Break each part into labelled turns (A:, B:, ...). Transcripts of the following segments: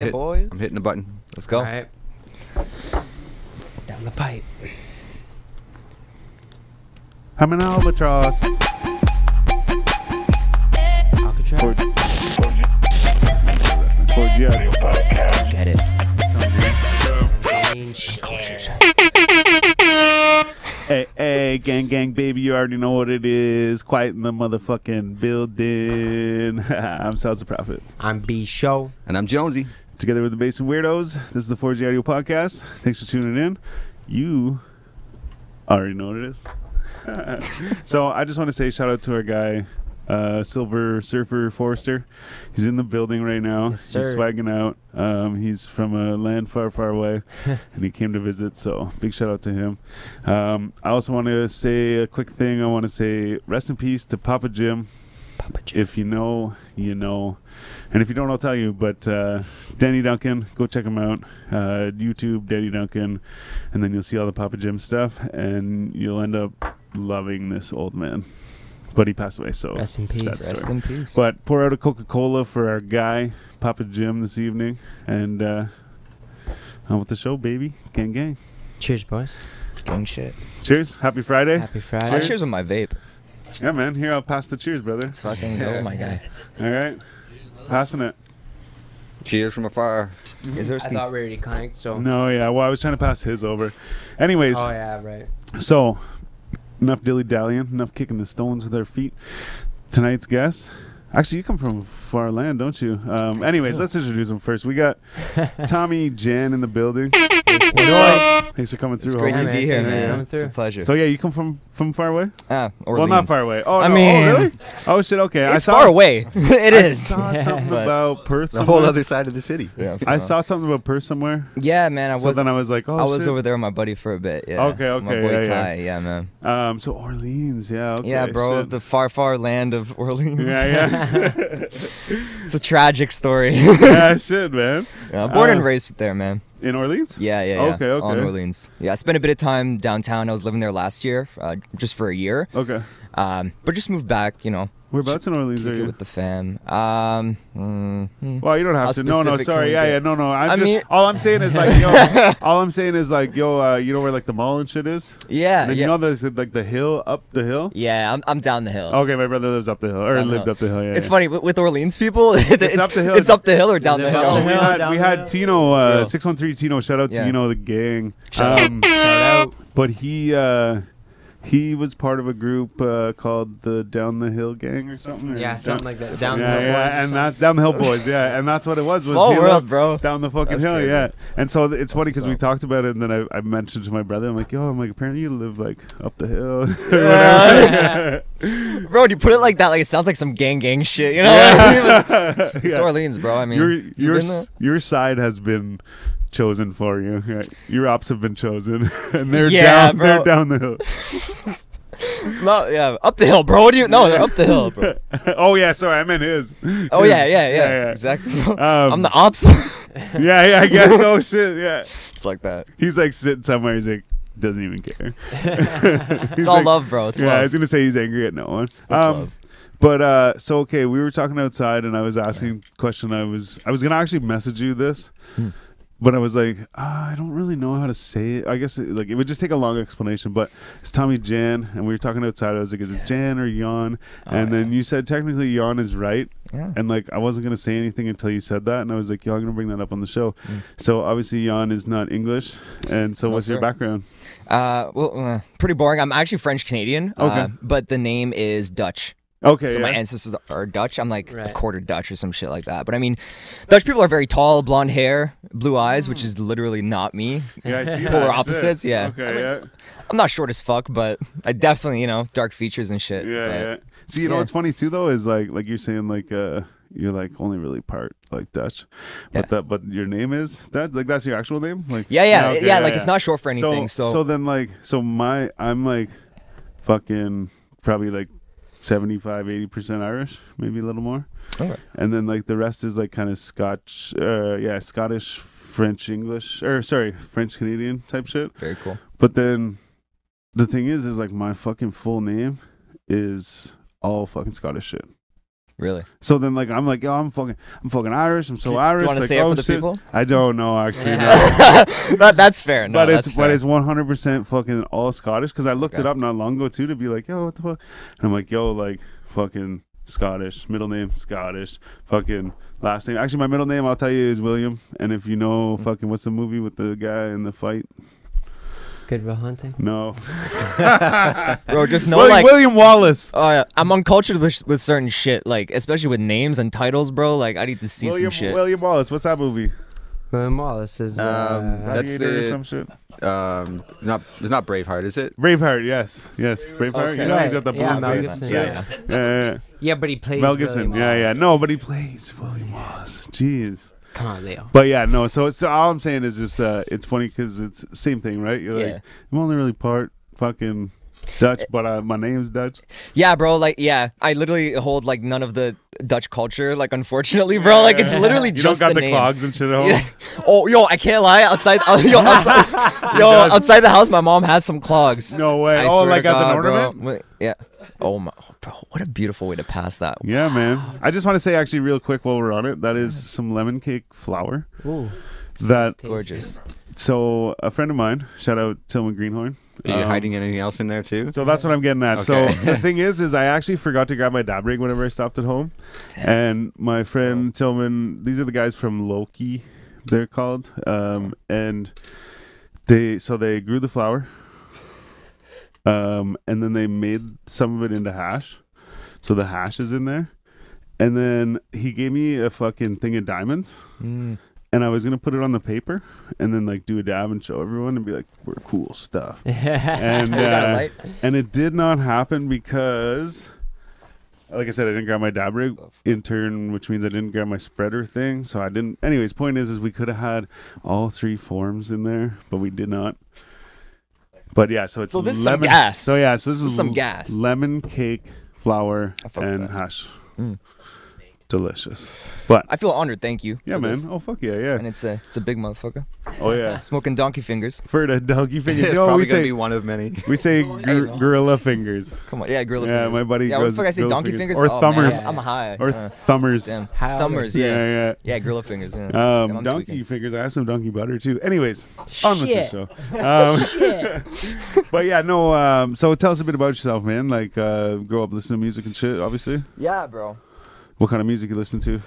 A: Hit-
B: boys.
A: I'm hitting the button.
B: Let's go.
C: All right. Down the pipe.
D: I'm an albatross.
C: Alcatraz.
D: For, for Gianni.
C: Get it. Main shit.
D: Hey, hey, gang, gang, baby, you already know what it is. Quiet in the motherfucking building. I'm Sal's the Prophet.
C: I'm B Show.
A: And I'm Jonesy.
D: Together with the Basement Weirdos, this is the 4G Audio Podcast. Thanks for tuning in. You already know what it is. so I just want to say shout out to our guy, uh, Silver Surfer Forrester. He's in the building right now.
C: Yes,
D: he's swagging out. Um, he's from a land far, far away, and he came to visit. So big shout out to him. Um, I also want to say a quick thing. I want to say rest in peace to Papa Jim.
C: Papa Jim.
D: If you know, you know. And if you don't, I'll tell you. But uh, Danny Duncan, go check him out. Uh, YouTube, Danny Duncan. And then you'll see all the Papa Jim stuff. And you'll end up loving this old man. But he passed away, so.
C: Rest in
D: sad
C: peace.
D: story.
B: Rest in peace.
D: But pour out a Coca Cola for our guy, Papa Jim, this evening. And uh, on with the show, baby. Gang, gang.
C: Cheers, boys.
B: Gang shit.
D: Cheers. Happy Friday.
C: Happy
B: I'll
C: Friday.
B: cheers with my vape.
D: Yeah, man. Here, I'll pass the cheers, brother.
B: Let's fucking go, my guy.
D: All right. Passing it.
A: Cheers from afar.
B: Is there
C: I
B: ski?
C: thought we already clanked, so.
D: No, yeah. Well, I was trying to pass his over. Anyways,
C: Oh, yeah, right.
D: so enough dilly dallying, enough kicking the stones with our feet. Tonight's guest. Actually, you come from far land, don't you? Um, anyways, let's introduce him first. We got Tommy Jan in the building.
C: What's up?
D: Thanks for coming through.
B: It's great
C: Yeah,
B: to
C: man.
B: be here,
C: Thank you for
B: man.
C: coming
B: It's a
C: through.
B: pleasure.
D: So yeah, you come from from far away?
B: ah,
D: Well, not
B: Orleans.
D: far away. Oh,
B: I
D: no.
B: mean-
D: oh, really? Oh shit. Okay, I
B: It's
D: saw
B: far away. it
D: I
B: is.
D: saw something
B: But-
D: about Perth.
A: The whole
D: somewhere.
A: other side of the city.
B: Yeah,
D: I saw something about Perth somewhere.
B: Yeah, man. I
D: So
B: was.
D: then I was like, oh,
B: I was
D: shit.
B: over there with my buddy for a bit. Yeah.
D: Okay,
B: My
D: okay,
B: boy
D: yeah, yeah.
B: Ty. Yeah, man.
D: Um, so Orleans, yeah. Okay,
B: yeah, bro.
D: shit.
B: The far, far land of Orleans.
D: yeah, yeah.
B: it's a tragic story.
D: yeah, shit, man.
B: yeah, born and
D: Uh,
B: raised there, man.
D: In Orleans?
B: Yeah, yeah, yeah.
D: Okay,
B: All in. Orleans. Yeah, I spent a bit of time downtown. I was living there last year, uh, just for a year.
D: Okay.
B: Um, but just moved back, you know,
D: Whereabouts in Orleans are
B: kick it
D: you?
B: with the fam. Um, mm.
D: Well, you don't have
B: How
D: to. No, no,
B: specific
D: sorry.
B: we
D: Yeah,
B: get?
D: yeah, no, no. I'm
B: I
D: just.
B: mean-
D: all I'm saying is like, yo. all I'm saying is like, yo. Uh, you know where like the mall and shit is?
B: yeah,
D: And then
B: yeah.
D: you know there's like the hill up the hill.
B: yeah, I'm, I'm down the hill.
D: Okay, my brother lives up the hill or
B: Down the
D: lived
B: hill.
D: up the hill. Yeah.
B: It's
D: yeah.
B: funny with, with Orleans people. it's,
D: up the hill.
B: It's up the hill or down the hill.
D: Yo, we
C: hill,
D: had
C: down
D: we
C: the
D: had
C: hill.
D: Tino uh,
B: Real.
D: six one three Tino. Shout out to
B: Yeah.
D: Tino the gang.
B: Shout out.
D: Um,
C: Shout out.
D: But he uh, he was part of a group uh, called the Down the Hill Gang or something. or
C: Yeah,
D: Down-
C: something like that. Down
D: yeah,
C: the hill
D: yeah,
C: boys or
D: and that down the hill boys, yeah, and that's what it was. was
B: Small
D: he
B: world, bro.
D: Down the fucking
B: That's
D: hill,
B: crazy.
D: yeah. And so th- it's funny because we talked about it, and then I, I mentioned to my brother, I'm like, yo, I'm like, apparently you live like up the hill. or
B: Yeah.
D: whatever.
B: Bro, you put it like that, like it sounds like some gang gang shit, you know?
D: Yeah.
B: It's
D: Yeah.
B: Orleans, bro. I mean,
D: your your s- your side has been chosen for you. Yeah. Your ops have been chosen, and they're
B: Yeah,
D: down. They're down the hill.
B: no, yeah, up the hill, bro. What do you? No, they're up the hill, bro.
D: oh yeah, sorry, I meant his.
B: Oh
D: His-
B: yeah, yeah, yeah,
D: yeah.
B: exactly.
D: Um,
B: I'm the ops.
D: Yeah, yeah, I guess. Oh shit, yeah.
B: it's like that.
D: He's like sitting somewhere. He's like doesn't even care.
B: It's all love, bro. It's
D: yeah, I was gonna say he's angry at no one.
B: It's
D: Um,
B: love.
D: But uh, so okay, we were talking outside, and I was asking a question. I was I was gonna actually message you this,
B: Hmm.
D: But I was like, ah, I don't really know how to say it. I guess it, like it would just take a long explanation. But it's Tommy Jan, and we were talking outside. I was like, is it Jan or Jan?
B: Oh,
D: and then you said technically Jan is right,
B: Yeah.
D: and like I wasn't gonna say anything until you said that, and I was like, I'm gonna bring that up on the show.
B: Mm.
D: So obviously Jan is not English, and so
B: No,
D: what's your background?
B: Uh, well, uh, pretty boring. I'm actually French Canadian.
D: Okay.
B: Uh, but the name is Dutch.
D: Okay,
B: So
D: yeah.
B: my ancestors are Dutch. I'm like a quarter Dutch or some shit like that. But I mean, Dutch people are very tall, blonde hair, blue eyes, which is literally not me.
D: yeah, I see
B: Polar
D: that, shit.
B: opposites, yeah.
D: Okay,
B: I mean,
D: yeah.
B: I'm not short as fuck, but I definitely, you know, dark features and shit.
D: Yeah,
B: but-
D: yeah. See, you know
B: yeah.
D: what's funny too though is like like you're saying like uh you're like only really part like Dutch, but
B: Yeah.
D: that but your name is Dutch. Like that's your actual name. Like
B: Yeah, yeah,
D: okay,
B: yeah. Like it's not short for anything.
D: So,
B: So,
D: so then like so my I'm like fucking probably like 75 80 percent Irish, maybe a little more,
B: Okay.
D: and then like the rest is like kind of Scotch, uh yeah Scottish, French, English, or sorry French Canadian type shit.
B: very cool.
D: But then the thing is, is like my fucking full name is all fucking Scottish shit.
B: Really?
D: So then, like, I'm like, yo, I'm fucking, I'm fucking Irish. I'm so
B: Do you
D: Irish.
B: wanna
D: like,
B: say it
D: oh,
B: for the
D: shit.
B: people?
D: I don't know actually. no.
B: that, that's fair. No,
D: but it's
B: fair.
D: but it's 100 percent fucking all Scottish because I looked it up not long ago too to be like, yo, what the fuck? And I'm like, yo, like fucking Scottish, middle name Scottish, fucking last name. Actually, my middle name I'll tell you is William. And if you know
B: Hmm.
D: fucking what's the movie with the guy in the fight?
C: Goodwill Hunting.
D: No,
B: bro. Just know
D: William,
B: like.
D: William Wallace.
B: Oh yeah, I'm uncultured with, with certain shit, like especially with names and titles, bro. Like I need to see
D: William,
B: some shit.
D: William Wallace. What's that movie?
C: William Wallace is.
A: Um,
C: Uh,
A: That's
D: Gladiator or
A: the-
D: some shit.
A: Um, not it's not Braveheart, is it?
D: Braveheart. Yes, yes, Braveheart.
B: Okay.
D: You know he's got the
C: Yeah,
D: blue
C: Mel
D: face.
C: Gibson.
D: Yeah,
B: Yeah,
D: yeah, yeah, yeah.
C: yeah, but he plays.
D: Mel Gibson.
C: William
D: Yeah, yeah. No, but he plays William Wallace. Jeez.
C: Come on, Leo.
D: But yeah, no. So, so all I'm saying is just uh, it's funny because it's same thing, right? You're like,
B: Yeah.
D: I'm only really part fucking Dutch, but uh, my name's Dutch.
B: Yeah, bro. Like, yeah, I literally hold like none of the Dutch culture. Like, unfortunately, bro. Like, it's literally
D: you
B: just
D: don't got
B: the,
D: the,
B: name.
D: clogs and shit at home.
B: Yeah. Oh, yo, I can't lie. Outside, oh, yo, outside, yo, outside the house, my mom has some clogs.
D: No way.
B: I
D: oh,
B: swear
D: like
B: to
D: as
B: God,
D: an
B: bro.
D: ornament.
B: Wait, Yeah. Oh my, bro. What a beautiful way to pass that.
D: Yeah, man. I just want to say actually real quick while we're on it, that is some lemon cake flour.
C: Ooh.
D: That.
B: Gorgeous.
D: So a friend of mine, shout out Tillman Greenhorn.
A: Are you
D: um,
A: hiding anything else in there too?
D: So that's what I'm getting at. So the thing is, is I actually forgot to grab my dab rig whenever I stopped at home, and my friend Tillman. These are the guys from Loki. They're called, um, and they so they grew the flower, um, and then they made some of it into hash. So the hash is in there, and then he gave me a fucking thing of diamonds.
B: Mm.
D: And I was gonna put it on the paper, and then like do a dab and show everyone, and be like, "We're cool stuff." And
B: you got a
D: uh, and it did not happen because like i said i didn't grab my dab rig in turn which means i didn't grab my spreader thing so i didn't anyways point is is we could have had all three forms in there but we did not but yeah so it's
B: So this is some gas.
D: so yeah so this,
B: This
D: is
B: some gas.
D: lemon cake flour
B: I fuck with
D: and hash
B: Mm.
D: Delicious but
B: I feel honored. Thank you.
D: yeah man
B: this.
D: oh fuck yeah yeah
B: And it's a it's a big motherfucker.
D: oh yeah
B: Smoking donkey fingers.
D: for the donkey fingers
A: it's
D: you know
A: probably
D: we
A: gonna
D: say
A: be one of many.
D: we say
B: Hey,
D: gor-
B: no.
D: gorilla fingers
B: Come on, yeah, gorilla
D: Yeah,
B: fingers.
D: my buddy
B: Yeah, what the fuck I say? Donkey
D: fingers.
B: fingers
D: Or
B: Oh,
D: thumbers.
B: Man, I'm high.
D: or
B: Uh,
D: thumbers
B: damn.
C: How
B: Thumbers,
D: yeah
B: yeah.
D: yeah
B: Yeah, gorilla fingers. Yeah.
D: Um,
B: Damn,
D: donkey
B: tweaking.
D: fingers. I have some donkey butter too. Anyways, on with the show. Um, but yeah, no. Um, so tell us a bit about yourself, man. Like, uh, grow up listening to music and shit. Obviously,
B: Yeah, bro.
D: What kind of music you listen to?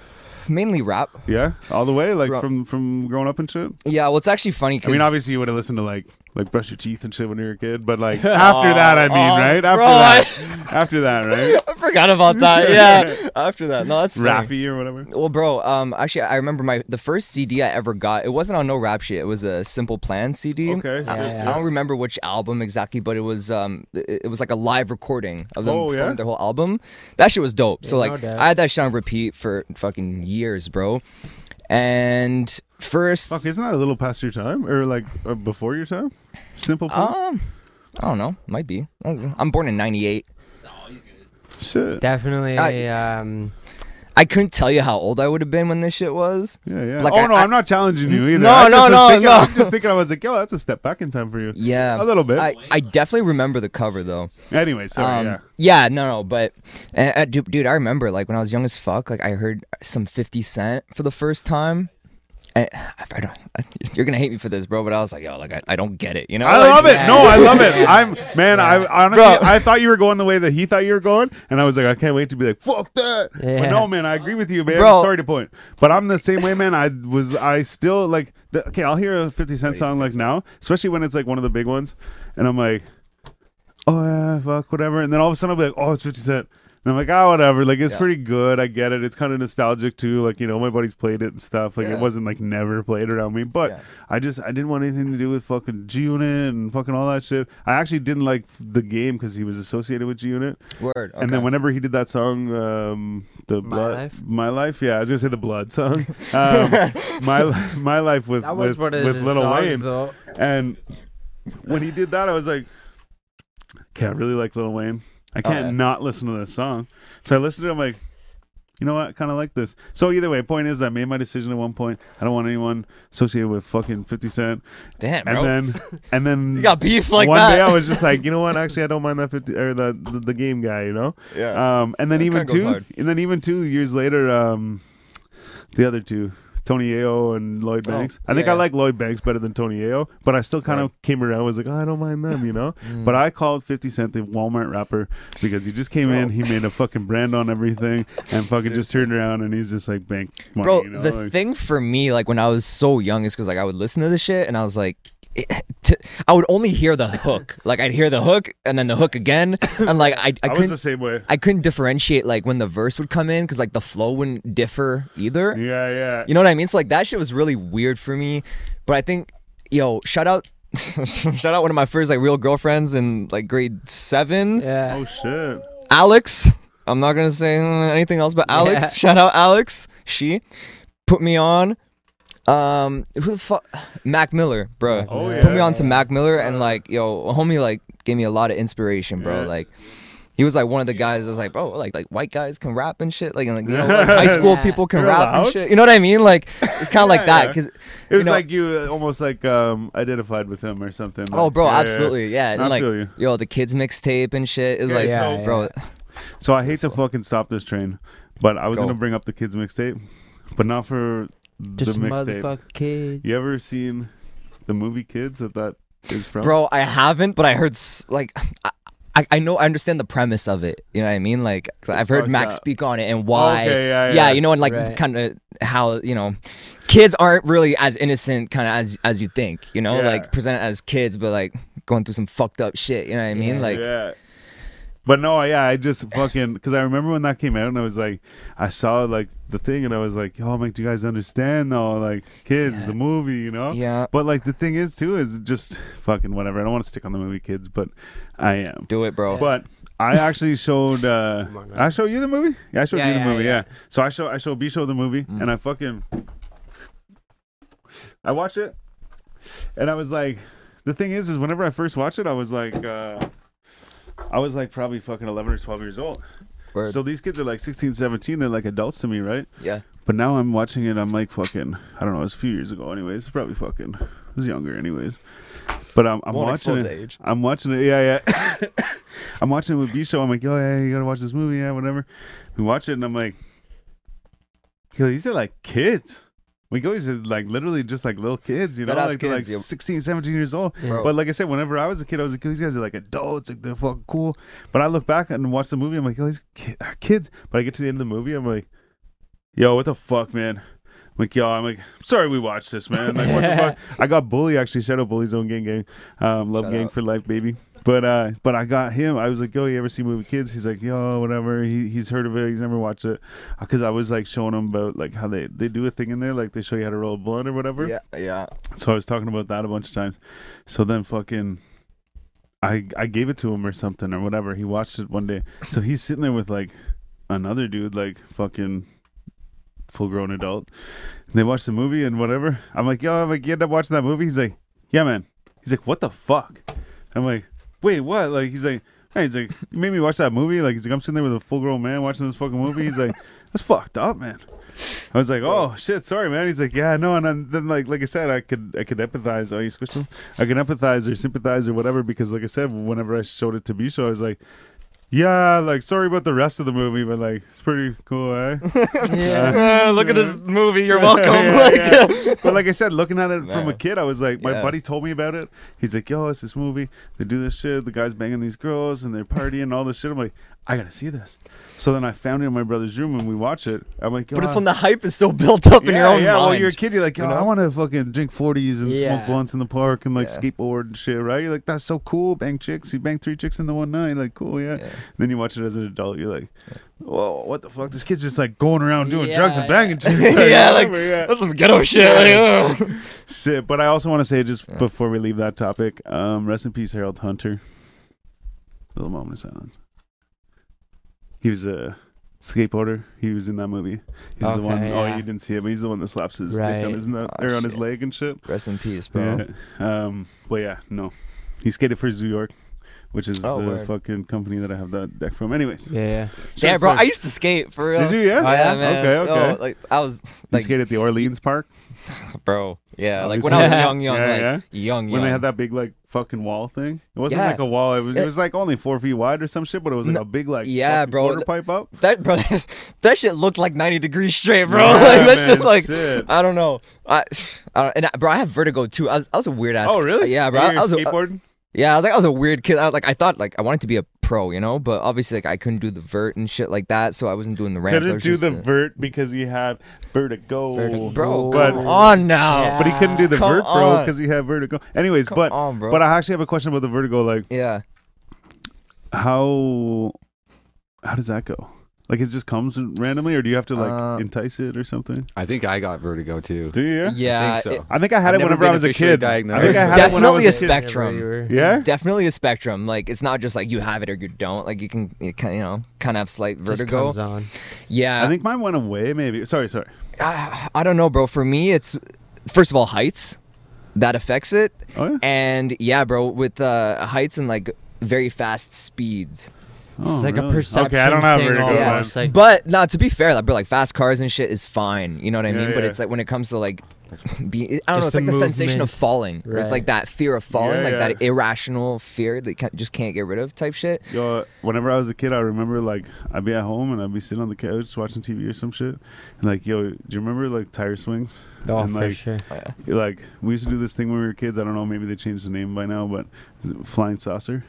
B: Mainly rap.
D: Yeah, all the way, like from from growing up and shit.
B: Yeah, well, it's actually funny
D: I mean, obviously, you would have listened to like like brush your teeth and shit when you're a kid. But like after that, I mean,
B: oh,
D: right? After
B: bro,
D: that, after that, right?
B: I forgot about that. Yeah, after that, no, that's funny.
D: Raffi or whatever.
B: Well, bro, um, actually, I remember my the first CD I ever got. It wasn't on no rap shit. It was a Simple Plan CD.
D: Okay.
C: Yeah,
D: shit.
C: yeah.
B: I don't remember which album exactly, but it was um, it, it was like a live recording of them
D: Oh,
B: performing
D: yeah?
B: their whole album. That shit was dope. so
C: Yeah, no
B: like,
C: doubt.
B: I had that shit on repeat for fucking years, bro. And first,
D: Fuck, isn't that a little past your time or like uh, before your time? Simple. Plan?
B: um, I don't know, might be. I don't know. I'm born in '98.
D: shit.
C: Definitely.
B: I-
C: um,
B: I couldn't tell you how old I would have been when this shit was.
D: Yeah, yeah.
B: Like,
D: oh
B: I-
D: no,
B: I-
D: I, am not challenging you either.
B: No,
D: I
B: no, no,
D: thinking,
B: no.
D: I'm just thinking. I was like, yo, that's a step back in time for you.
B: Yeah,
D: A little bit.
B: I, I definitely remember the cover though.
D: Anyway, sorry.
B: Um,
D: yeah.
B: yeah, no, no, but uh, uh, dude, dude, I remember like when I was young as fuck, like I heard some Fifty Cent for the first time. And I don't, you're gonna hate me for this, bro, but I was like, yo, like I, I don't get it, you know?
D: I
B: Like,
D: love it. No, I love it. I'm man. I honestly,
B: Bro.
D: I thought you were going the way that he thought you were going, and I was like, I can't wait to be like, fuck that. But no, man, I agree with you, man.
B: Bro.
D: Sorry to point, but I'm the same way, man. I was, I still like. The, okay, I'll hear a 50 Cent song like now, especially when it's like one of the big ones, and I'm like, oh yeah, fuck, whatever. And then all of a sudden I'll be like, oh, it's 50 Cent. And I'm like, oh, whatever. Like, it's
B: Yeah.
D: pretty good. I get it. It's kind of nostalgic too. Like, you know, my buddies played it and stuff. Like,
B: Yeah.
D: it wasn't like never played around me. But
B: Yeah.
D: I just, I didn't want anything to do with fucking G Unit and fucking all that shit. I actually didn't like the game because he was associated with G Unit.
B: Word.
D: And then whenever he did that song, um, the
C: My
D: blood,
C: Life?
D: my life, yeah, I was gonna say the blood song, um, my my life with
C: that was
D: with,
C: one
D: with
C: his
D: Lil
C: songs,
D: Wayne,
C: though.
D: and when he did that, I was like, okay, I really like Lil Wayne. I can't not listen to this song. So I listened to it. I'm like, you know what, I kind of like this. So either way, point is, I made my decision at one point. I don't want anyone associated with fucking Fifty Cent.
B: Damn,
D: And
B: bro.
D: then, and then
B: you got beef like
D: one
B: that.
D: day I was just like, you know what? Actually, I don't mind that fifty or the the, the game guy. You know.
B: yeah.
D: Um, and then
B: That
D: even two, and then even two years later, um, the other two, Tony Yayo and Lloyd
B: Oh,
D: Banks. I think I
B: yeah.
D: like Lloyd Banks better than Tony Yayo, but I still kind of came around. I was like, oh, I don't mind them, you know.
B: Mm.
D: But I called Fifty Cent the Walmart rapper because he just came in, he made a fucking brand on everything, and fucking just turned around and he's just like bank money.
B: Bro,
D: you know?
B: the
D: like,
B: thing for me, like when I was so young, is because like I would listen to this shit and I was like, it, t- I would only hear the hook. Like I'd hear the hook and then the hook again, and like I, I,
D: I was
B: couldn't,
D: the same way.
B: I couldn't differentiate like when the verse would come in because like the flow wouldn't differ either.
D: Yeah, yeah.
B: You know what I mean? So like that shit was really weird for me. But I think, yo, shout out, shout out one of my first like real girlfriends in like grade seven,
C: Yeah.
D: Oh shit.
B: Alex. I'm not gonna say anything else, but Alex.
C: Yeah.
B: Shout out Alex. She put me on. Um, who the fuck? Mac Miller, bro.
D: Oh
C: Yeah.
D: yeah.
B: Put me on to Mac Miller, and like, yo, homie like gave me a lot of inspiration, bro.
D: Yeah.
B: Like. He was like one of the guys that was like, bro, like like white guys can rap and shit, like, and, like you know, like high school
C: Yeah.
B: people can
D: You're
B: rap
D: allowed?
B: and shit. You know what I mean? Like it's kind of like that because
D: It was
B: know-
D: like you uh, almost like um identified with him or something.
B: oh, bro,
D: yeah, yeah, yeah.
B: absolutely, yeah. And
D: I
B: like,
D: feel you.
B: yo, the kids mixtape and shit is
D: Yeah,
B: like,
C: yeah,
B: bro,
C: yeah.
D: So I hate to fucking stop this train, but I was
B: Go.
D: gonna bring up the kids mixtape, but not for
C: Just
D: the mixtape.
C: motherfucker kids.
D: You ever seen the movie Kids that that is from?
B: Bro, I haven't, but I heard s- like I, I, I know I understand the premise of it. You know what I mean? Like 'cause I've heard Max
D: up.
B: speak on it and why.
D: Okay, yeah, yeah.
B: you know, and like
C: Right.
B: kind of how you know, kids aren't really as innocent kind of as as you think. You know,
D: Yeah.
B: like presented as kids, but like going through some fucked up shit. You know what I mean?
C: Yeah.
B: Like,
D: yeah. But no, yeah, I just fucking because I remember when that came out and I was like, I saw like the thing and I was like, oh, like, do you guys understand though? Like, kids,
B: Yeah.
D: the movie, you know?
B: yeah,
D: But like the thing is too is just fucking whatever. I don't want to stick on the movie Kids, but I am.
B: do it, bro.
D: But I actually showed. uh
C: Come on.
D: I showed you the movie. Yeah, I showed
C: Yeah,
D: you the
C: yeah,
D: movie. Yeah.
C: yeah.
D: So I show I showed B show the movie,
B: Mm.
D: and I fucking I watched it, and I was like, the thing is, is whenever I first watched it, I was like, uh I was like probably fucking eleven or twelve years old.
B: Word.
D: So these kids are like 16, 17. They're like adults to me, right?
B: yeah,
D: But now I'm watching it. I'm like fucking. I don't know. It was a few years ago, anyways. Probably fucking. I was younger, anyways. But I'm, I'm
B: Won't
D: watching it.
B: the age.
D: I'm watching it. Yeah, yeah. I'm watching it with B show. I'm like, yo, yeah, you gotta watch this movie, yeah, whatever. We watch it, and I'm like, yo, these are like kids. We go, are like literally just like little kids, you know, like they're like
B: kids,
D: 16, 17 years old.
B: Bro.
D: But like I said, whenever I was a kid, I was like, these guys are like adults, like they're fucking cool. But I look back and watch the movie, I'm like, oh, these ki- are kids. But I get to the end of the movie, I'm like, yo, what the fuck, man? I'm like, yo, I'm like, sorry we watched this, man. Like, what the fuck? I got Bully actually. Out Bully Zone Gang Gang. Um, love
B: Shout
D: Gang
B: out.
D: for life, baby. But uh, but I got him. I was like, yo, you ever see movie Kids? He's like, yo, whatever. He he's heard of it. He's never watched it. Because I was like showing him about like how they they do a thing in there, like they show you how to roll a blunt or whatever.
B: yeah, yeah.
D: So I was talking about that a bunch of times. So then fucking I I gave it to him or something or whatever. He watched it one day. So he's sitting there with like another dude, like fucking full grown adult. And they watch the movie and whatever. I'm like, yo, I'm like, you end up watching that movie? He's like, Yeah, man. He's like, What the fuck? I'm like, Wait, what? Like he's like Hey, he's like, you made me watch that movie. Like, he's like, I'm sitting there with a full grown man watching this fucking movie. He's like, that's fucked up, man. I was like, oh shit, sorry, man. He's like, yeah, no, and then, then like, like I said, I could, I could empathize. Oh, you squished him. I can empathize or sympathize or whatever because, like I said, whenever I showed it to B show, I was like, yeah, like sorry about the rest of the movie, but like it's pretty cool, eh?
C: Yeah.
B: look at this movie. You're welcome.
D: Yeah,
B: Like,
D: yeah. but like I said, looking at it from a kid, I was like, my
B: Yeah.
D: buddy told me about it. He's like, yo, it's this movie. They do this shit. The guy's banging these girls and they're partying and all this shit. I'm like, I gotta see this. So then I found it in my brother's room and we watch it. I'm like, yo,
B: But it's
D: I-
B: when the hype is so built up in your own
D: yeah,
B: mind.
D: well, you're a kid. You're like, yo,
B: you know?
D: I want to fucking drink 40s and smoke
C: Yeah.
D: blunts in the park and like
B: Yeah.
D: skateboard and shit, right? You're like, that's so cool. Bang chicks. You bang three chicks in the one night. Like, cool, yeah.
B: Yeah.
D: Then you watch it as an adult. You're like, whoa, what the fuck? This kid's just like going around doing drugs and
C: Yeah,
D: banging chicks.
B: yeah, like
D: whatever, yeah.
B: that's some ghetto shit. Like, ugh.
D: Shit, but I also want to say just before we leave that topic, um, rest in peace, Harold Hunter. A little moment of silence. He was a skateboarder. He was in that movie. He's the
C: Okay,
D: one oh
C: yeah.
D: you didn't see it, but he's the one that slaps his dick
C: Right.
D: on his nut,
B: Oh,
D: or on his
B: shit.
D: leg and shit.
B: Rest in peace, bro.
D: Yeah. Um, but yeah, no, he skated for Zoo York. Which is
B: Oh,
D: the
B: word.
D: fucking company that I have that deck from. Anyways,
C: Yeah, yeah.
B: Yeah, bro. I used to skate for real.
D: Did you? Yeah.
B: Oh, yeah, man.
D: Okay. Okay.
B: Like I was
D: you skate at the Orleans Park
B: bro. Yeah, like when I was young, young,
D: Yeah,
B: like
D: yeah.
B: young, young.
D: when they had that big like fucking wall thing. It wasn't
B: Yeah.
D: like a wall. It was. It was like only four feet wide or some shit, but it was like a big like
B: Yeah, bro.
D: quarter pipe up.
B: that bro, that shit looked like 90 degrees straight, bro.
D: Yeah,
B: like that shit, like
D: shit.
B: I don't know. I, I don't, and I, bro, I have vertigo too. I was, I was a weird ass.
D: Oh really?
B: Yeah, bro. I, I was a,
D: skateboarding.
B: Yeah, I was like I was a weird kid. I, like I thought like I wanted to be a pro, you know, but obviously like I couldn't do the vert and shit like that, so I wasn't doing the ramps. I
D: Couldn't
B: was
D: do
B: just,
D: the
B: uh,
D: vert because he had vertigo.
C: Vertigo.
B: bro.
D: But-
B: come on now.
C: Yeah.
D: But he couldn't do the
B: Come
D: vert, bro, because he had vertigo. Anyways,
B: Come
D: but
B: on, bro.
D: but I actually have a question about the vertigo. Like,
B: yeah.
D: how how does that go? Like, it just comes randomly, or do you have to like
B: Uh,
D: entice it or something?
A: I think I got vertigo too.
D: Do you? Yeah.
B: Yeah.
A: I think so.
B: it-
D: I think I had
A: I've
D: it
A: never
D: whenever I was a kid.
A: diagnosed.
D: I think
B: There's
D: I had it when I was
B: definitely
D: a
B: a
D: kid.
B: spectrum.
C: Wherever you were.
D: Yeah.
B: It's definitely a spectrum. Like it's not just like you have it or you don't. Like you can, you can, you know, kind of have slight
C: Just
B: vertigo.
C: comes on.
B: Yeah.
D: I think mine went away. Maybe. Sorry, sorry.
B: Ah, I don't know, bro. For me, it's first of all heights that affects it,
D: Oh yeah.
B: and yeah, bro, with uh, heights and like very fast speeds.
C: It's
D: Oh,
C: like a
D: really?
C: perception
D: Okay, I don't have
C: thing
D: vertigo.
B: Yeah.
C: almost, like-
B: but not to be fair, like, bro, like fast cars and shit is fine. You know what I
D: Yeah,
B: mean? But it's like when it comes to like be I don't know,
C: Just
B: it's like
C: the
B: the sensation of falling. Where It's like that fear of falling,
D: Yeah,
B: like
D: yeah.
B: that irrational fear that can't, just can't get rid of type shit.
D: Yo, whenever I was a kid, I remember like I'd be at home and I'd be sitting on the couch watching TV or some shit, and like, yo, do you remember like tire swings?
C: Oh,
D: and,
C: for sure.
B: Oh.
D: Like we used to do this thing when we were kids. I don't know, maybe they changed the name by now, but flying saucer.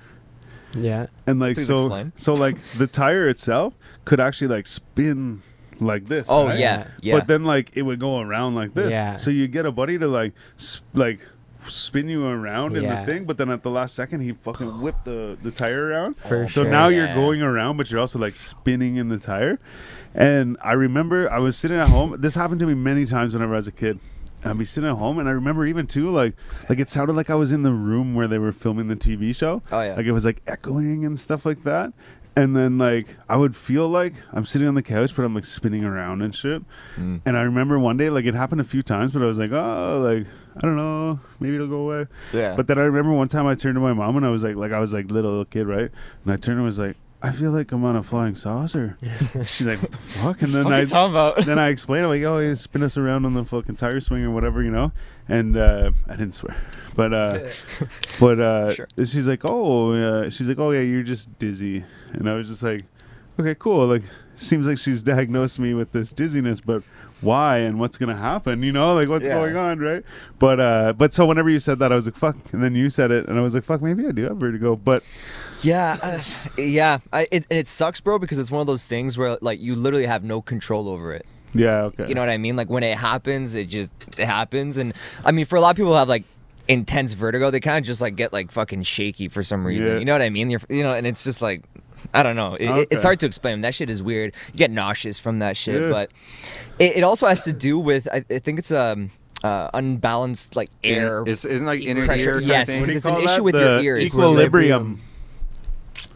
C: Yeah.
D: And like
B: Please
D: so,
B: explain.
D: so like the tire itself could actually like spin like this.
B: Oh
D: right?
B: yeah, yeah.
D: But then like it would go around like this.
C: Yeah.
D: So you get a buddy to like sp- like spin you around in the thing, but then at the last second he fucking whipped the the tire around.
C: For
D: So
C: sure.
D: now you're going around, but you're also like spinning in the tire. And I remember I was sitting at home. This happened to me many times whenever I was a kid. I'd be sitting at home, and I remember even too, like, like it sounded like I was in the room where they were filming the TV show.
B: Oh, yeah.
D: like it was like echoing and stuff like that. And then like I would feel like I'm sitting on the couch, but I'm like spinning around and shit.
B: Mm.
D: And I remember one day, like it happened a few times, but I was like, oh, like I don't know, maybe it'll go away.
B: yeah.
D: But then I remember one time I turned to my mom and I was like, like I was like little, little kid, right? And I turned and was like, I feel like I'm on a flying saucer. She's like, what the fuck? And then I
B: you talking about?
D: then I explained, I'm like, oh, he spin us around on the fucking tire swing or whatever, you know. And uh, I didn't swear, but uh, but uh,
B: Sure.
D: she's like, oh, uh, she's like, oh yeah, you're just dizzy. And I was just like, okay, cool. Like, seems like she's diagnosed me with this dizziness, but why and what's gonna happen? You know, like what's
B: Yeah.
D: going on, right? But uh, but so whenever you said that, I was like, fuck. And then you said it, and I was like, fuck, maybe I do have vertigo. But
B: Yeah, uh, yeah. I, it, and it sucks, bro, because it's one of those things where like you literally have no control over it.
D: yeah, okay.
B: You know what I mean? Like when it happens, it just it happens. And I mean, for a lot of people have like intense vertigo, they kind of just like get like fucking shaky for some reason.
D: Yeah.
B: You know what I mean? You're, you know, and it's just like. I don't know. It, it- It's hard to explain. That shit is weird. You get nauseous from that shit,
D: Yeah.
B: but it, it also has to do with. I, I think it's um uh, unbalanced like air
A: It's isn't like inner
B: pressure.
A: ear kind
B: Yes,
A: of thing.
D: What do you
B: It's an issue
D: that?
B: with your
D: The
B: ears.
D: Equilibrium.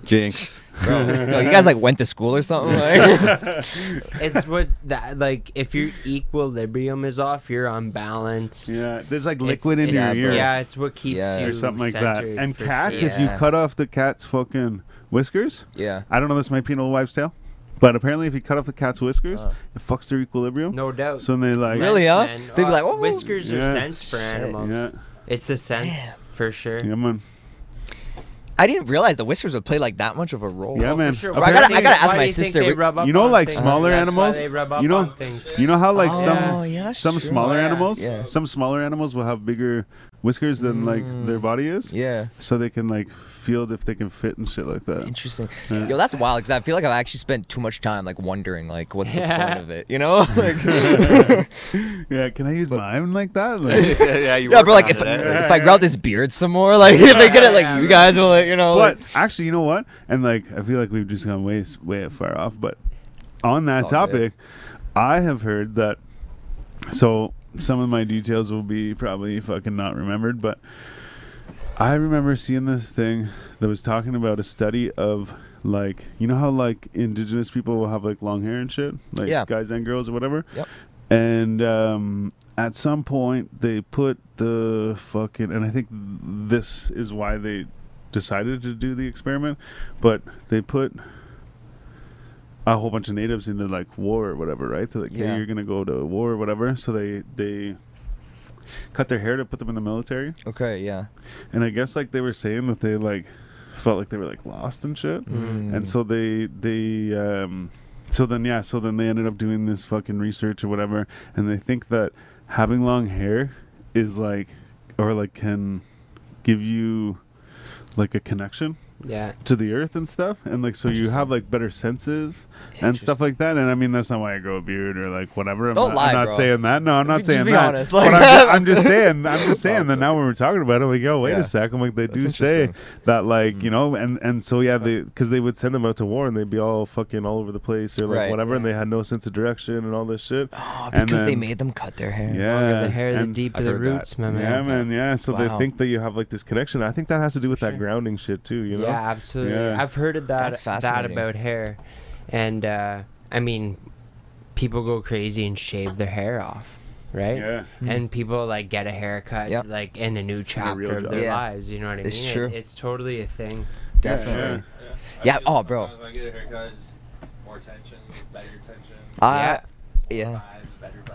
A: Jinx.
B: Yo, you guys like went to school or something? Like?
C: it's what that like if your equilibrium is off, you're unbalanced.
D: Yeah, there's like
C: It's-
D: liquid in your
C: it's-
D: ears.
C: Yeah, it's what keeps
B: Yeah.
C: you
D: or something like that. And cats,
C: sure.
D: if you cut off the cat's fucking whiskers,
B: yeah.
D: I don't know, this might be an old wives' tale, but apparently if you cut off a cat's whiskers,
B: Uh.
D: it fucks their equilibrium.
C: no doubt.
D: So they like,
B: Really,
C: Sense,
B: huh? They'd be
C: Uh,
B: like, "Oh."
C: whiskers
D: Yeah.
C: are sense for animals.
D: yeah,
C: It's a sense for sure.
D: yeah, man,
B: I didn't realize the whiskers would play like that much of a role.
D: Yeah,
C: Oh, for
D: man.
C: sure.
D: I
B: gotta- I gotta ask my
C: do you
B: sister,
C: they rub up
D: You know, like
C: things?
D: smaller
C: That's
D: animals,
C: they rub up
D: you know-
C: on things.
D: You know how like
B: Oh,
D: some
B: yeah,
D: some
B: true.
D: smaller
C: Yeah.
D: animals,
B: Yeah.
D: some smaller animals will have bigger whiskers than like their body is,
B: Yeah.
D: so they can like feel if they can fit and shit like that.
B: Interesting.
D: Yeah.
B: Yo, that's wild because I feel like I've actually spent too much time like wondering like what's the point of it, you know? like,
D: yeah, can I use mine like that? Like,
A: yeah, you
B: yeah,
A: work
B: bro. Like if,
A: it, eh?
B: if I grow out this beard some more, like if I get it, like you guys will, like, you know.
D: But
B: like-
D: actually, you know what? And like, I feel like we've just gone way way far off. But on that
B: It's all good.
D: topic, I have heard that. So some of my details will be probably fucking not remembered, but I remember seeing this thing that was talking about a study of like you know how like indigenous people will have like long hair and shit, like
B: Yeah.
D: guys and girls or whatever.
B: Yep.
D: And um, at some point, they put the fucking, and I think this is why they decided to do the experiment, but they put a whole bunch of natives into like war or whatever, right? They're like,
B: Yeah.
D: hey, you're gonna go to war or whatever. So they they cut their hair to put them in the military,
B: Okay, yeah.
D: and I guess like they were saying that they like felt like they were like lost and shit,
B: Mm.
D: and so they they um so then yeah so then they ended up doing this fucking research or whatever, and they think that having long hair is like or like can give you like a connection
C: Yeah.
D: to the earth and stuff and like so you have like better senses and stuff like that and i mean that's not why i grow a beard or like whatever i'm
B: Don't
D: not,
B: lie,
D: I'm not
B: bro.
D: saying that no i'm not
B: Just
D: saying
B: be
D: that
B: honest,
D: but I'm, just, I'm just saying i'm just saying that now when we're talking about it I'm like yo wait
B: Yeah.
D: a sec i'm like they
B: That's
D: do say that like you mm-hmm. know and and so yeah they because they would send them out to war and they'd be all fucking all over the place or like
B: Right.
D: whatever and they had no sense of direction and all this shit
B: Oh,
D: And
B: because they made them cut their hair.
D: Yeah.
C: Longer the hair, the deeper the
A: that.
C: roots, man.
D: yeah man yeah so they think that you have like this connection i think that has to do with that grounding shit too you know
C: Yeah, absolutely.
D: Yeah.
C: I've heard of that
B: That's
C: that about hair, and uh, I mean, people go crazy and shave their hair off, right?
D: yeah
C: And people like get a haircut,
B: Yep.
C: like in a new chapter
D: real
C: of their
B: Yeah.
C: lives. You know what I
B: It's
C: mean? It-
B: true.
C: it's totally a thing.
B: Definitely.
D: Yeah.
B: Yeah,
E: I
B: oh, bro.
E: When I get a haircut, it's more tension, better tension.
B: I,
C: Yeah.
B: yeah,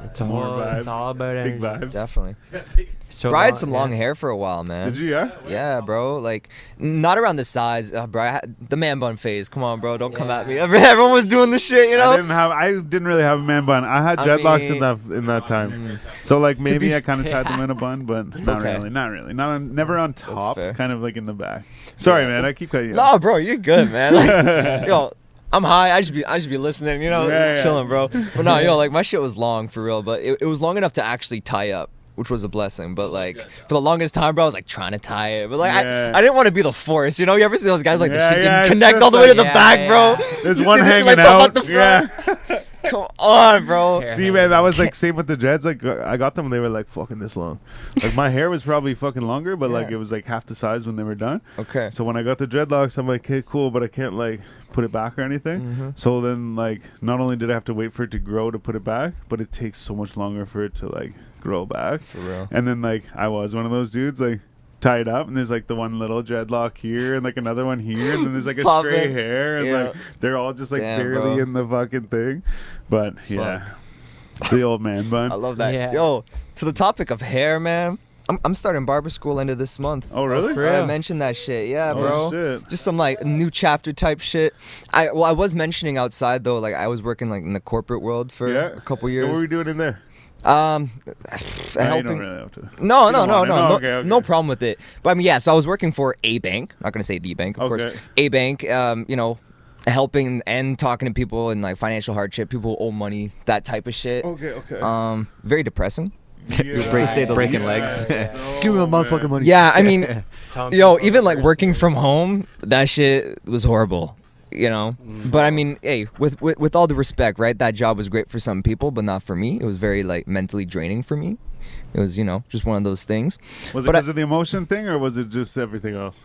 E: Vibes, better.
C: It's all
D: More vibes,
C: it's all about
D: big
C: energy.
D: vibes
B: definitely.
C: So
B: bro, I had
C: long-
B: some
C: yeah.
B: long hair for a while, man.
D: did you yeah
B: Yeah, bro. Like, not around the sides, uh, bro. I had the man bun phase. Come on, bro. Don't come at me. Everyone was doing the shit, you
D: I
B: know.
D: didn't have. I didn't really have a man bun. I had
B: I
D: dreadlocks in that in that time. So like maybe
B: be
D: I kind of tied them in a bun, but not
B: Okay.
D: really. Not really. Not on, never on top.
B: fair.
D: Kind of like in the back. Sorry,
B: Yeah.
D: man. I keep cutting you.
B: No, bro, you're good, man. Like, yo, I'm high. I just be, I just be listening, you know,
D: Yeah, yeah.
B: chilling, bro. But no, yo, like my shit was long for real, but it, it was long enough to actually tie up, which was a blessing. But like for the longest time, bro, I was like trying to tie it, but like
D: Yeah.
B: I, I didn't want to be the force, you know. You ever see those guys like
D: Yeah,
B: the shit didn't
D: it's
B: connect all the way to
D: like-
B: the
C: Yeah,
B: back, bro.
D: There's
B: You
D: one
B: see this
D: hanging
B: like, pop
D: out.
B: out the front.
D: yeah.
B: Come on, bro.
C: Hair
D: See, man, that was like same with the dreads. Like I got them, and they were like fucking this long. Like my hair was probably fucking longer, but like it was like half the size when they were done.
B: Okay.
D: So when I got the dreadlocks, I'm like, okay, cool, but I can't like put it back or anything.
B: Mhm.
D: So then, like, not only did I have to wait for it to grow to put it back, but it takes so much longer for it to like grow back.
B: For real.
D: And then like I was one of those dudes like tied up, and there's like the one little dreadlock here, and like another one here, and then there's like a
B: Pop
D: stray
B: it.
D: hair, and
B: Yeah.
D: like they're all just like
B: Damn,
D: barely
B: bro.
D: in the fucking thing. But yeah, the old man bun.
B: I love that.
C: Yeah.
B: Yo, to the topic of hair, man. I'm, I'm starting barber school end of this month.
D: Oh really?
C: Oh, for
B: I mentioned that shit. Yeah,
D: Oh,
B: bro.
D: shit.
B: Just some like new chapter type shit. I well, I was mentioning outside though, like I was working like in the corporate world for
D: Yeah.
B: a couple years.
D: What
B: years.
D: were we doing in there?
B: Um,
D: No, you
B: helping.
D: don't really have to.
B: No,
D: You
B: no,
D: don't
B: no, no, no,
D: No, okay, okay.
B: no problem with it. But I mean, yeah. So I was working for a bank. Not gonna say the bank, of
D: Okay.
B: course. A bank. Um, you know, helping and talking to people in like financial hardship, people who owe money, that type of shit.
D: Okay, okay.
B: Um, very depressing.
D: Yeah.
A: break- say the
B: breaking
A: least.
B: legs.
A: Give me my motherfucking money.
B: Yeah, I mean, yo, even like working from home, that shit was horrible. You know, mm. but I mean, hey, with, with with all the respect, right? That job was great for some people, but not for me. It was very like mentally draining for me. It was, you know, just one of those things.
D: Was it
B: but I-
D: because of the emotion thing, or was it just everything else?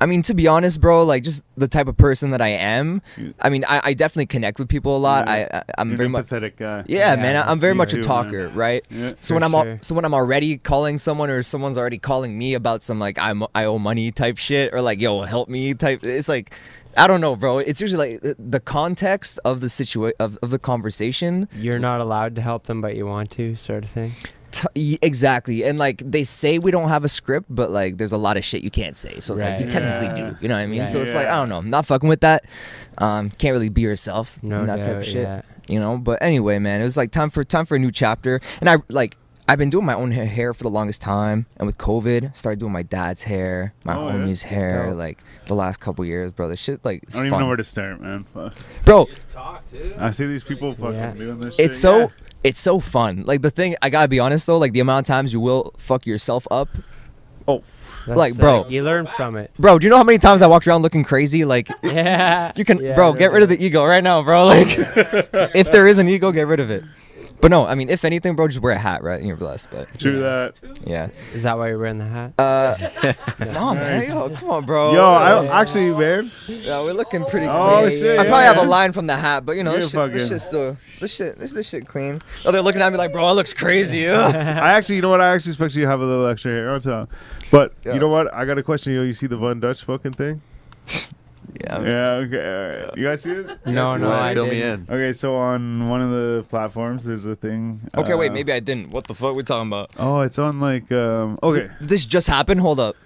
B: I mean, to be honest, bro, like just the type of person that I am.
D: You-
B: I mean, I, I definitely connect with people a lot.
D: Yeah.
B: I, I I'm
D: You're
B: very much.
D: empathetic guy.
B: Yeah,
C: Yeah,
B: man, I- I'm very much a talker,
D: man.
B: right?
D: Yeah.
B: So when I'm al- so when I'm already calling someone or someone's already calling me about some like I'm I owe money type shit or like yo help me type it's like I don't know, bro. It's usually like the- the context of the situation of, of the conversation.
C: You're not allowed to help them, but you want to, sort of thing.
B: T- y- exactly, and like they say we don't have a script, but like there's a lot of shit you can't say. So it's like you technically
D: Yeah.
B: do. You know what I mean?
C: Yeah.
B: So it's like I don't know. I'm not fucking with that. Um, can't really be yourself.
C: No
B: that
C: doubt,
B: type of shit.
C: yeah.
B: you know but anyway man it was like time for time for a new chapter and i like i've been doing my own hair for the longest time and with covid started doing my dad's hair my
D: Oh, yeah?
B: homie's hair
C: Dope.
B: like the last couple years bro this shit like
D: I don't even know where to start, man. Fuck.
B: bro
E: talk.
D: I see these people fucking
C: Yeah.
D: doing this. shit.
B: it's so
D: Yeah.
B: It's so fun. Like the thing i gotta be honest though like the amount of times you will fuck yourself up.
D: Oh,
C: That's
B: Like, bro.
C: you learn from it.
B: bro do you know how many times i walked around looking crazy? Like
C: Yeah.
B: you can
C: Yeah,
B: bro get rid of the ego right now bro. Like if there is an ego get rid of it But no, I mean, if anything, bro, just wear a hat, right? And you're blessed. But
D: True that.
B: yeah.
C: Is that why you're wearing the hat?
B: Uh, no, man. Yo, come on, bro.
D: Yo, I actually, man.
B: Yeah, we're looking pretty
D: Oh,
B: clean.
D: shit,
B: I probably
D: yeah.
B: have a line from the hat, but you know, this shit, this
D: fucking-
B: shit's still, this shit, this, this shit clean. Oh, they're looking at me like, bro, it looks crazy. ugh."
D: I actually, you know what? I actually expect you to have a little extra hair on top. But
B: Yeah.
D: you know what? I got a question. You, know, you see the Von Dutch fucking thing?
B: yeah.
D: Yeah. Okay. All right. You guys see it? You
C: No,
D: guys see
C: no,
D: it?
C: I
A: Fill me
C: didn't.
A: in.
D: Okay, so on one of the platforms, there's a thing.
B: Okay, wait,
D: uh,
B: maybe I didn't. What the fuck we talking about?
D: Oh, it's on like. um Okay,
B: Did this just happened? Hold up.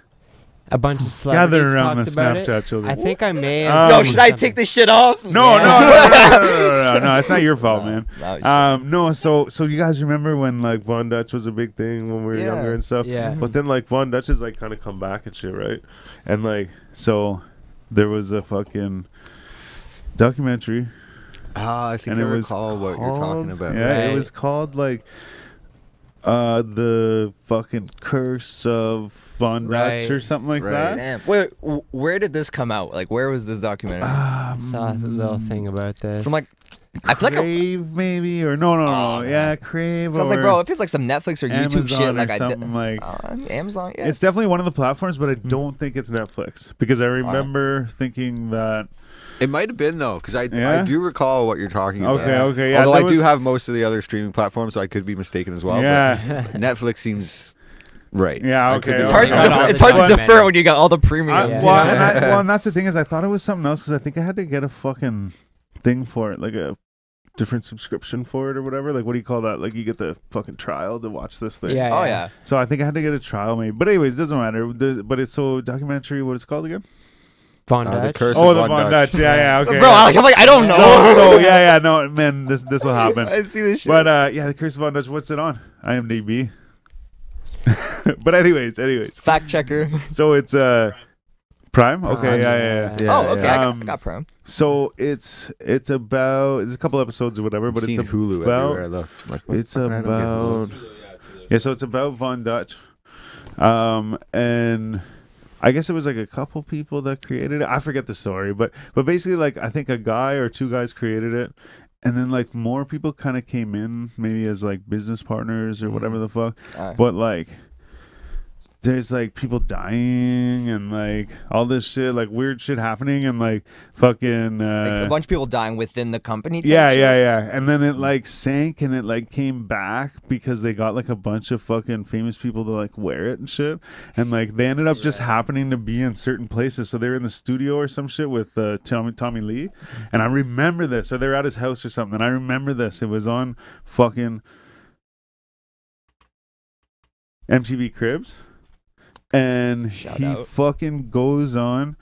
C: A bunch of celebrities
D: gather around the
C: talked about
D: Snapchat
C: it.
D: children.
C: I think I may.
D: Um,
C: have
B: Yo,
C: seen
B: should I take this shit off?
D: no, no, no, no, no, no, no, no, no, it's not your fault,
B: No,
D: man.
B: no, shit.
D: Um, no, so so you guys remember when like Von Dutch was a big thing when we were
B: Yeah.
D: younger and stuff?
C: Yeah.
D: But then like Von Dutch has like kind of come back and shit, right? And like so, there was a fucking documentary.
A: Ah, I think
D: and
A: I
D: it was
A: recall what you're talking about.
D: Yeah, it was called like uh the fucking curse of Von Dutch
C: Right.
D: or something like
A: Right.
B: Damn. Wait, where did this come out? Like, where was this documentary?
D: that. Um,
C: Saw a little thing about this.
B: Some like, I feel like. A,
D: Crave maybe or no no no
B: Oh,
D: yeah
B: man.
D: Crave.
B: so I was like, bro, It feels like some Netflix or YouTube
D: Amazon
B: shit,
D: or
B: like I did.
D: something like.
B: Uh, Amazon, yeah.
D: It's definitely one of the platforms, but I
B: Hmm.
D: don't think it's Netflix because I remember thinking that.
A: It might have been though, because I
D: Yeah?
A: I do recall what you're talking about.
D: Okay, okay, yeah,
A: Although
D: there
A: I do have most of the other streaming platforms, so I could be mistaken as well.
D: yeah,
A: but Netflix seems right.
D: Yeah, okay,
A: be
B: it's
D: okay.
B: hard to
C: Got
B: def- it's hard to defer when you got all the premium.
D: I,
C: Yeah.
D: well, and I, well, and that's the thing is, I thought it was something else because I think I had to get a fucking thing for it, like a different subscription for it or whatever. Like, what do you call that? Like, you get the fucking trial to watch this thing.
C: yeah,
B: Oh yeah.
D: So I think I had to get a trial, maybe. But anyways, doesn't matter. The, but it's so documentary. What it's called again?
C: Von
A: Uh, the curse
D: Oh,
A: of
D: the
A: Von
D: Von
A: Dutch.
D: Dutch. Yeah, yeah. Okay.
B: Bro, I'm like, I don't know.
D: So, so yeah, yeah. No, man, this this will happen.
B: I see this shit.
D: But uh, yeah, the Curse of Von Dutch. What's it on? IMDb. but anyways, anyways.
B: Fact checker.
D: So it's uh, Prime. Okay,
C: Prime,
D: yeah,
C: yeah,
D: yeah, yeah.
A: Yeah,
B: oh, okay. I, got,
D: Um,
B: I got Prime.
D: So it's it's about it's a couple episodes or whatever, but
A: I've
D: it's
A: seen Hulu
D: about
A: everywhere I look. I'm like, what
D: it's
A: fuck, I don't get Hulu.
D: about yeah. So it's about Von Dutch, um, and I guess it was like a couple people that created it. I forget the story, but but basically like I think a guy or two guys created it. And then like more people kind of came in, maybe as like business partners or whatever the fuck.
B: Uh,
D: But like, there's like people dying and like all this shit, like weird shit happening, and like fucking.
B: like
D: Uh,
B: a bunch of people dying within the company.
D: yeah,
B: shit.
D: yeah, yeah. And then it like sank and it like came back because they got like a bunch of fucking famous people to like wear it and shit. And like they ended up just happening to be in certain places. So they were in the studio or some shit with uh, Tommy Tommy Lee. And I remember this. Or they were at his house or something. And I remember this. It was on fucking MTV Cribs. And
B: Shout
D: he
B: out.
D: fucking goes on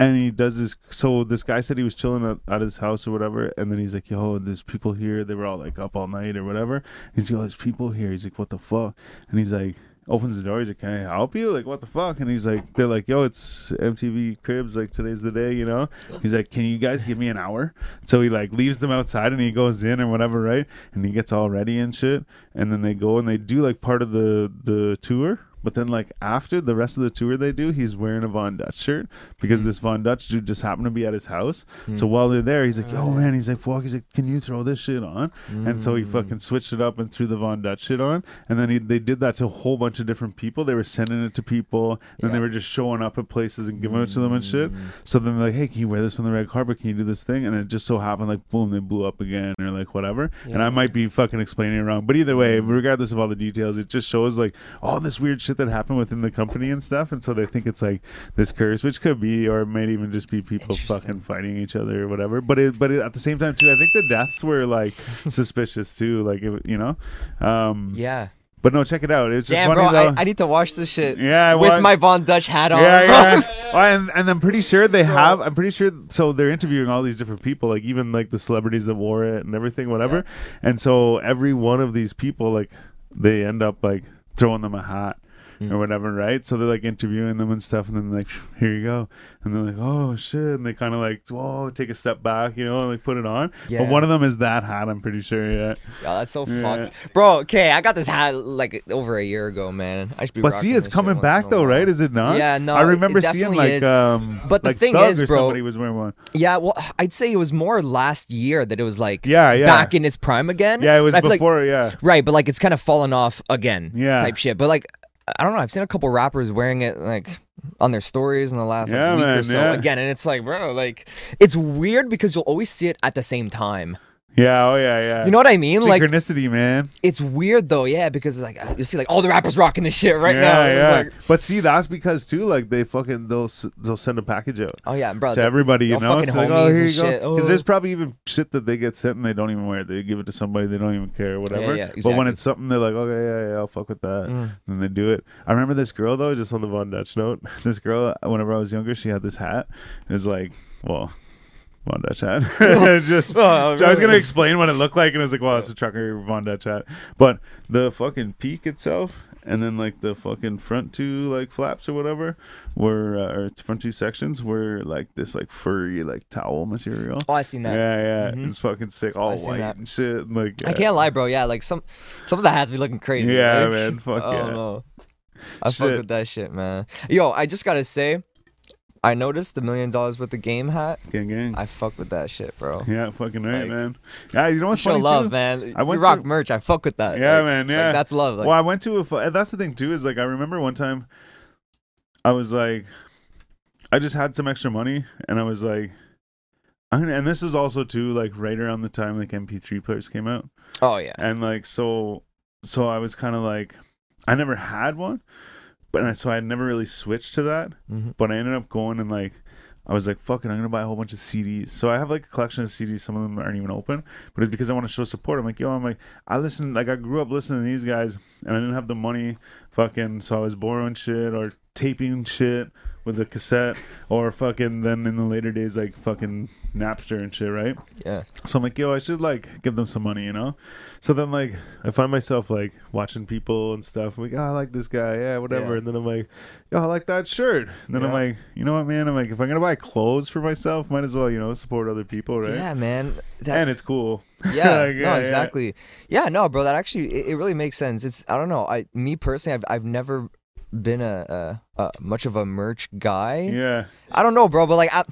D: and he does this. So this guy said he was chilling at, at his house or whatever, and then he's like, "Yo, there's people here. They were all like up all night or whatever." And he's like, "Oh, there's people here." He's like, "What the fuck?" And he's like, opens the door. He's like, "Can I help you?" Like, "What the fuck?" And he's like, "They're like, yo, it's MTV Cribs. Like today's the day, you know." He's like, "Can you guys give me an hour?" So he like leaves them outside and he goes in or whatever, right? And he gets all ready and shit. And then they go and they do like part of the the tour. But then, like after the rest of the tour they do, he's wearing a Von Dutch shirt because hmm. this Von Dutch dude just happened to be at his house. Hmm. So while they're there, he's like, "Yo, man," he's like, "Fuck," he's like, "Can you throw this shit on?" And so he hmm. fucking switched it up and threw the Von Dutch shit on. And then he, they did that to a whole bunch of different people. They were sending it to people, and they were just showing up at places and giving it to them and shit. So then they're like, "Hey, can you wear this on the red carpet? Can you do this thing?" And it just so happened, like, boom, they blew up again or like whatever. And I might be fucking explaining it wrong, but either way, regardless of all the details, it just shows like all this weird shit that happened within the company and stuff. And so they think it's like this curse, which could be, or it might even just be people fucking fighting each other or whatever. But it, but it, at the same time too, I think the deaths were like suspicious too. Like it, you know, um,
B: Yeah.
D: But no, check it out. It's just
B: Damn,
D: funny
B: bro. I, I need to watch this shit.
D: yeah,
B: with my Von Dutch hat on.
D: yeah, yeah. Oh, and, and I'm pretty sure they have. I'm pretty sure. So they're interviewing all these different people, like even like the celebrities that wore it and everything, whatever. And so every one of these people, like, they end up like throwing them a hat.
B: Mm.
D: or whatever, right? So they're like interviewing them and stuff, and then like, here you go, and they're like, oh shit, and they kind of like, whoa, take a step back, you know, and like put it on. But one of them is that hat, I'm pretty sure, yeah.
B: Yeah, that's so
D: Yeah.
B: fucked, bro. Okay, I got this hat like over a year ago, man. I should be.
D: But see, it's coming back though, right? Is it not?
B: Yeah, no,
D: I remember seeing like
B: is.
D: um,
B: But the
D: like
B: thing
D: Thug
B: is, bro-
D: somebody was wearing one.
B: Yeah, well, I'd say it was more last year that it was like
D: Yeah, yeah.
B: back in its prime again.
D: Yeah, it was
B: feel like-
D: before. yeah,
B: right, but like it's kind of fallen off again.
D: Yeah.
B: type shit. But like I don't know. I've seen a couple rappers wearing it like on their stories in the last like,
D: Yeah,
B: week or so
D: yeah.
B: again, and it's like, bro, like it's weird because you'll always see it at the same time.
D: Yeah, oh yeah, yeah.
B: You know what I mean? Like
D: synchronicity, man.
B: it's weird though, yeah, because it's like you see like all the rappers rocking this shit right
D: yeah,
B: now.
D: Yeah.
B: like,
D: but see, that's because too, like they fucking they'll they'll send a package out
B: oh yeah, bro.
D: to everybody, you know. It's like,
B: homies
D: oh, here you go.
B: shit.
D: Because
B: Oh.
D: there's probably even shit that they get sent and they don't even wear it. They give it to somebody, they don't even care, whatever.
B: yeah, exactly.
D: But when it's something, they're like, okay, yeah, yeah, I'll fuck with that.
B: Mm.
D: And they do it. I remember this girl though, just on the Von Dutch note. This girl, whenever I was younger, she had this hat. It was like, well, Von Dutch hat. just,
B: Oh,
D: I was gonna explain what it looked like, and I was like, well, it's a trucker Von Dutch hat. But the fucking peak itself. And then like the fucking front two like flaps or whatever were uh, or front two sections were like this like furry like towel material.
B: Oh, I seen that.
D: Yeah, yeah,
B: Mhm.
D: it's fucking sick, all white
B: that.
D: and shit. Like,
B: I can't lie, bro. Yeah, like some some of the hats be looking crazy.
D: Yeah,
B: like,
D: man, fuck
B: I
D: yeah.
B: know. I fuck
D: Shit.
B: with that shit, man. Yo, I just gotta say, I noticed the million dollars with the game hat.
D: Gang, gang.
B: I fuck with that shit, bro.
D: Yeah, fucking right,
B: Like-
D: man. Yeah, you know what's
B: Show
D: funny
B: love,
D: too?
B: man.
D: I
B: you
D: went
B: rock
D: to-
B: merch. I fuck with that.
D: Yeah,
B: Like-
D: man,
B: like,
D: yeah.
B: that's love. Like,
D: well, I went to a. That's the thing too is like I remember one time, I was like, I just had some extra money, and I was like, I'm gonna, and this is also too like right around the time like MP3 players came out,
B: oh yeah.
D: and like so, so I was kind of like, I never had one, but I, so I never really switched to that.
B: Mhm.
D: But I ended up going and like I was like, fuck it, I'm gonna buy a whole bunch of CDs. So I have like a collection of CDs, some of them aren't even open. But it's because I want to show support. I'm like, yo, I'm like, I listen like I grew up listening to these guys and I didn't have the money fucking so I was borrowing shit or taping shit with a cassette or fucking then in the later days like fucking Napster and shit, right?
B: Yeah.
D: So I'm like, yo, I should like give them some money, you know? So then like I find myself like watching people and stuff. I'm like, oh, I like this guy, yeah, whatever.
B: Yeah.
D: And then I'm like, yo, I like that shirt. And then I'm like, you know what, man? I'm like, if I'm gonna buy clothes for myself, might as well, you know, support other people, right?
B: Yeah, man. That,
D: And it's cool.
B: yeah,
D: Like, yeah,
B: no,
D: yeah.
B: exactly. Yeah. no, bro. That actually, it, it really makes sense. It's I don't know. I me personally, I've I've never been a, a, a much of a merch guy.
D: Yeah.
B: I don't know, bro, but like I,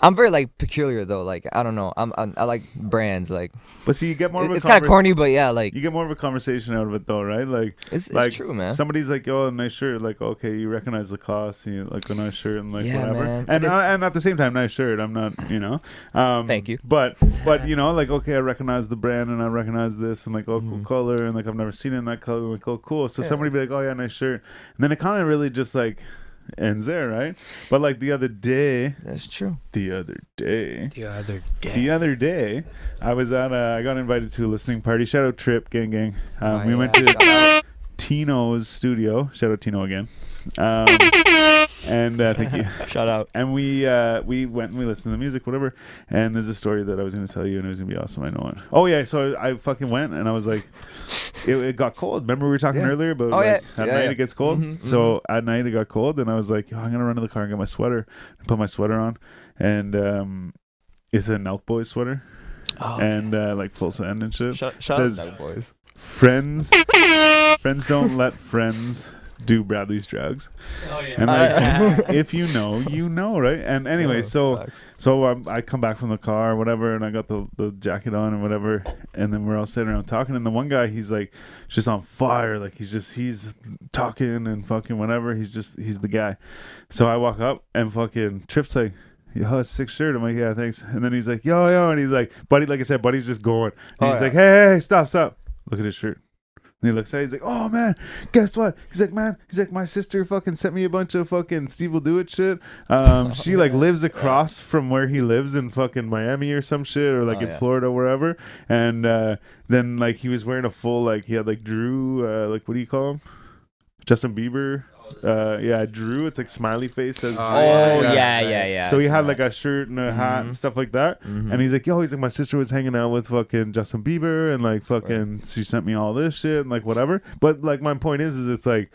B: I'm very like peculiar though. Like I don't know. I'm, I'm I like brands. Like
D: But see, you get more of a
B: it's kind of corny, but yeah, like
D: You get more of a conversation out of it though, right? Like,
B: it's, it's
D: like
B: true, man.
D: Somebody's like, "Oh, nice shirt." Like, okay, you recognize the cost, you like a nice shirt, and like
B: Yeah,
D: whatever.
B: man.
D: And uh, and at the same time, nice shirt. I'm not, you know. Um,
B: Thank you.
D: But but you know, like okay, I recognize the brand, and I recognize this, and like oh, cool
B: Mhm.
D: color, and like I've never seen it in that color. Like oh, cool. So
B: Yeah.
D: somebody be like, "Oh yeah, nice shirt," and then it kind of really just like ends there, right? But like the other day,
B: That's true.
D: the other day.
C: The other day,
D: The
C: day.
D: other day, I was at a, I got invited to a listening party. Shout out Trip, gang, gang. Um,
C: Oh,
D: we
C: yeah.
D: went to
C: Shout out.
D: Tino's studio. Shout out Tino again. Um, and uh, thank you.
B: Shout out.
D: And we uh, we went and we listened to the music, whatever. And there's a story that I was going to tell you, and it was going to be awesome. I know it. Oh yeah, so I fucking went, and I was like, it, it got cold. Remember we were talking
B: Yeah.
D: earlier about
B: Oh,
D: like,
B: yeah.
D: at
B: Yeah,
D: night
B: yeah.
D: it gets cold.
B: Mhm,
D: So at night it got cold, and I was like, oh, I'm gonna run to the car and get my sweater, and put my sweater on, and um, it's a Nelk Boy sweater,
B: Oh,
D: and uh, like full send and shit.
B: shout, shout
D: says-
B: out, boys.
D: Friends, friends don't let friends do Bradley's drugs.
E: Oh yeah.
D: And
B: Uh,
D: like, if you know, you know, right? And anyway, so
B: Facts.
D: so um, I come back from the car, or whatever, and I got the, the jacket on and whatever, and then we're all sitting around talking, and the one guy, he's like, just on fire, like he's just he's talking and fucking whatever. He's just he's the guy. So I walk up and fucking Trip's like. Yo, it's sick shirt. I'm like, yeah, thanks. And then he's like, yo, yo, and he's like, buddy, like I said, buddy's just going. And
B: Oh,
D: he's
B: yeah.
D: like, hey, hey, hey, stop, stop. Look at his shirt. And he looks at it, he's like, oh man, guess what? He's like, man, he's like, my sister fucking sent me a bunch of fucking Steve will do it shit. Um, she like lives across from where he lives in fucking Miami or some shit, or like
B: Oh,
D: in
B: yeah.
D: Florida, wherever. And uh, then like he was wearing a full like he had like Drew, uh, like what do you call him? Justin Bieber. Uh, yeah, Drew. It's like smiley face says.
C: Oh,
B: Oh
C: yeah,
B: yeah,
C: yeah.
B: yeah, yeah.
D: so he
B: I
D: had like a shirt and a hat and stuff like that.
B: Mhm.
D: And he's like, yo, he's like, my sister was hanging out with fucking Justin Bieber and like fucking, she sent me all this shit and like whatever. But like, my point is, is it's like,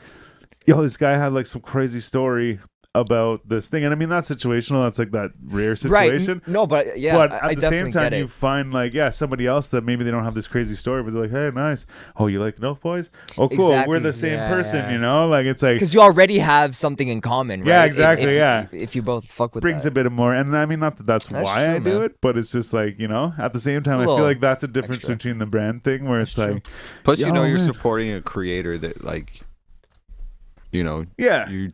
D: yo, this guy had like some crazy story about this thing, and I mean that's situational. That's like that rare situation.
B: Right. No, but yeah,
D: but at
B: I
D: the same time, you find like yeah, somebody else that maybe they don't have this crazy story, but they're like, hey, nice. Oh, you like Nelk Boys? Oh, cool. We're the same
C: Yeah,
D: person,
C: yeah.
D: you know. Like it's like
B: Because you already have something in common, right?
D: Yeah, exactly,
B: If,
D: yeah.
B: If you both fuck with it.
D: brings
B: that.
D: a bit of more. And I mean, not that that's,
B: That's
D: why I do
B: man.
D: it, but it's just like you know. At the same time, I feel like that's a difference
B: extra.
D: between the brand thing, where it's
B: true.
D: like,
A: Plus, you
D: Yo,
A: know, oh, you're
D: man.
A: supporting a creator that, like, you know,
D: yeah,
A: you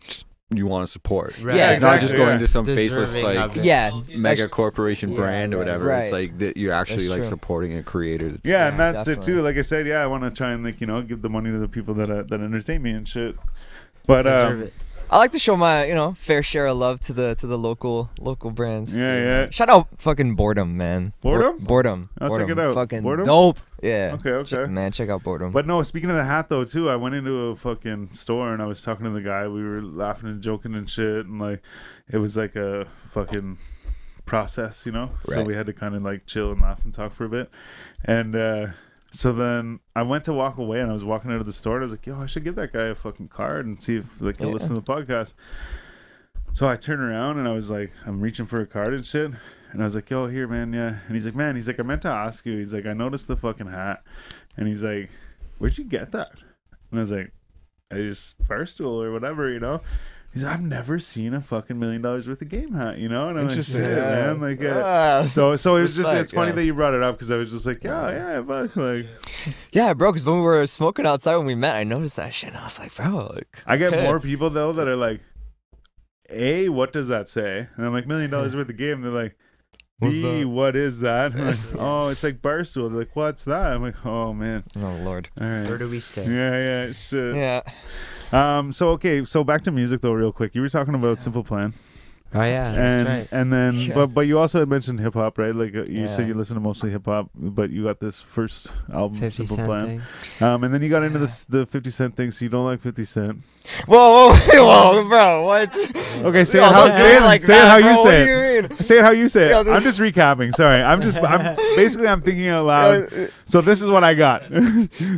A: you want to support.
C: Right.
B: Yeah,
A: it's not just going
D: yeah.
A: to some
C: Deserving
A: faceless like.
B: Yeah,
A: mega corporation
C: Yeah,
A: brand or
C: right.
A: whatever. It's like that you're actually
B: That's
A: like
B: true.
A: supporting a creator. That's,
D: yeah, and
C: Yeah,
D: that's it too. Like I said, yeah, I want to try and like you know give the money to the people that uh, that entertain me and shit. But
C: Deserve
D: um,
C: it.
B: I like to show my, you know, fair share of love to the to the local local brands.
D: Yeah,
B: too,
D: yeah.
B: Shout out fucking boredom, man. Bor-
D: Boredom?
B: boredom.
D: I'll check it out.
B: Fucking
D: Boredom?
B: dope. Yeah.
D: okay, okay.
B: Man, check out boredom.
D: But no, speaking of the hat though, too, I went into a fucking store and I was talking to the guy. We were laughing and joking and shit, and like, it was like a fucking process, you know.
B: Right.
D: So we had to kind of like chill and laugh and talk for a bit, and uh so then I went to walk away, and I was walking out of the store, and I was like, "Yo, I should give that guy a fucking card and see if like he'll
B: Yeah.
D: listen to the podcast." So I turned around and I was like, I'm reaching for a card and shit. And I was like, yo, here, man, yeah. And he's like, man, he's like, I meant to ask you. He's like, I noticed the fucking hat. And he's like, where'd you get that? And I was like, I just Barstool or whatever, you know. He's like, I've never seen a fucking million dollars worth of game hat, you know. And I'm like,
B: Interesting.
D: shit,
B: Yeah.
D: man, like, uh,
B: Ah.
D: so so it was just, it's funny
B: yeah.
D: that you brought it up because I was just like, yeah, yeah, fuck, like
B: yeah, bro. Because when we were smoking outside when we met, I noticed that shit. and I was like, bro, like,
D: I get
B: okay.
D: more people though that are like, A, what does that say? And I'm like, million dollars worth of game. They're like, B, what is that? Like, oh, it's like Barstool. They're like, what's that? I'm like, oh man.
B: Oh lord.
D: All
C: Where do we stay?
D: Yeah, yeah, shit.
B: Yeah.
D: Um. So okay. So back to music though, real quick. You were talking about Simple Plan,
C: Oh yeah,
D: and
C: that's right.
D: and then,
B: Yeah.
D: but but you also had mentioned hip hop, right? Like uh, you
B: Yeah.
D: said, you listen to mostly hip hop, but you got this first album, Simple Plan. Um, and then you got into this the Fifty Cent thing. So you don't like Fifty Cent.
B: Whoa, whoa, whoa, bro. What?
D: Okay, say
B: Yo,
D: it how say it,
B: like
D: say it how
B: bro.
D: you say it.
B: Mean?
D: Say it how you say it.
B: Yo,
D: I'm just recapping. Sorry, I'm just I'm basically I'm thinking out loud. So this is what I got.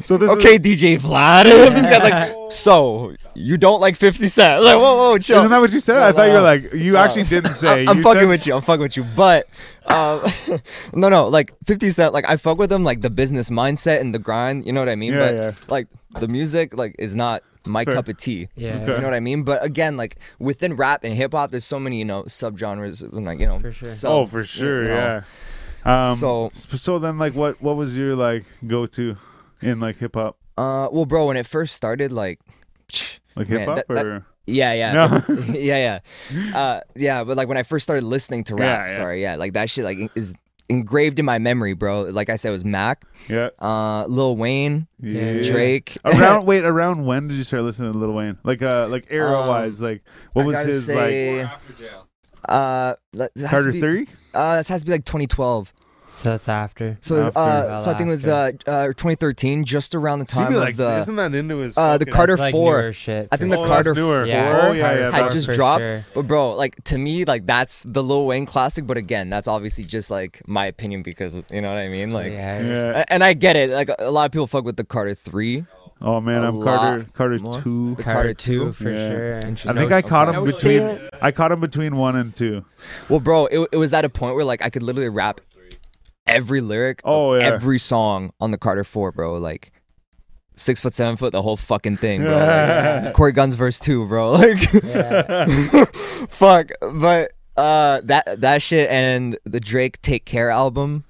D: so this
B: Okay,
D: is,
B: DJ Vlad. this guy's like, so you don't like 50 Cent? Like, whoa, whoa, chill.
D: isn't that what you said? I thought you were like you actually didn't say.
B: I'm, I'm
D: You
B: fucking
D: said-
B: with you. I'm fucking with you. But um, no, no, like 50 Cent, like I fuck with him, like the business mindset and the grind. You know what I mean?
D: Yeah,
B: but
D: yeah.
B: like the music, like is not my
D: Fair.
B: cup of tea.
C: Yeah.
D: Okay.
B: You know what I mean? But again, like within rap and hip hop, there's so many, you know, subgenres and like, you know,
C: For sure.
B: sub-
D: Oh, for
B: you
D: sure,
B: know.
D: yeah. Um, so
B: So-
D: so then like what what was your like go to in like hip hop
B: Uh, well, bro, when it first started, like,
D: like hip hop
B: that- that-
D: or
B: Yeah, yeah,
D: No.
B: yeah, yeah, uh, yeah. But like when I first started listening to rap,
D: Yeah, yeah.
B: sorry, yeah, like that shit like is engraved in my memory, bro. Like I said, it was Mac,
D: yeah,
B: uh, Lil Wayne,
D: yeah.
B: Drake.
D: Around wait, around when did you start listening to Lil Wayne? Like uh like era wise, like what
B: Um, I
D: was his
B: say-
D: like
E: after jail.
B: uh, that to
D: Carter
B: be-
D: Three?
B: Uh, this has to be like 2012.
C: So that's after.
B: So,
D: After.
B: uh, so I think it was uh, uh 2013, just around the time
D: be
B: of
D: like,
B: the.
D: isn't that into his
B: uh, the Carter
C: like
B: four.
C: shit.
B: I think
C: for
B: the
D: Oh.
B: Carter
D: that's newer.
C: Yeah,
D: oh yeah, yeah.
B: had just dropped.
C: sure.
B: But bro, like to me, like that's the Lil Wayne classic. But again, that's obviously just like my opinion because you know what I mean. Like,
C: yeah,
D: Yeah.
B: And I get it. Like a lot of people fuck with the Carter three,
D: Oh man,
B: a
D: I'm Carter Carter
B: more.
D: two.
B: the Carter, two.
C: for
D: Yeah.
C: sure.
D: I think I caught him between I caught him between one and two.
B: Well, bro, it, it was at a point where like I could literally rap every lyric,
D: Oh,
B: of
D: yeah.
B: every song on the Carter four, bro. Like six foot, seven foot, the whole fucking thing, bro. Like, Cory Gunz verse two, bro. Like,
C: Yeah.
B: fuck. But uh, that that shit and the Drake Take Care album,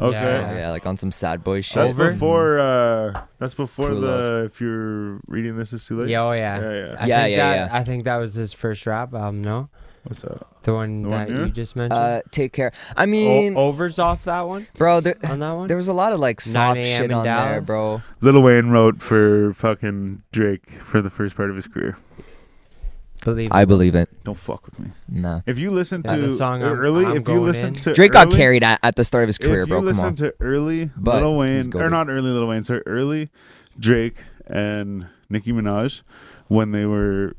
D: Okay.
C: Yeah.
B: yeah, like on some sad boy shit.
D: That's before uh that's before
B: True
D: the
B: love.
D: if you're reading this is too late.
C: Yeah, oh yeah.
D: Yeah, yeah.
C: I
B: Yeah,
C: think
B: yeah,
C: that, I think that was his first rap album. No,
D: What's up?
C: the one
D: The one
C: that
D: here?
C: you just mentioned.
B: Uh, Take Care. I mean,
C: o- overs off that one.
B: bro, there,
C: On that one.
B: there was a lot of like
C: 9
B: soft
C: a.m.
B: shit
C: in
B: on there,
C: Dallas?
B: bro.
D: Lil Wayne wrote for fucking Drake for the first part of his career.
C: Believe.
B: I believe it.
D: Don't fuck with me.
B: Nah.
D: If you listen
C: Yeah,
D: to
C: the song I'm-
D: early,
C: I'm
D: if you
C: going
D: listen
C: in.
D: to
B: Drake got
D: early-
B: carried at, at the start of his career, bro.
D: if
B: bro.
D: you
B: Come
D: listen
B: on.
D: to early
B: But
D: Lil
B: he's
D: Wayne, or not early Lil Wayne, sorry, early Drake and Nicki Minaj when they were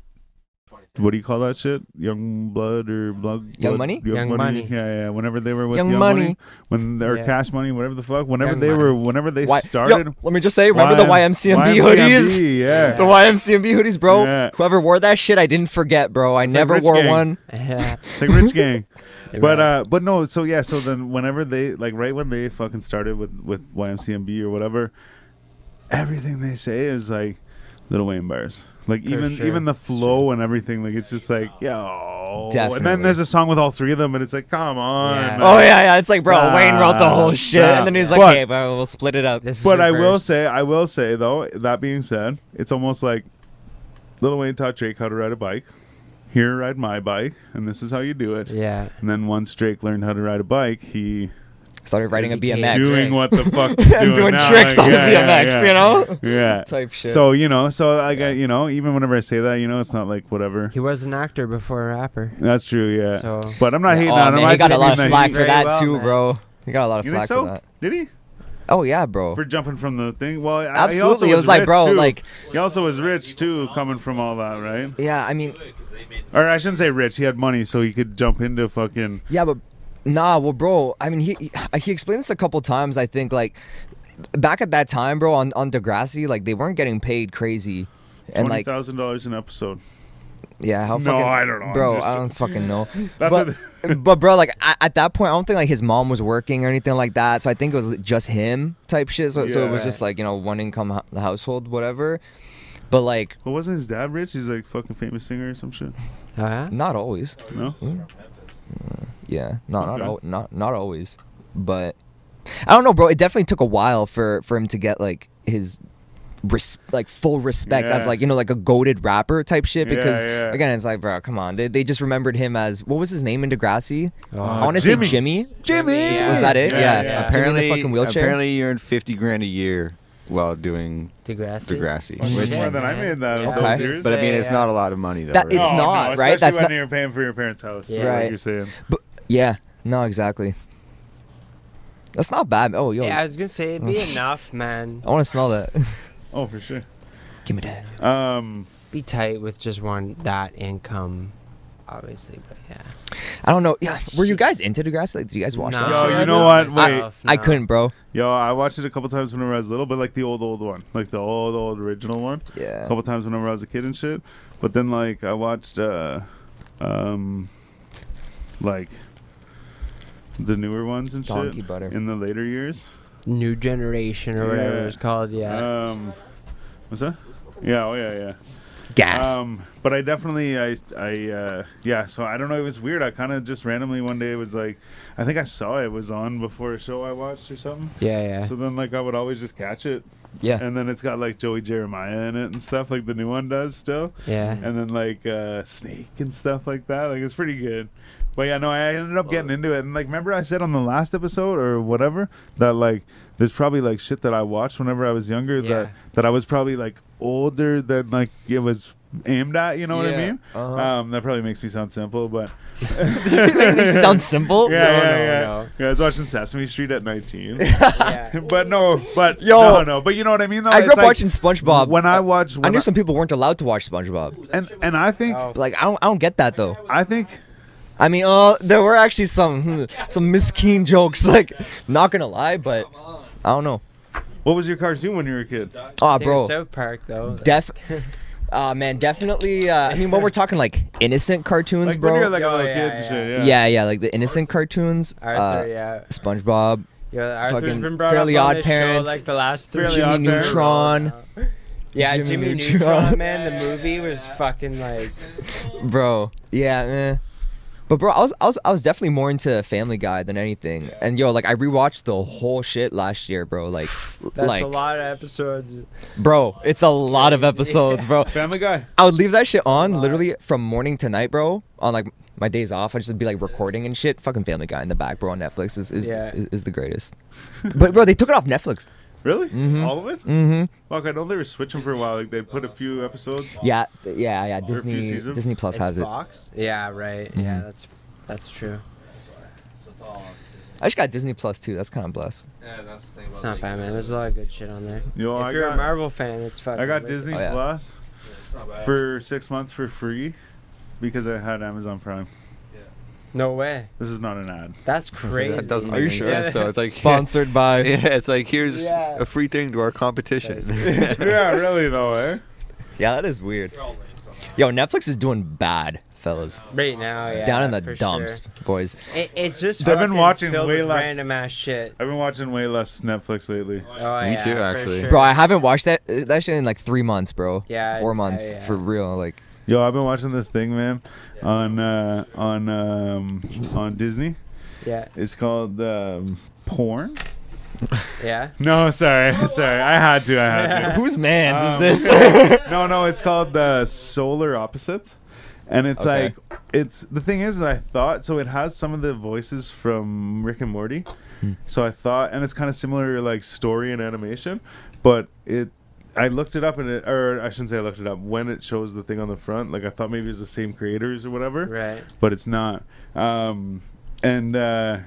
D: what do you call that shit? Young blood or blood?
B: Young
D: blood-
B: Money?
C: Young Money.
D: Yeah, yeah. Whenever they were with
B: Young
D: Young,
B: Money.
D: Money, when they're
C: Yeah.
D: Cash Money, whatever the fuck. Whenever
C: Young
D: they
C: Money.
D: were, whenever they
B: Why-
D: started.
B: Yo, let me just say, remember the
D: Y-
B: YMCMB, hoodies?
D: Yeah.
B: The YMCMB hoodies, bro.
D: Yeah.
B: Whoever wore that shit, I didn't forget, bro. I
D: It's like
B: never
D: Rich
B: wore
D: Gang.
B: one.
C: Yeah.
D: It's like Rich Gang. But uh, but no. So yeah. So then whenever they like right when they fucking started with with YMCMB or whatever, everything they say is like Little Wayne bars. Like
C: For
D: even
C: sure.
D: even the flow and everything. Like it's just like yo. And then there's a song with all three of them, and it's like come on.
C: Yeah.
D: man.
B: Oh yeah, yeah. It's like, bro, Wayne wrote the whole
D: Stop,
B: shit, and then he's like,
D: stop.
B: "Okay, bro, we'll split it up."
C: This
D: But
C: your
D: I will say, I will say though. That being said, it's almost like Little Wayne taught Drake how to ride a bike. Here, ride my bike, and this is how you do it.
C: Yeah.
D: And then once Drake learned how to ride a bike, he
B: Started riding a BMX,
D: doing what the fuck doing,
B: and doing
D: now.
B: tricks
D: Like,
B: on
D: yeah,
B: the BMX,
D: yeah.
B: you know,
D: Yeah.
B: type shit.
D: So you know, so like I, you know, even whenever I say that, you know, it's not like whatever.
C: He was an actor before a rapper.
D: That's true, yeah.
C: So
D: but I'm not hating
B: oh
D: on him.
B: man,
D: I
B: got a lot of
D: that
B: flack for that
C: well,
B: too,
C: man.
B: bro. He got a lot of
D: You
B: flack
D: think
B: for
D: so?
B: that.
D: Did he?
B: Oh yeah, bro.
D: For jumping from the thing? Well, I- he also
B: Absolutely, it was like, bro,
D: too.
B: like-
D: he also was rich too, coming from all that, right?
B: yeah, I mean,
D: Or I shouldn't say rich. He had money, so he could jump into fucking.
B: Yeah, but nah, well, bro. I mean, he he, he explained this a couple times. I think like back at that time, bro, on on Degrassi, like they weren't getting paid crazy, and
D: Twenty
B: like
D: thousand dollars an episode.
B: yeah, how
D: No,
B: fucking
D: I don't know.
B: Bro.
D: just-
B: I don't fucking know.
D: That's
B: but,
D: a-
B: but bro, like at, at that point, I don't think like his mom was working or anything like that. So I think it was just him type shit. So so it was just like you know one income hu- household, whatever. But like
D: But wasn't his dad rich? He's like fucking famous singer or some shit.
C: Yeah?
B: not always.
D: No. Hmm.
B: Yeah, not not
D: Okay.
B: al- not not always, but I don't know, bro. It definitely took a while for for him to get like his res- like full respect as like you know like a goaded rapper type shit. Because
D: yeah.
B: again, it's like, bro, come on. They, they just remembered him as what was his name in Degrassi?
C: Oh,
B: I want to
D: Jimmy.
B: say Jimmy.
C: Jimmy.
B: Was that it?
D: Yeah,
B: Yeah.
D: yeah.
B: Jimmy in the
A: Apparently,
B: fucking wheelchair.
A: apparently, you earned fifty grand a year while doing
C: Degrassi.
A: Degrassi.
D: Much
A: Which-
D: more than I made that.
C: Yeah,
B: Okay.
A: but I mean, it's
C: Yeah.
A: not a lot of money though.
B: That-
A: right?
B: it's oh,
D: No,
B: not,
D: no,
B: right? That's
D: when
B: not-
D: you're paying for your parents' house.
C: Yeah.
D: Yeah.
B: Right.
D: Like you're saying.
B: But yeah, no, exactly. That's not bad. Oh, yo,
C: Yeah, I was gonna say it'd be enough, man.
B: I want to smell that.
D: Oh, for sure.
B: Give me that.
D: Um,
C: Be tight with just one that income, obviously, but yeah.
B: I don't know. Yeah, were you guys into Degrassi? Like, did you guys watch
C: No.
B: that?
D: Yo,
B: shit?
D: you know what? Wait.
C: Myself,
B: I
C: no.
B: couldn't, bro.
D: yo, I watched it a couple times whenever I was little, but like the old, old one, like the old, old original one.
B: Yeah.
D: A couple times whenever I was a kid and shit. But then like I watched, uh, um, like the newer ones and
B: Donkey
D: shit
B: butter.
D: in the later years.
C: New generation or whatever
D: Yeah.
C: it's called. Yeah.
D: Um, what's that? Yeah. Oh yeah. Yeah.
B: Gas.
D: Um, but I definitely, I, I, uh, yeah. So I don't know. It was weird. I kind of just randomly one day was like, I think I saw it was on before a show I watched or something.
C: yeah, yeah.
D: So then, like, I would always just catch it,
B: yeah.
D: and then it's got like Joey Jeremiah in it and stuff, like the new one does still,
C: yeah.
D: and then like uh, Snake and stuff like that. Like, it's pretty good. But yeah, no, I ended up getting into it, and like, remember I said on the last episode or whatever that like, there's probably like shit that I watched whenever I was younger
C: Yeah.
D: that that I was probably like older than like it was aimed at. You know what I mean?
B: Uh-huh.
D: Um, that probably makes me sound simple, but
B: Makes it sound simple.
D: yeah,
C: No,
D: yeah,
C: no,
D: yeah.
C: no.
D: yeah. I was watching Sesame Street at 19. but no, but
B: Yo.
D: no, no. But you know what I mean? Though
B: I grew up
D: like,
B: watching SpongeBob.
D: When I watch,
B: I
D: when
B: knew some people weren't allowed to watch SpongeBob.
D: and and I think
C: Oh.
B: Like I don't, I don't get that though.
D: I think
B: I mean, uh, there were actually some hmm, some Miss Keen jokes. Like, not gonna lie, but I don't know.
D: what was your cartoon when you were a kid?
B: Ah,
C: Same
B: bro,
C: South Park though.
B: def. Uh, man, definitely. Uh, I mean, when we're talking like innocent cartoons,
D: Like
B: bro.
D: when you're like a
C: Oh,
D: little
C: yeah,
D: kid and
C: yeah.
D: shit. Yeah.
B: yeah, yeah, like the innocent cartoons.
C: Arthur,
B: uh,
C: yeah.
B: SpongeBob,
C: Yeah, Arthur's
B: fucking
C: been brought
B: Fairly
C: up on
B: Odd
C: this
B: Parents,
C: show like the last three.
D: Fairly
B: Jimmy
D: Odd Parents.
B: Neutron,
C: Yeah,
B: Jimmy
C: Jimmy,
B: Neutron.
C: Neutron, man. The movie was fucking like.
B: bro. Yeah, eh. But bro, I was, I was I was definitely more into Family Guy than anything. And yo, like I rewatched the whole shit last year, bro. Like,
C: That's
B: like,
C: a lot of episodes.
B: bro, it's a lot of episodes, bro.
D: Family Guy.
B: I would leave that shit on literally from morning to night, bro. On like my days off, I just would just be like recording and shit. Fucking Family Guy in the back, bro. On Netflix is is,
C: Yeah.
B: is, is the greatest. but bro, they took it off Netflix.
D: Really?
B: Mhm.
D: All of it?
B: Mm-hmm.
D: Fuck, I know they were switching for a while. Like they put a few episodes.
B: Yeah, th- yeah, yeah.
D: a few
B: Disney
D: seasons?
B: Disney Plus
C: It's
B: has it.
C: Fox. Yeah, right. Yeah,
B: Mhm.
C: that's that's true.
E: So it's all.
B: I just got Disney Plus too. That's kind of blessed.
E: Yeah, that's the thing.
C: It's not
E: like,
C: bad, man. There's a lot of good shit on there.
D: Yo,
C: if
D: I
C: you're
D: got-
C: a Marvel fan, it's fucking.
D: I got
C: wicked.
D: Disney
B: Oh, yeah.
D: Plus
E: It's
D: for six months for free. because I had Amazon Prime.
C: No way.
D: This is not an ad.
C: That's crazy.
A: That doesn't
B: Are you sure?
A: sense. So it's like
B: Sponsored by.
A: Yeah, it's like here's
C: Yeah.
A: a free thing to our competition.
D: yeah, really though, eh?
B: Yeah, that is weird.
E: They're all laced on that.
B: Yo, Netflix is doing bad, fellas.
C: right now, yeah.
B: Down in the dumps,
C: sure.
B: boys.
C: It, it's just.
D: I've been watching way less-
C: random ass shit.
D: I've been watching way less Netflix lately.
C: Oh,
A: Me
C: yeah,
A: too, actually.
C: sure.
B: Bro, I haven't watched that that shit in like three months, bro.
C: Yeah,
B: four
C: I-
B: months
C: I, uh,
B: for real. Like,
D: Yo, I've been watching this thing, man, on uh, on um, on Disney.
C: Yeah,
D: It's called um, porn.
C: yeah.
D: No, sorry, sorry. I had to. I had to.
B: whose man's
D: Um,
B: is this?
D: no, no, it's called the Solar Opposites, and it's
B: Okay.
D: like it's the thing is I thought so it has some of the voices from Rick and Morty,
B: Hmm.
D: so I thought and it's kind of similar like story and animation, but it. I looked it up and it, or I shouldn't say I looked it up. When it shows the thing on the front, like I thought maybe it's the same creators or whatever,
C: Right.
D: but it's not. Um, and uh,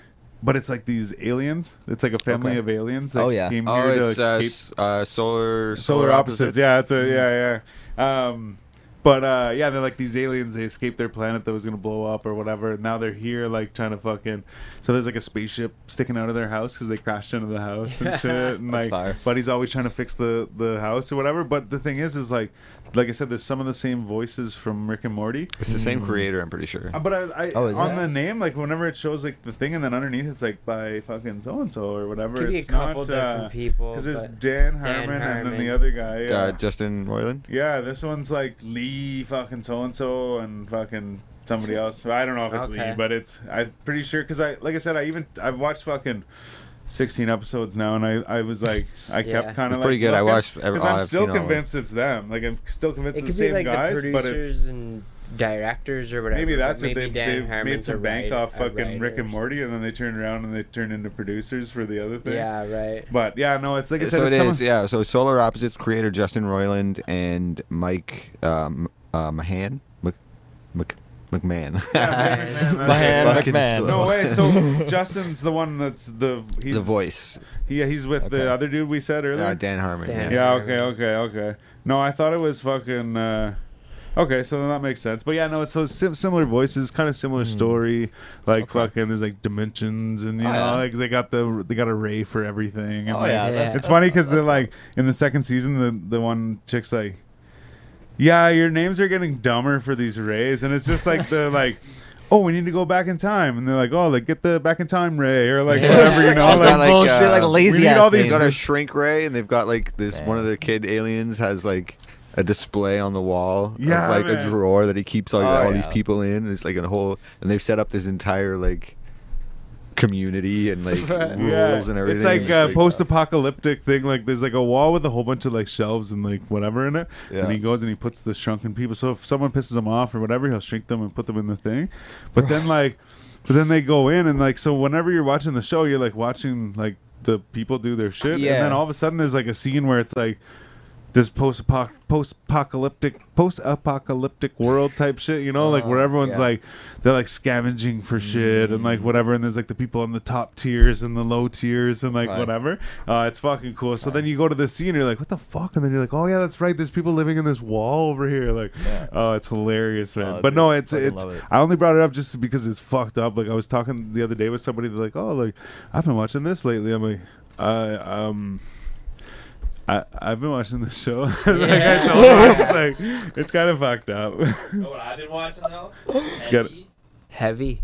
D: but it's like these aliens. It's like a family
B: Okay.
D: of aliens. That
B: Oh, yeah.
D: came
A: oh,
D: here to
A: it's uh,
D: escape
A: s- uh, solar
D: solar opposites. Yeah, it's a yeah, yeah. Um, but uh, yeah, they're like these aliens. They escaped their planet that was gonna blow up or whatever. And now they're here, like trying to fucking. So there's like a spaceship sticking out of their house because they crashed into the house and shit. And like,
B: fire.
D: Buddy's always trying to fix the the house or whatever. But the thing is, is like, like I said, there's some of the same voices from Rick and Morty.
A: It's the same creator, I'm pretty sure.
D: Uh, But I, I
B: Oh, is
D: on
B: it?
D: the name, like whenever it shows like the thing, and then underneath it's like by fucking so and so or whatever.
C: Could be a
D: it's
C: couple
D: not,
C: different
D: uh,
C: people.
D: Because there's
C: but-
D: Dan
C: Dan
D: Harmon, and then
C: Harmon.
D: the other guy.
A: Uh,
D: Uh,
A: Justin Roiland.
D: yeah, this one's like Lee fucking so and so and fucking somebody else. I don't know if it's
C: Okay.
D: Lee, but it's I'm pretty sure because I like I said I even I've watched fucking. 16 episodes now, and I, I was like, I
C: Yeah.
D: kept kind
A: It's
D: of
A: pretty
D: like
A: good. I watched every-
D: 'cause I'm
A: I've
D: still
A: seen all of them.
D: convinced it's them. Like I'm still convinced
C: It
D: it's
C: could
D: the
C: be
D: same
C: like
D: guys,
C: the
D: but it's
C: producers and directors or whatever.
D: maybe
C: but
D: that's it.
C: maybe
D: They,
C: Dan
D: they
C: Harmon's
D: made some
C: a
D: bank
C: write-
D: off fucking Rick and Morty, and then they turned around and they turned into producers for the other thing.
C: Yeah, right.
D: But yeah, no, it's like I said,
A: so
D: it's some
A: is, yeah. So Solar Opposites creator Justin Roiland and Mike um, uh, Mahan, Mc, Mc, McMahan.
D: Yeah, McMahan, that's
B: Mahan.
A: Fucking
B: McMahan.
A: slow.
D: No way. So Justin's the one that's the he's
A: the voice.
D: He, he's with
B: Okay.
D: the other dude we said earlier.
A: Uh, Dan Harmon.
C: Dan.
A: Yeah.
D: yeah. Okay. Okay. Okay. No, I thought it was fucking. Uh, okay, so then that makes sense. But yeah, no, it's so sim- similar voices, kind of similar story. Like
B: Okay.
D: fucking, there's like dimensions, and you
B: Oh,
D: know,
B: yeah.
D: like they got the they got a ray for everything. And
B: Oh
D: like,
B: yeah,
C: Yeah.
B: that's-
D: It's funny because they're like in the second season, the the one chick's like, "Yeah, your names are getting dumber for these rays," and it's just like the like. Oh, we need to go back in time, and they're like, "Oh, like get the back in time ray," or like
A: Yeah.
D: whatever, you know.
A: It's
D: Like,
B: like
A: like,
B: bullshit,
A: uh,
B: like
D: we
B: lazy
D: need
B: ass
D: all these-
A: They've got a shrink ray, and they've got like this. One of the kid aliens has like a display on the wall
D: Yeah,
A: of like
D: man.
A: a drawer that he keeps all,
B: Oh,
A: all these people in. It's like a whole, and they've set up this entire like community and like
C: Yeah.
A: rules and everything.
D: It's like a post-apocalyptic thing. Like there's like a wall with a whole bunch of like shelves and like whatever in it.
B: Yeah.
D: And he goes and he puts the shrunken people. So if someone pisses him off or whatever, he'll shrink them and put them in the thing. But then like, but then they go in and like so whenever you're watching the show, you're like watching like the people do their shit.
B: yeah.
D: And then all of a sudden there's like a scene where it's like this post post apocalyptic post apocalyptic world type shit, you know, like where
B: Uh,
D: everyone's
B: yeah.
D: like they're like scavenging for shit and like whatever, and there's like the people on the top tiers and the low tiers and like
B: Right.
D: whatever. Uh, it's fucking cool. So then you go to the scene, and you're like, what the fuck? And then you're like, oh yeah, that's right. There's people living in this wall over here. Like,
B: Yeah.
D: oh, it's hilarious, man.
B: Oh,
D: but
B: dude,
D: no, it's it's.
B: it.
D: I only brought it up just because it's fucked up. Like I was talking the other day with somebody. They're like, oh, like I've been watching this lately. I'm like, I um. I, I've been watching the show. like I told her, it's like it's kind of fucked up.
E: You know what I've been watching though?
D: It's good.
E: Heavy
C: Heavy.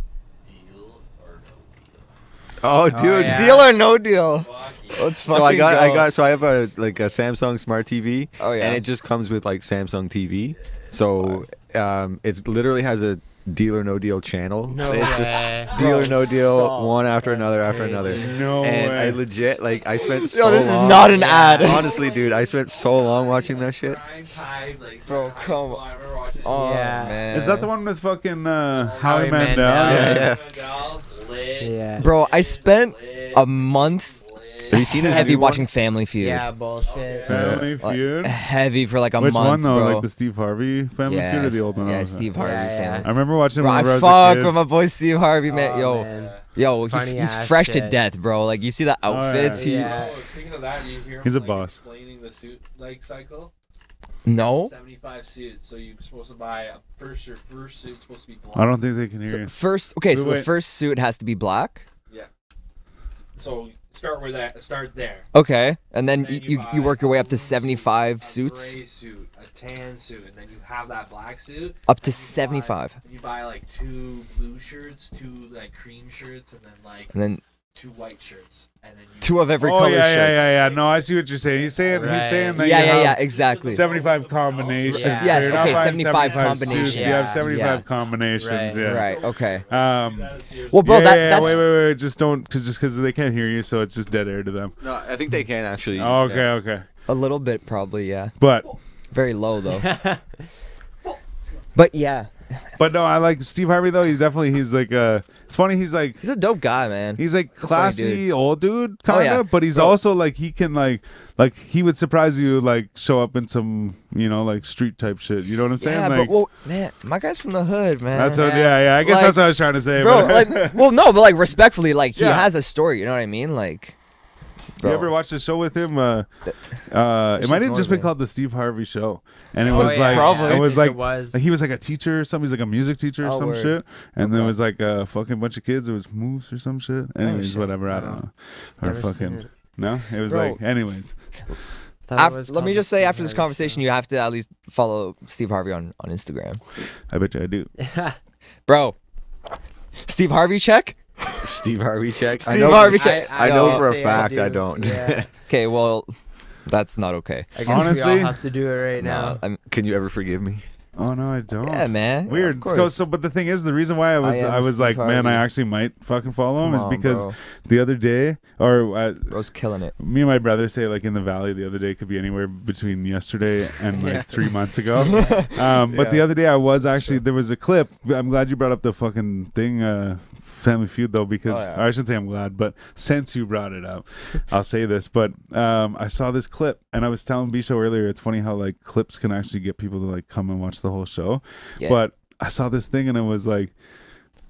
E: Deal or no deal.
A: oh, dude,
C: yeah.
B: Deal or no deal?
E: deal. Fuck yeah.
B: Let's
A: So I
B: fucking
A: got, I got, so I have a like a Samsung Smart TV.
B: Oh, yeah.
A: and it just comes with like Samsung TV. So um, it literally has a deal or no deal channel.
C: No
A: it's
C: way.
A: just deal or no deal,
B: Stop.
A: one after another after
C: crazy.
A: another.
D: No
A: and
D: way.
A: I legit like I spent so
B: Yo, this is not an ad.
A: Honestly, dude, I spent so long watching that shit.
E: Prime
B: Bro, come
E: school, I remember watching
B: Oh
C: Yeah.
B: man.
D: Is that the one with fucking uh,
E: Howie
D: Howie Mandel?
C: Mandel.
A: Yeah, yeah.
C: Yeah.
B: Bro, I spent a month
E: lit.
A: Have you seen his
B: heavy
A: new one?
B: watching Family Feud.
C: Yeah, bullshit.
D: Family
B: Like,
D: Feud.
B: heavy for like a
D: Which
B: month, Which
D: one though?
B: bro.
D: Like the Steve Harvey Family
B: yeah,
D: Feud or the old one?
B: Yeah, Steve. Harvey
C: Yeah, yeah.
B: Family.
D: I remember watching
B: Bro,
D: it
B: I
D: whenever I was
B: fuck with my boy Steve Harvey, man.
C: Oh,
B: yo,
C: man.
B: yo, he, he's
C: ass
B: fresh to death, bro. Like you see the
D: Oh, yeah.
B: outfits. he,
C: Yeah.
E: Oh, speaking of that, you hear him
D: He's a
E: like,
D: boss.
E: explaining the suit like cycle.
B: No.
E: 75 suits. So you're supposed to buy a first. Your first suit's supposed to be black.
D: I don't think they can hear
B: So
D: you.
B: first, okay, so
D: Wait,
B: the first suit has to be black.
E: Yeah. So start with that. Start there.
B: Okay, and then
E: Then
B: you, you, you work your way up to 75 suits.
E: gray suit, a tan suit, and then you have that black suit.
B: Up to
E: and
B: 75.
E: and you buy like two blue shirts, two like cream shirts, and then like
B: And then
E: two white shirts, and then you
B: two of every
D: oh
B: color
D: yeah, yeah,
B: shirts.
D: yeah, yeah. No, I see what you're saying. He's saying he's saying that
B: Yeah,
D: you
B: yeah,
D: have
B: yeah, exactly.
D: 75 combinations.
C: Yes,
B: yes,
D: You're
B: okay,
D: buying
B: 75
D: suits,
B: combinations.
D: You have
C: Yeah,
D: 75
B: yeah.
D: combinations.
C: Right.
D: Yeah.
B: Right, okay.
D: Um,
B: Well, bro,
D: yeah,
B: that,
D: yeah, yeah,
B: that's
D: wait, wait, wait. Just don't, cause just because they can't hear you, so it's just dead air to them.
A: No, I think they can actually.
D: Oh, okay,
A: yeah.
D: okay.
B: a little bit probably, yeah.
D: But,
B: Very low though. but yeah,
D: but no, I like Steve Harvey though. He's definitely he's like uh, it's funny. He's like
B: he's a dope guy, man.
D: he's like
B: a funny
D: classy
B: dude.
D: old dude
B: Oh,
D: kind of,
B: yeah.
D: but he's
B: Bro.
D: also like he can like like he would surprise you like show up in some you know like street type shit. You know what I'm saying?
B: yeah,
D: like,
B: but well, man, my guy's from the hood, man.
D: that's what. Yeah, yeah. I guess
B: Like,
D: that's what I was trying to say.
B: bro.
D: but-
B: like, well, no, but like respectfully, like he
D: Yeah.
B: has a story. You know what I mean? Like, bro.
D: You ever watched the show with him? Uh, uh, it might have just been called the Steve Harvey Show, and it
C: Oh,
D: was
C: yeah,
D: like
B: Probably.
D: it was like
C: it was.
D: he was like a teacher or something. He's like a music teacher or
B: Oh,
D: some
B: word.
D: shit, and there
B: Okay.
D: was like a fucking bunch of kids. It was moose or some shit. Anyways,
B: shit.
D: whatever. I don't
C: Wow.
D: know. Or
C: Never
D: fucking
C: it.
D: no. It was
B: Bro.
D: like anyways.
C: Thought it
B: Af-
C: was
B: let me just say,
C: Steve
B: after this
C: Harvey
B: conversation, you have to at least follow Steve Harvey on on Instagram,
D: I bet you I do.
C: Show.
B: bro. Steve Harvey check.
A: Steve Harvey check. I
B: Steve
A: know,
B: Harvey check.
A: I know for a fact I
C: do.
A: don't.
C: Yeah.
B: Okay, well, that's not okay.
C: I guess we
D: Honestly-
C: all have to do it right
B: No,
C: now.
B: I'm,
A: Can you ever forgive me?
D: Oh no, I don't.
B: yeah, man. Yeah,
D: Weird.
B: of
D: So,
B: course.
D: so, but the thing is, the reason why I was,
B: I
D: I, was
B: Steve
D: like, man, I actually might fucking follow him
B: Come
D: is
B: on,
D: because
B: bro.
D: the other day, or I,
B: Bro's killing it.
D: me and my brother say like in the valley the other day could be anywhere between yesterday and like
C: Yeah.
D: three months ago. um, but the other day I was actually there was a clip. I'm glad you brought up the fucking thing, uh, Family Feud though, because
B: Oh, yeah.
D: I shouldn't say I'm glad, but since you brought it up, I'll say this. But um, I saw this clip and I was telling B Show earlier. It's funny how like clips can actually get people to like come and watch the whole show.
B: Yeah.
D: But I saw this thing and it was like,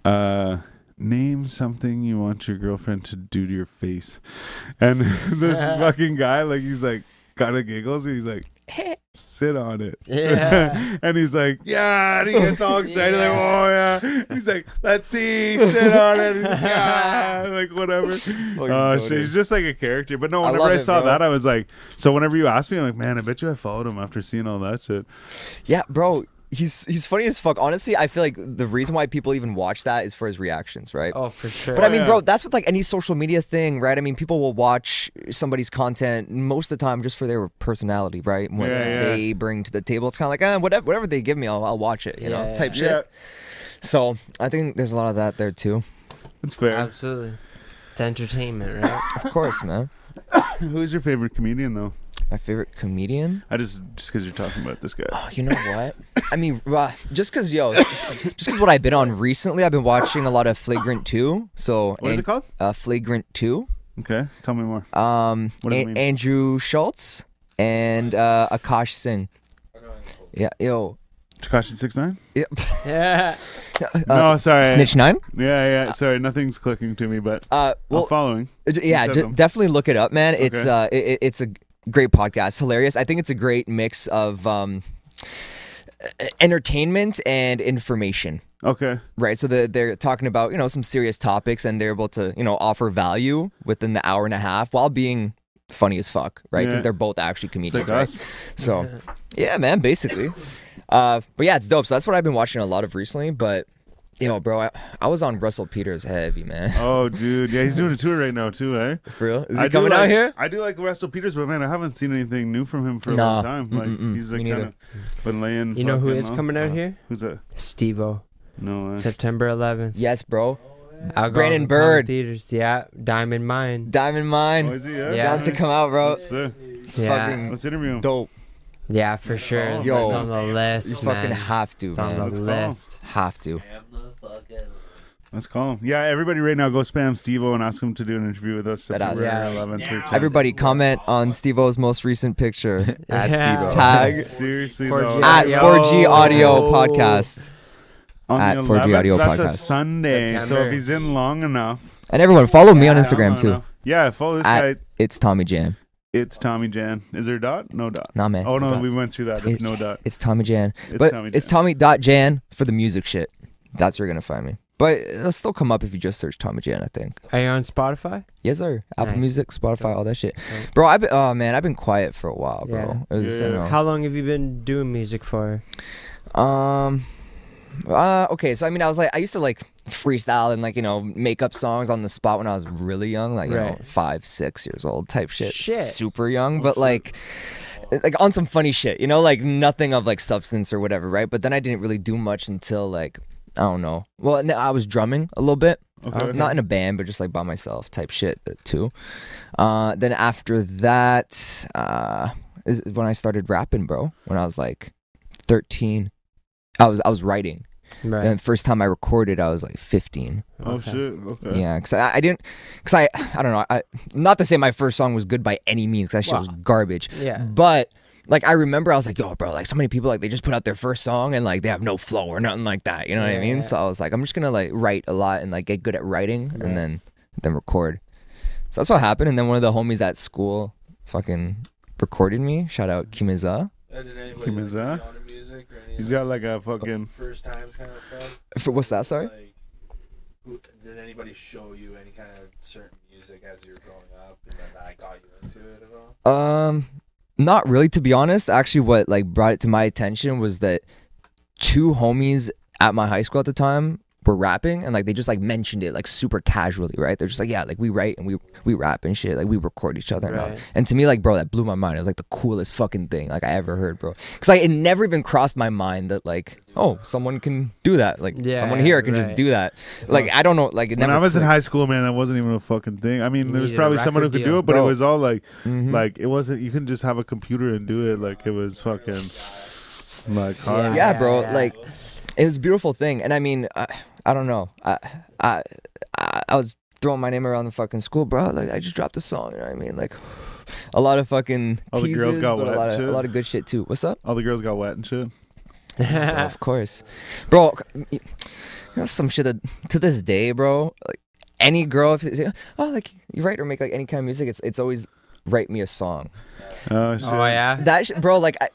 D: uh, name something you want your girlfriend to do to your face. And this fucking guy, like, he's like, kind of giggles. And he's like, sit on it.
C: Yeah.
D: and he's like, yeah. And he gets all excited, like, oh, yeah. He's like, let's see, sit on it. Like, yeah. Like, whatever. Uh, shit, he's just like a character. But no,
B: I
D: whenever I,
B: love it,
D: saw
B: bro.
D: that, I was like, so whenever you asked me, I'm like, man, I bet you I followed him after seeing all that shit.
B: Yeah, bro. He's he's funny as fuck. Honestly, I feel like the reason why people even watch that is for his reactions, right?
C: Oh, for sure.
B: But I
D: Oh,
B: mean,
D: yeah.
B: bro, that's with like any social media thing, right? I mean, people will watch somebody's content most of the time just for their personality, right? What
D: Yeah, yeah.
B: they bring to the table. It's kind of like, eh, whatever, whatever they give me, I'll, I'll watch it, you know, type shit. So I think there's a lot of that there too.
D: That's fair.
C: Absolutely. It's entertainment, right?
B: Of course, man.
D: Who's your favorite comedian, though?
B: My favorite comedian.
D: I just just because you're talking about this guy.
B: Oh, you know what? I mean, uh, just cause yo, just cause what I've been on recently, I've been watching a lot of Flagrant Two. So
D: What is
B: An-
D: it called?
B: Uh, Flagrant Two.
D: Okay, tell me more.
B: Um,
D: What does it mean?
B: Andrew Schulz and uh, Akash Singh. Yeah, yo.
D: Tekashi six nine.
B: Yeah.
C: yeah.
D: no, sorry.
B: Snitch Nine.
D: Yeah, yeah. Sorry, nothing's clicking to me, but
B: Uh,
D: well,
B: well,
D: following.
B: Uh, yeah, d- definitely look it up, man. It's
D: Okay.
B: uh, it, it- it's a great podcast, hilarious. I think it's a great mix of um, entertainment and information.
D: Okay.
B: Right, so the, they're talking about you know some serious topics, and they're able to you know offer value within the hour and a half while being funny as fuck, right? Because
D: Yeah.
B: they're both actually comedians,
D: like
B: right?
D: us.
B: So, yeah, man, basically. Uh, but yeah, it's dope. So that's what I've been watching a lot of recently. But yo, bro, I, I was on Russell Peters heavy, man.
D: Oh, dude. Yeah, he's doing a tour right now too, eh?
B: For real? Is he
D: I
B: coming
D: like,
B: out here?
D: I do like Russell Peters, but man, I haven't seen anything new from him for a
B: Nah.
D: long time. Like
B: Mm-mm-mm.
D: he's like kind of been laying.
C: You know who
D: fucking low.
C: coming out
D: Uh,
C: here?
D: Who's that?
C: Steve-O.
D: No.
C: September 11th.
B: Yes, bro.
C: Alcohol
B: Brandon
C: and
B: Bird.
C: Palm Theaters. Yeah. Diamond Mine.
B: Diamond
D: oh,
B: Mine.
D: is he? Yeah.
C: Yeah.
B: Down to come out, bro.
D: Let's, uh,
C: Yeah.
B: Fucking
D: let's interview him.
B: dope.
C: Yeah, for sure.
B: Yo.
C: It's on the list,
B: You
C: man.
B: fucking have to,
C: it's on the
D: Let's call
C: list.
B: Have to.
D: Let's call him. Yeah, everybody right now go spam Steve-O and ask him to do an interview with us
B: That
D: September
C: ass.
D: 11th or
B: Everybody comment on Steve-O's most recent picture.
A: At
C: Yeah.
A: Steve-O.
B: Tag
D: Seriously
C: 4G
D: though.
B: at
C: Audio.
B: 4G Audio Podcast.
D: On
B: at 4G
D: 11th,
B: Audio
D: that's a
B: Podcast.
D: Sunday. So if he's in long enough,
B: And everyone, follow me on Instagram too.
D: enough- Yeah, follow this
B: At
D: guy.
B: it's Tommy Jan.
D: It's Tommy Jan. Is there a dot? No dot.
B: Nah, man.
D: Oh no,
B: That's-
D: we went through that. It's
B: It-
D: no dot.
B: It's Tommy Jan.
D: It's
B: but
D: Tommy
B: it's
D: Jan.
B: Tommy dot Jan for the music shit. That's where you're gonna find me. But it'll still come up if you just search Tommy Jan. I think.
C: Are you on Spotify?
B: Yes, sir. Apple
C: Nice.
B: Music, Spotify, all that shit.
C: Right.
B: Bro, I've been. Oh man, I've been quiet for a while, bro.
C: Yeah.
B: Was,
D: Yeah.
B: you know,
C: How long have you been doing music for?
B: Um. Uh, okay, so I mean, I was like, I used to like freestyle and like you know make up songs on the spot when I was really young, like you know five, six years old type shit,
C: Shit.
B: super young, but like like on some funny shit, you know, like nothing of like substance or whatever, right? But then I didn't really do much until like I don't know. Well, and I was drumming a little bit,
D: Okay.
B: not in a band, but just like by myself type shit uh, too. Uh, then after that, uh, is when I started rapping, bro. When I was like thirteen, I was I was writing.
C: Right.
B: And the first time I recorded, I was like 15.
D: Oh
C: Okay.
D: shit. Okay.
B: Yeah, because I, I didn't, because I, I don't know, I, not to say my first song was good by any means, 'cause that shit was garbage.
C: Yeah.
B: But like I remember, I was like, yo, bro, like so many people like they just put out their first song and like they have no flow or nothing like that. You know what I mean?
C: yeah.
B: So I was like, I'm just gonna like write a lot and like get good at writing
C: Right.
B: and then then record. So that's what happened. And then one of the homies at school fucking recorded me. Shout out Kimiza.
E: Did anybody
D: Kim
E: like,
D: is that?
E: put you on to music or any
D: He's
E: of
D: got like a fucking.
E: first time kind of stuff?
B: For what's that? Sorry.
E: Like, who, did anybody show you any kind of certain music as you were growing up, and then that got you into it at all?
B: Um, not really, to be honest. Actually, what like brought it to my attention was that two homies at my high school at the time were rapping, and like they just like mentioned it like super casually, right? They're just like, yeah, like we write and we we rap and shit, like we record each other. And, all.
C: Right.
B: and to me, like, bro, that blew my mind. It was like the coolest fucking thing like I ever heard, bro. Because like it never even crossed my mind that like, oh, someone can do that. Like
C: Yeah,
B: someone here can just do that. Like I don't know, like it
D: When
B: never.
D: I was in high school, man, that wasn't even a fucking thing. I mean, there was probably someone who
C: record
D: could do it, but it was all like,
B: Mhm.
D: like it wasn't. You couldn't just have a computer and do it. Like it was fucking like hard.
B: yeah, bro.
C: yeah.
B: Like it was a beautiful thing, and I mean, I, I don't know. I, I, I, I was throwing my name around the fucking school, bro. Like I just dropped a song. You know what I mean? Like a lot of fucking
D: All the girls got
B: but a
D: wet
B: lot of a lot of good shit too. What's up?
D: All the girls got wet and shit.
B: Bro, of course, bro. You know some shit that to this day, bro. Like any girl, if it's, oh, like you write or make like any kind of music, it's it's always write me a song.
D: Oh shit.
C: oh yeah.
B: That shit, bro. Like I.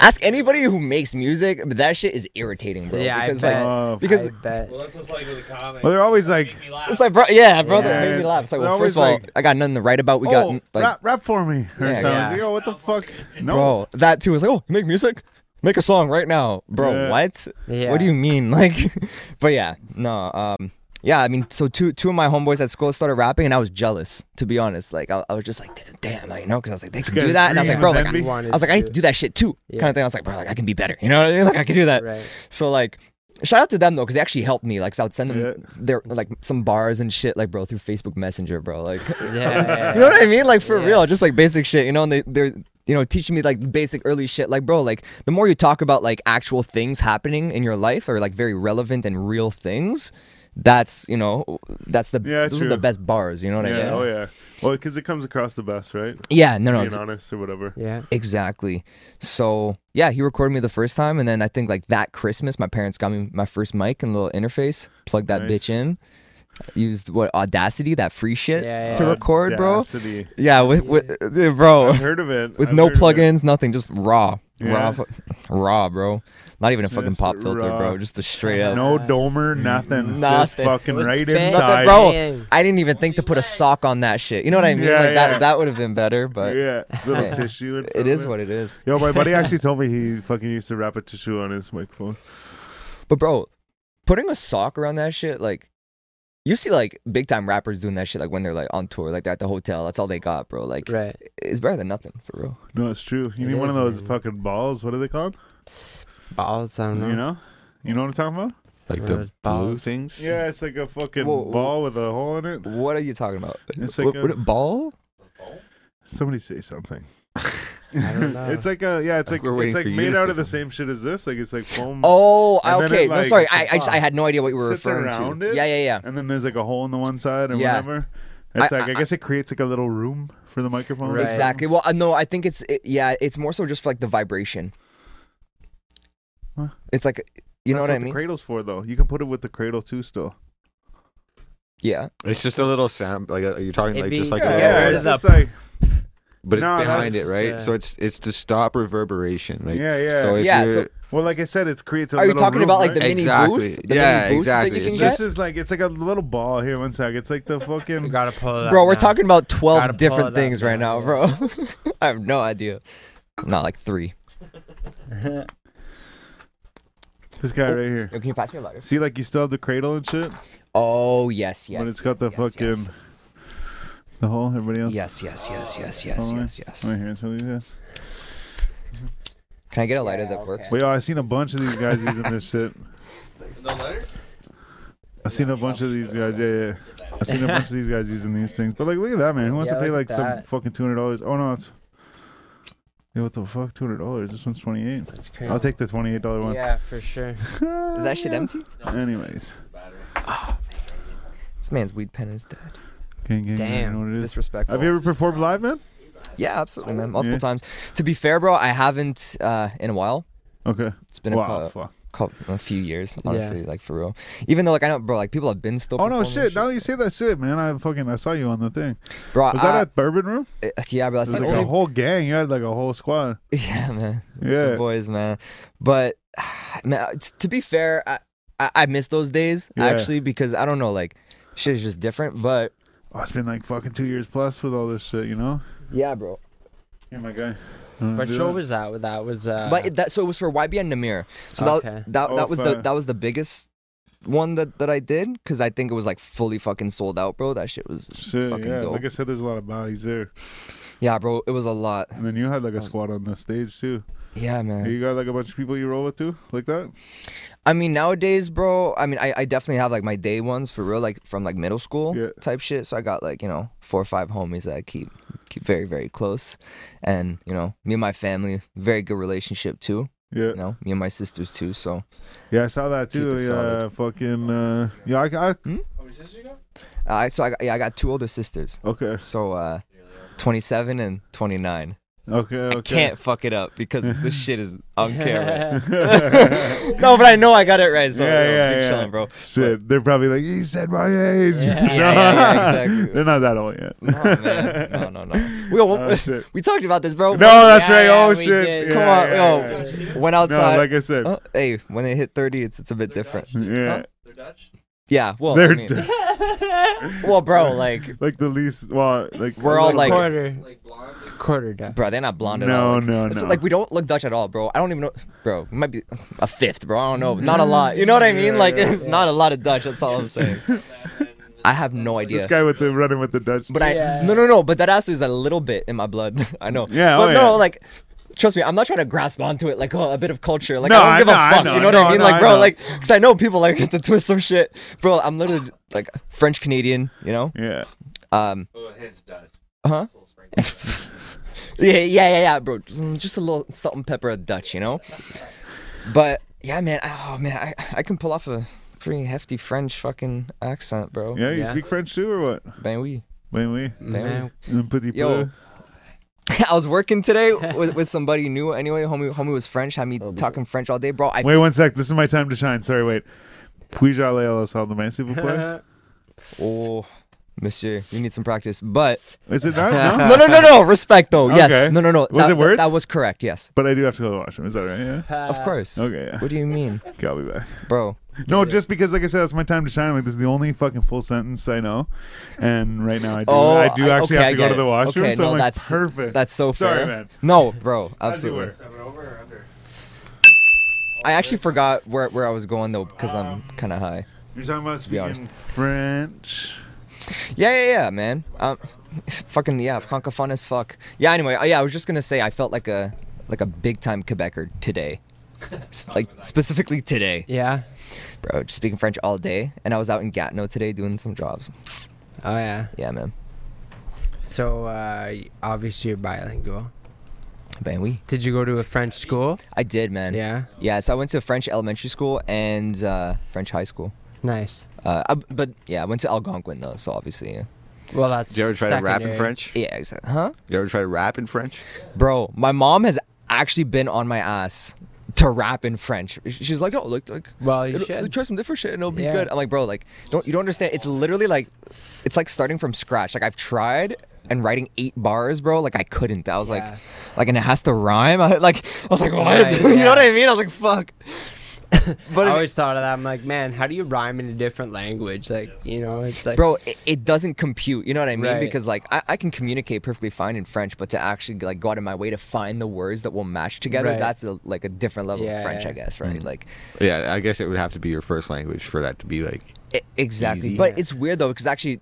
B: Ask anybody who makes music, but that shit is irritating, bro.
C: Yeah, I
B: because
C: bet.
B: like
D: Oh,
B: because
C: I bet.
E: Well, that's just like with the comic.
D: Well, they're always like-
E: Make me laugh.
B: It's like, bro, yeah, bro,
C: Yeah.
B: that made me laugh. It's like,
D: They're
B: well, first of all,
D: like,
B: I got nothing to write about. We
D: oh,
B: got like,
D: rap, rap for me. Or
B: Yeah,
D: something.
C: yeah.
D: Like, oh, what the fuck? No.
B: bro, that too is like, oh, make music, make a song right now, bro.
D: Yeah.
B: What?
C: Yeah.
B: What do you mean? Like, but yeah, no, um, yeah. I mean, so two two of my homeboys at school started rapping, and I was jealous, to be honest. Like, I, I was just like, damn, like, you know, because I was like, they can do that, and I was like, bro, like, I, I was like, I need to do that shit too,
C: Yeah.
B: kind of thing. I was like, bro, like, I can be better, you know what I mean? Like, I can do that.
C: Right.
B: So like, shout out to them though, because they actually helped me. Like, so I would send them
D: Yeah.
B: their like some bars and shit, like, bro, through Facebook Messenger, bro. Like,
C: Yeah.
B: you know what I mean? Like for
C: Yeah.
B: real, just like basic shit, you know. And they they're you know teaching me like basic early shit. Like, bro, like the more you talk about like actual things happening in your life or like very relevant and real things, that's you know that's the
D: Yeah,
B: those
D: true.
B: are the best bars. You know what
D: Yeah.
B: I mean?
D: Oh yeah. Well, because it comes across the best, right?
B: Yeah, no, no,
D: Being
B: ex-
D: honest or whatever.
C: Yeah.
B: exactly. So yeah, he recorded me the first time, and then I think like that Christmas, my parents got me my first mic and little interface. Plugged that
D: Nice.
B: bitch in. Used what Audacity, that free shit
C: Yeah, yeah,
B: to
C: yeah.
B: record, bro. Yeah, with, with bro.
D: I've heard of it.
B: with
D: I've
B: no
D: heard of it.
B: plugins, nothing, just raw,
D: Yeah.
B: raw, raw, bro. Not even a fucking
D: Just
B: pop filter,
D: raw.
B: bro. Just a straight up.
D: No domer, nothing. Just
B: Nothing.
D: fucking
C: Let's
D: right
C: bang.
D: inside.
B: bro.
C: Bang.
B: I didn't even think to put a sock on that shit. You know what I mean?
D: Yeah,
B: like
D: yeah.
B: that, that would have been better. But
D: yeah, little
B: Yeah.
D: tissue. in
B: it
D: front
B: is
D: of
B: what it is.
D: Yo, my buddy actually told me he fucking used to wrap a tissue on his microphone.
B: But bro, putting a sock around that shit, like, you see like big time rappers doing that shit, like when they're like on tour, like they're at the hotel. That's all they got, bro. Like,
C: Right.
B: it's better than nothing for real.
D: No, it's true. You
C: It
D: need one of those
C: man.
D: fucking balls. What are they called?
C: Balls. I don't know.
D: You know? You know what I'm talking about?
A: Like
C: Or
A: the blue things.
D: Yeah, it's like a fucking
B: Whoa, whoa.
D: ball with a hole in it.
B: What are you talking about?
D: It's
B: what,
D: like a-
B: what, ball?
D: Somebody say something.
C: I don't know.
D: it's like a yeah. It's
A: I
D: like
A: think we're waiting
D: it's like made out of the same shit as this. Like it's like foam.
B: Oh, okay.
D: it,
B: no, sorry. I, I, just, I had no idea what you were
D: sits
B: referring
D: around
B: to.
D: it?
B: Yeah, yeah, yeah.
D: and then there's like a hole in the one side or
B: Yeah.
D: whatever. It's
B: I-
D: like I,
B: I-
D: guess it creates like a little room for the microphone.
C: Right.
B: Exactly. Well, uh, no, I think it's it, yeah. It's more so just for like the vibration.
D: Huh?
B: It's like you know
D: That's
B: what I
D: The
B: mean?
D: cradle's for though. You can put it with the cradle too. Still.
B: Yeah.
A: It's just a little sound. Like uh, you're talking
C: It'd
A: like
C: be-
A: just like
C: Yeah,
A: a
C: yeah,
A: little-
C: it
D: it's just like
A: but it's
D: No, that's
A: behind it,
C: just,
A: right?
C: uh,
A: so it's it's to stop reverberation. Like,
D: Yeah, yeah.
A: So if
B: Yeah,
A: you're-
B: so-
D: Well, like I said, it creates a
B: Are you talking
D: room,
B: about like
D: right?
B: the mini
A: Exactly.
B: booth? The
A: Yeah,
B: mini booth
A: exactly.
B: That you can
D: This
B: get?
D: is like it's like a little ball here. One sec. It's like the
C: You
D: fucking.
C: gotta pull it up.
B: Bro, we're
C: now.
B: talking about
C: Gotta
B: 12 different
C: that
B: things right now, bro. I have no idea. Not like three.
D: This guy right here.
B: Yo, can you pass me a lighter?
D: See, like you still have the cradle and shit,
B: Oh, yes, yes.
D: but it's got the
B: yes, yes,
D: fucking
B: yes.
D: The hole. Everybody else.
B: Yes, yes, yes, yes, yes,
D: Hold on.
B: yes, yes.
D: Right here. It's really this.
B: Can I get a lighter
C: Yeah,
B: that
C: okay.
B: works?
D: Wait, oh, I seen a bunch of these guys using this shit.
E: No letter?
D: I seen a bunch of these guys. Yeah, yeah. I've seen a bunch of these guys using these things. But like, look at that man. Who wants
C: Yeah,
D: to pay like
C: at
D: some fucking two hundred dollars? Oh no, it's. Yeah, what the fuck? Two hundred dollars. This one's twenty eight.
C: That's crazy.
D: I'll take the twenty eight dollar one.
C: Yeah, for sure.
B: Is that shit empty?
D: Anyways, oh,
E: Battery.
B: This man's weed pen is dead.
D: Gang, gang, gang,
C: Damn.
D: You know what it is?
B: Disrespectful.
D: Have you ever performed live, man?
B: Yeah, absolutely, man. Multiple
D: Yeah.
B: times. To be fair, bro, I haven't uh, in a while.
D: Okay.
B: It's been a,
D: Wow.
B: cou-
D: fuck.
B: cou- a few years, honestly, like for real. Even though, like, I know, bro, like people have been still.
D: Oh no,
B: performing
D: shit! Now that you say that shit, man, I fucking I saw you on the thing.
B: bro.
D: Was that at Bourbon Room?
B: uh, yeah, bro. That's
D: It was
B: the
D: like
B: only.
D: a whole gang. You had like a whole squad.
B: yeah, man.
D: Yeah.
B: The boys, man. But man, to be fair, I, I, I miss those days
D: Yeah.
B: actually because I don't know, like shit is just different. But
D: Oh, it's been like fucking two years plus with all this shit, you know?
B: yeah, bro.
D: Yeah, my guy. Wanna
C: What show
D: that?
C: was that? That was. Uh,
B: but it, that so it was for YB and Namir. So
C: Okay.
B: that that,
D: Oh,
B: that was the that was the biggest one that that I did because I think it was like fully fucking sold out, bro. That shit was
D: Shit,
B: fucking
D: yeah.
B: dope.
D: Like I said, there's a lot of bodies there.
B: yeah, bro. It was a lot.
D: And then you had like a squad on the stage too.
B: Yeah, man.
D: You got like a bunch of people you roll with too, like that.
B: I mean, nowadays, bro. I mean, I, I definitely have like my day ones for real, like from like middle school
D: Yeah.
B: type shit. So I got like you know four or five homies that I keep keep very very close, and you know me and my family very good relationship too.
D: Yeah.
B: You know, me and my sisters too. So.
D: Yeah, I saw that too. Yeah,
B: solid.
D: fucking. Uh, yeah, I. I hmm?
E: How many sisters you got?
B: Uh, so I yeah I got two older sisters.
D: Okay.
B: So uh, 27 and 29.
D: Okay, okay.
B: I can't fuck it up because this shit is on camera. no, but I know I got it right. So
D: yeah, yeah, yeah.
B: chilling, bro.
D: Shit, but, they're probably like, he said my age.
C: Yeah,
B: yeah, yeah, exactly.
D: They're not that old yet.
B: No, man. no, no, no. We,
D: oh,
B: we, talked about this, bro.
D: No, that's right. oh shit!
B: Come on, yo. Went outside.
D: No, like I said,
B: oh, hey, when they hit thirty, it's it's a bit different.
E: Dutch,
D: yeah,
E: they're Dutch.
B: Yeah, well,
D: they're
B: I mean,
D: d-
B: well, bro, like,
D: like the least, well, like,
B: we're all like,
E: like blonde. Like
C: quarter Dutch.
B: bro, they're not blonde at
D: No,
B: all. Like,
D: no,
B: it's
D: no.
B: Like, we don't look Dutch at all, bro. I don't even know, bro. We might be a fifth, bro. I don't know. Not a lot. You know what I mean?
D: Yeah,
B: Like,
D: yeah,
B: it's not a lot of Dutch. That's all I'm saying. I have no idea.
D: this guy with the running with the Dutch.
B: But I
C: Yeah.
B: no no no. But that ass is a little bit in my blood. I know.
D: Yeah,
B: But
D: oh,
B: no,
D: yeah.
B: like. Trust me, I'm not trying to grasp onto it like oh a bit of culture. Like
D: No,
B: I don't
D: I
B: give
D: know,
B: a
D: I
B: fuck.
D: know,
B: you know what I mean?
D: no,
B: like bro, like because I know people like to twist some shit. Bro, I'm literally like French Canadian. You know.
D: yeah,
B: Um.
E: Oh, a hint Dutch.
B: Huh?
E: Just a little sprinkle.
B: Yeah, yeah, yeah, yeah, bro. Mm, Just a little salt and pepper of Dutch, you know. But yeah, man. Oh man, I I can pull off a pretty hefty French fucking accent, bro.
D: yeah. You
C: Yeah.
D: speak French too, or what?
B: Ben oui.
D: Ben oui.
C: Man,
D: Un petit
B: Yo.
D: peu.
B: I was working today with, with somebody new. Anyway, homie, homie was French. Had me talking French all day, bro. I
D: Wait one sec. This is my time to shine. Sorry, wait. Puis-je aller à la salle de bain, s'il vous plaît?
B: oh, monsieur, you need some practice. But
D: Is it not? No.
B: no, no, no, no. Respect though. Yes.
D: Okay.
B: No, no, no.
D: Was
B: that,
D: it words?
B: That was correct. Yes.
D: But I do have to go to the washroom. Is that right? Yeah.
B: Uh, of course.
D: Okay. Yeah.
B: What do you mean,
D: Okay, I'll be back.
B: bro?
D: No, just because, like I said, that's my time to shine. Like this is the only fucking full sentence I know, and right now I do.
B: Oh,
D: I do oh,
B: I-
D: actually
B: okay,
D: have to go
B: get
D: to the washroom.
B: Okay,
D: so
B: no,
D: I'm like,
B: that's-
D: perfect.
B: That's so fair.
D: Sorry, man.
B: No, bro. Absolutely.
E: Seven over or under?
B: I actually forgot where, where I was going though because I'm kind of high.
D: You're talking about
B: be honest.
D: speaking French.
B: Yeah, yeah, yeah, man. Um, fucking yeah, francophone as fuck. Yeah. Anyway, uh, yeah, I was just gonna say I felt like a like a big time Quebecer today, like specifically today,
C: yeah.
B: bro. Just speaking French all day, and I was out in Gatineau today doing some jobs.
C: Oh yeah.
B: Yeah, man.
C: So uh, obviously you're bilingual.
B: Ben oui.
C: Did you go to a French school?
B: I did, man.
C: Yeah.
B: Yeah. So I went to French elementary school and uh, French high school.
C: Nice.
B: Uh, I, but yeah, I went to Algonquin though, so obviously. Yeah,
C: Well, that's.
A: Did you ever try to rap in. French?
B: yeah exactly. Huh?
A: You ever try to rap in French?
B: Bro, my mom has actually been on my ass to rap in French. She's like, oh, like, like
C: Well, you should.
B: try some different shit and it'll be
C: Yeah.
B: good. I'm like, bro, like, don't you don't understand? It's literally like, it's like starting from scratch. Like I've tried, and writing eight bars, bro. Like I couldn't. I was like,
C: Yeah.
B: like, and it has to rhyme. I, like I was like, what?
C: Right,
B: you know what. I mean? I was like, fuck. but
C: I
B: it-
C: always thought of that. I'm like, man, how do you rhyme in a different language? Like, you know, it's like,
B: bro it, it doesn't compute you know what i mean
C: Right.
B: because like I, I can communicate perfectly fine in french but to actually like go out of my way to find the words that will match together
C: Right.
B: that's a, like a different level
C: Yeah,
B: of french
C: yeah.
B: i guess right
A: Mm.
B: like
A: Yeah, I guess it would have to be your first language for that to be like.
B: e- exactly
A: Easy.
B: but
C: Yeah.
B: it's weird though because actually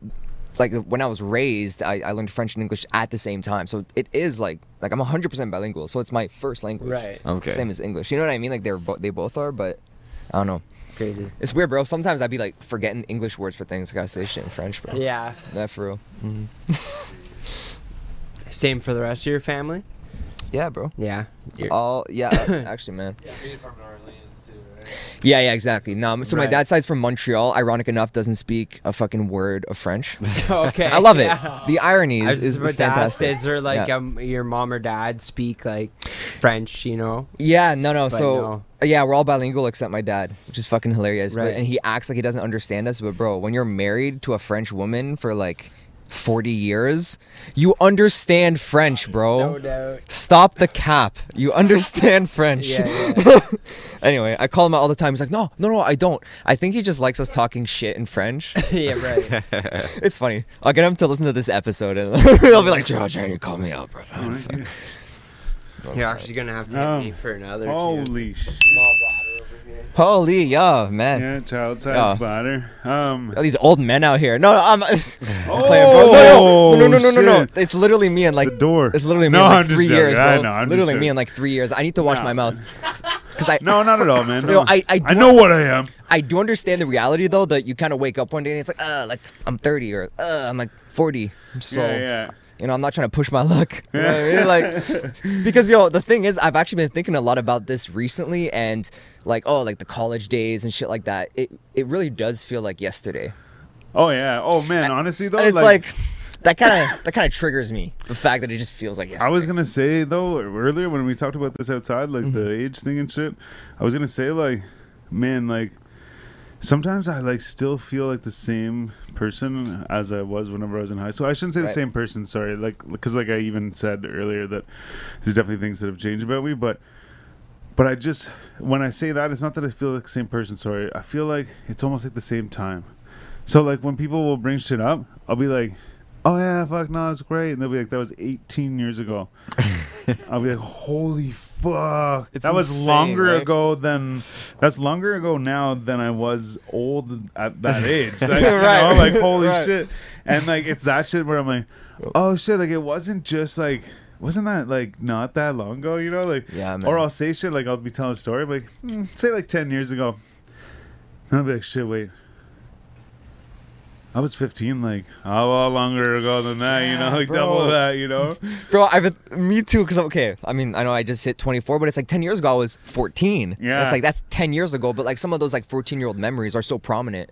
B: like when i was raised I, I learned french and english at the same time so it is like like i'm 100% bilingual so it's my first language
C: Right.
A: Okay.
B: same as english you know what i mean like they're bo- they both are but i don't know
C: crazy.
B: it's weird bro sometimes i'd be like forgetting english words for things i gotta say shit in french bro
C: Yeah.
B: yeah for real hmm
C: Same for the rest of your family?
B: yeah bro
C: Yeah. You're-
B: Oh yeah, actually, man.
E: Yeah, being from New Orleans too, right?
B: Yeah, yeah, exactly. No, so my dad's side's from Montreal. Ironic enough, doesn't speak a fucking word of French.
C: okay.
B: I love it.
C: yeah.
B: The irony is, is, is
C: about to ask,
B: fantastic.
C: is there like
B: Yeah.
C: um, your mom or dad speak like French, you know?
B: Yeah, no, no.
C: But
B: So
C: no.
B: yeah, we're all bilingual except my dad, which is fucking hilarious. But,
C: Right.
B: and he acts like he doesn't understand us. But bro, when you're married to a French woman for like 40 years, you understand French, bro.
C: No doubt.
B: Stop the cap. You understand French.
C: Yeah, yeah.
B: anyway, I call him out all the time. He's like, no, no, no, I don't. I think he just likes us talking shit in French.
C: yeah, right.
B: it's funny. I'll get him to listen to this episode and he'll be like, Joe, trying to call me out, bro.
C: You're actually gonna have to hit
D: Um,
C: me for another. too.
D: Holy sh!
C: small bladder over here.
B: Holy, yeah, man.
D: Yeah, child size
B: Yeah.
D: bladder. Um.
B: All these old men out here. No, I'm I'm
D: Oh,
B: playing, bro. No, no, no, no, no, no, no. It's literally me in like
D: the door.
B: It's literally me
D: No,
B: in like
D: I'm
B: three years,
D: I know, I'm
B: literally me in like three years. I need to wash
D: No.
B: my mouth because I
D: No, not at all, man.
B: No,
D: No,
B: I- I
D: I know what I am.
B: I do understand the reality though that you kind of wake up one day and it's like, uh, like I'm 30 or uh, I'm like 40. So
D: yeah, yeah.
B: you know, I'm not trying to push my luck. You know I mean? Like, because yo, the thing is, I've actually been thinking a lot about this recently, and like, oh, like the college days and shit like that. It it really does feel like yesterday,
D: Oh yeah. Oh man. Honestly though,
B: and it's like, that kind of that kind of triggers me. The fact that it just feels like yesterday.
D: I was gonna say though earlier when we talked about this outside, like the
B: Mm-hmm.
D: age thing and shit. I was gonna say like, man, like sometimes I like still feel like the same person as I was whenever I was in high school. I shouldn't say the same person. Sorry, like because like I even said earlier that there's definitely things that have changed about me, but. But I just when I say that, it's not that I feel like the same person. Sorry, I feel like it's almost like the same time. So like when people will bring shit up, I'll be like, "Oh yeah, fuck no, it's great," and they'll be like, "That was 18 years ago." I'll be like, "Holy fuck!"
B: It's
D: that was
B: insane,
D: longer
B: right?
D: ago than that's longer ago now than I was old at that age. Like, you
B: Right.
D: know, like holy
B: Right.
D: shit, and like it's that shit where I'm like, "Oh shit!" Like it wasn't just like. Wasn't that like not that long ago? You know, like
B: Yeah, man.
D: or I'll say shit like I'll be telling a story, like hmm, say like ten years ago, and I'll be like, shit, wait, I was 15, like a lot longer ago than that, you know, like
B: bro.
D: double that, you know.
B: Bro, I've me too. Cause okay, I mean, I know I just hit 24, but it's like 10 years ago I was 14.
D: Yeah.
B: it's like that's 10 years ago, but like some of those like 14 year old memories are so prominent.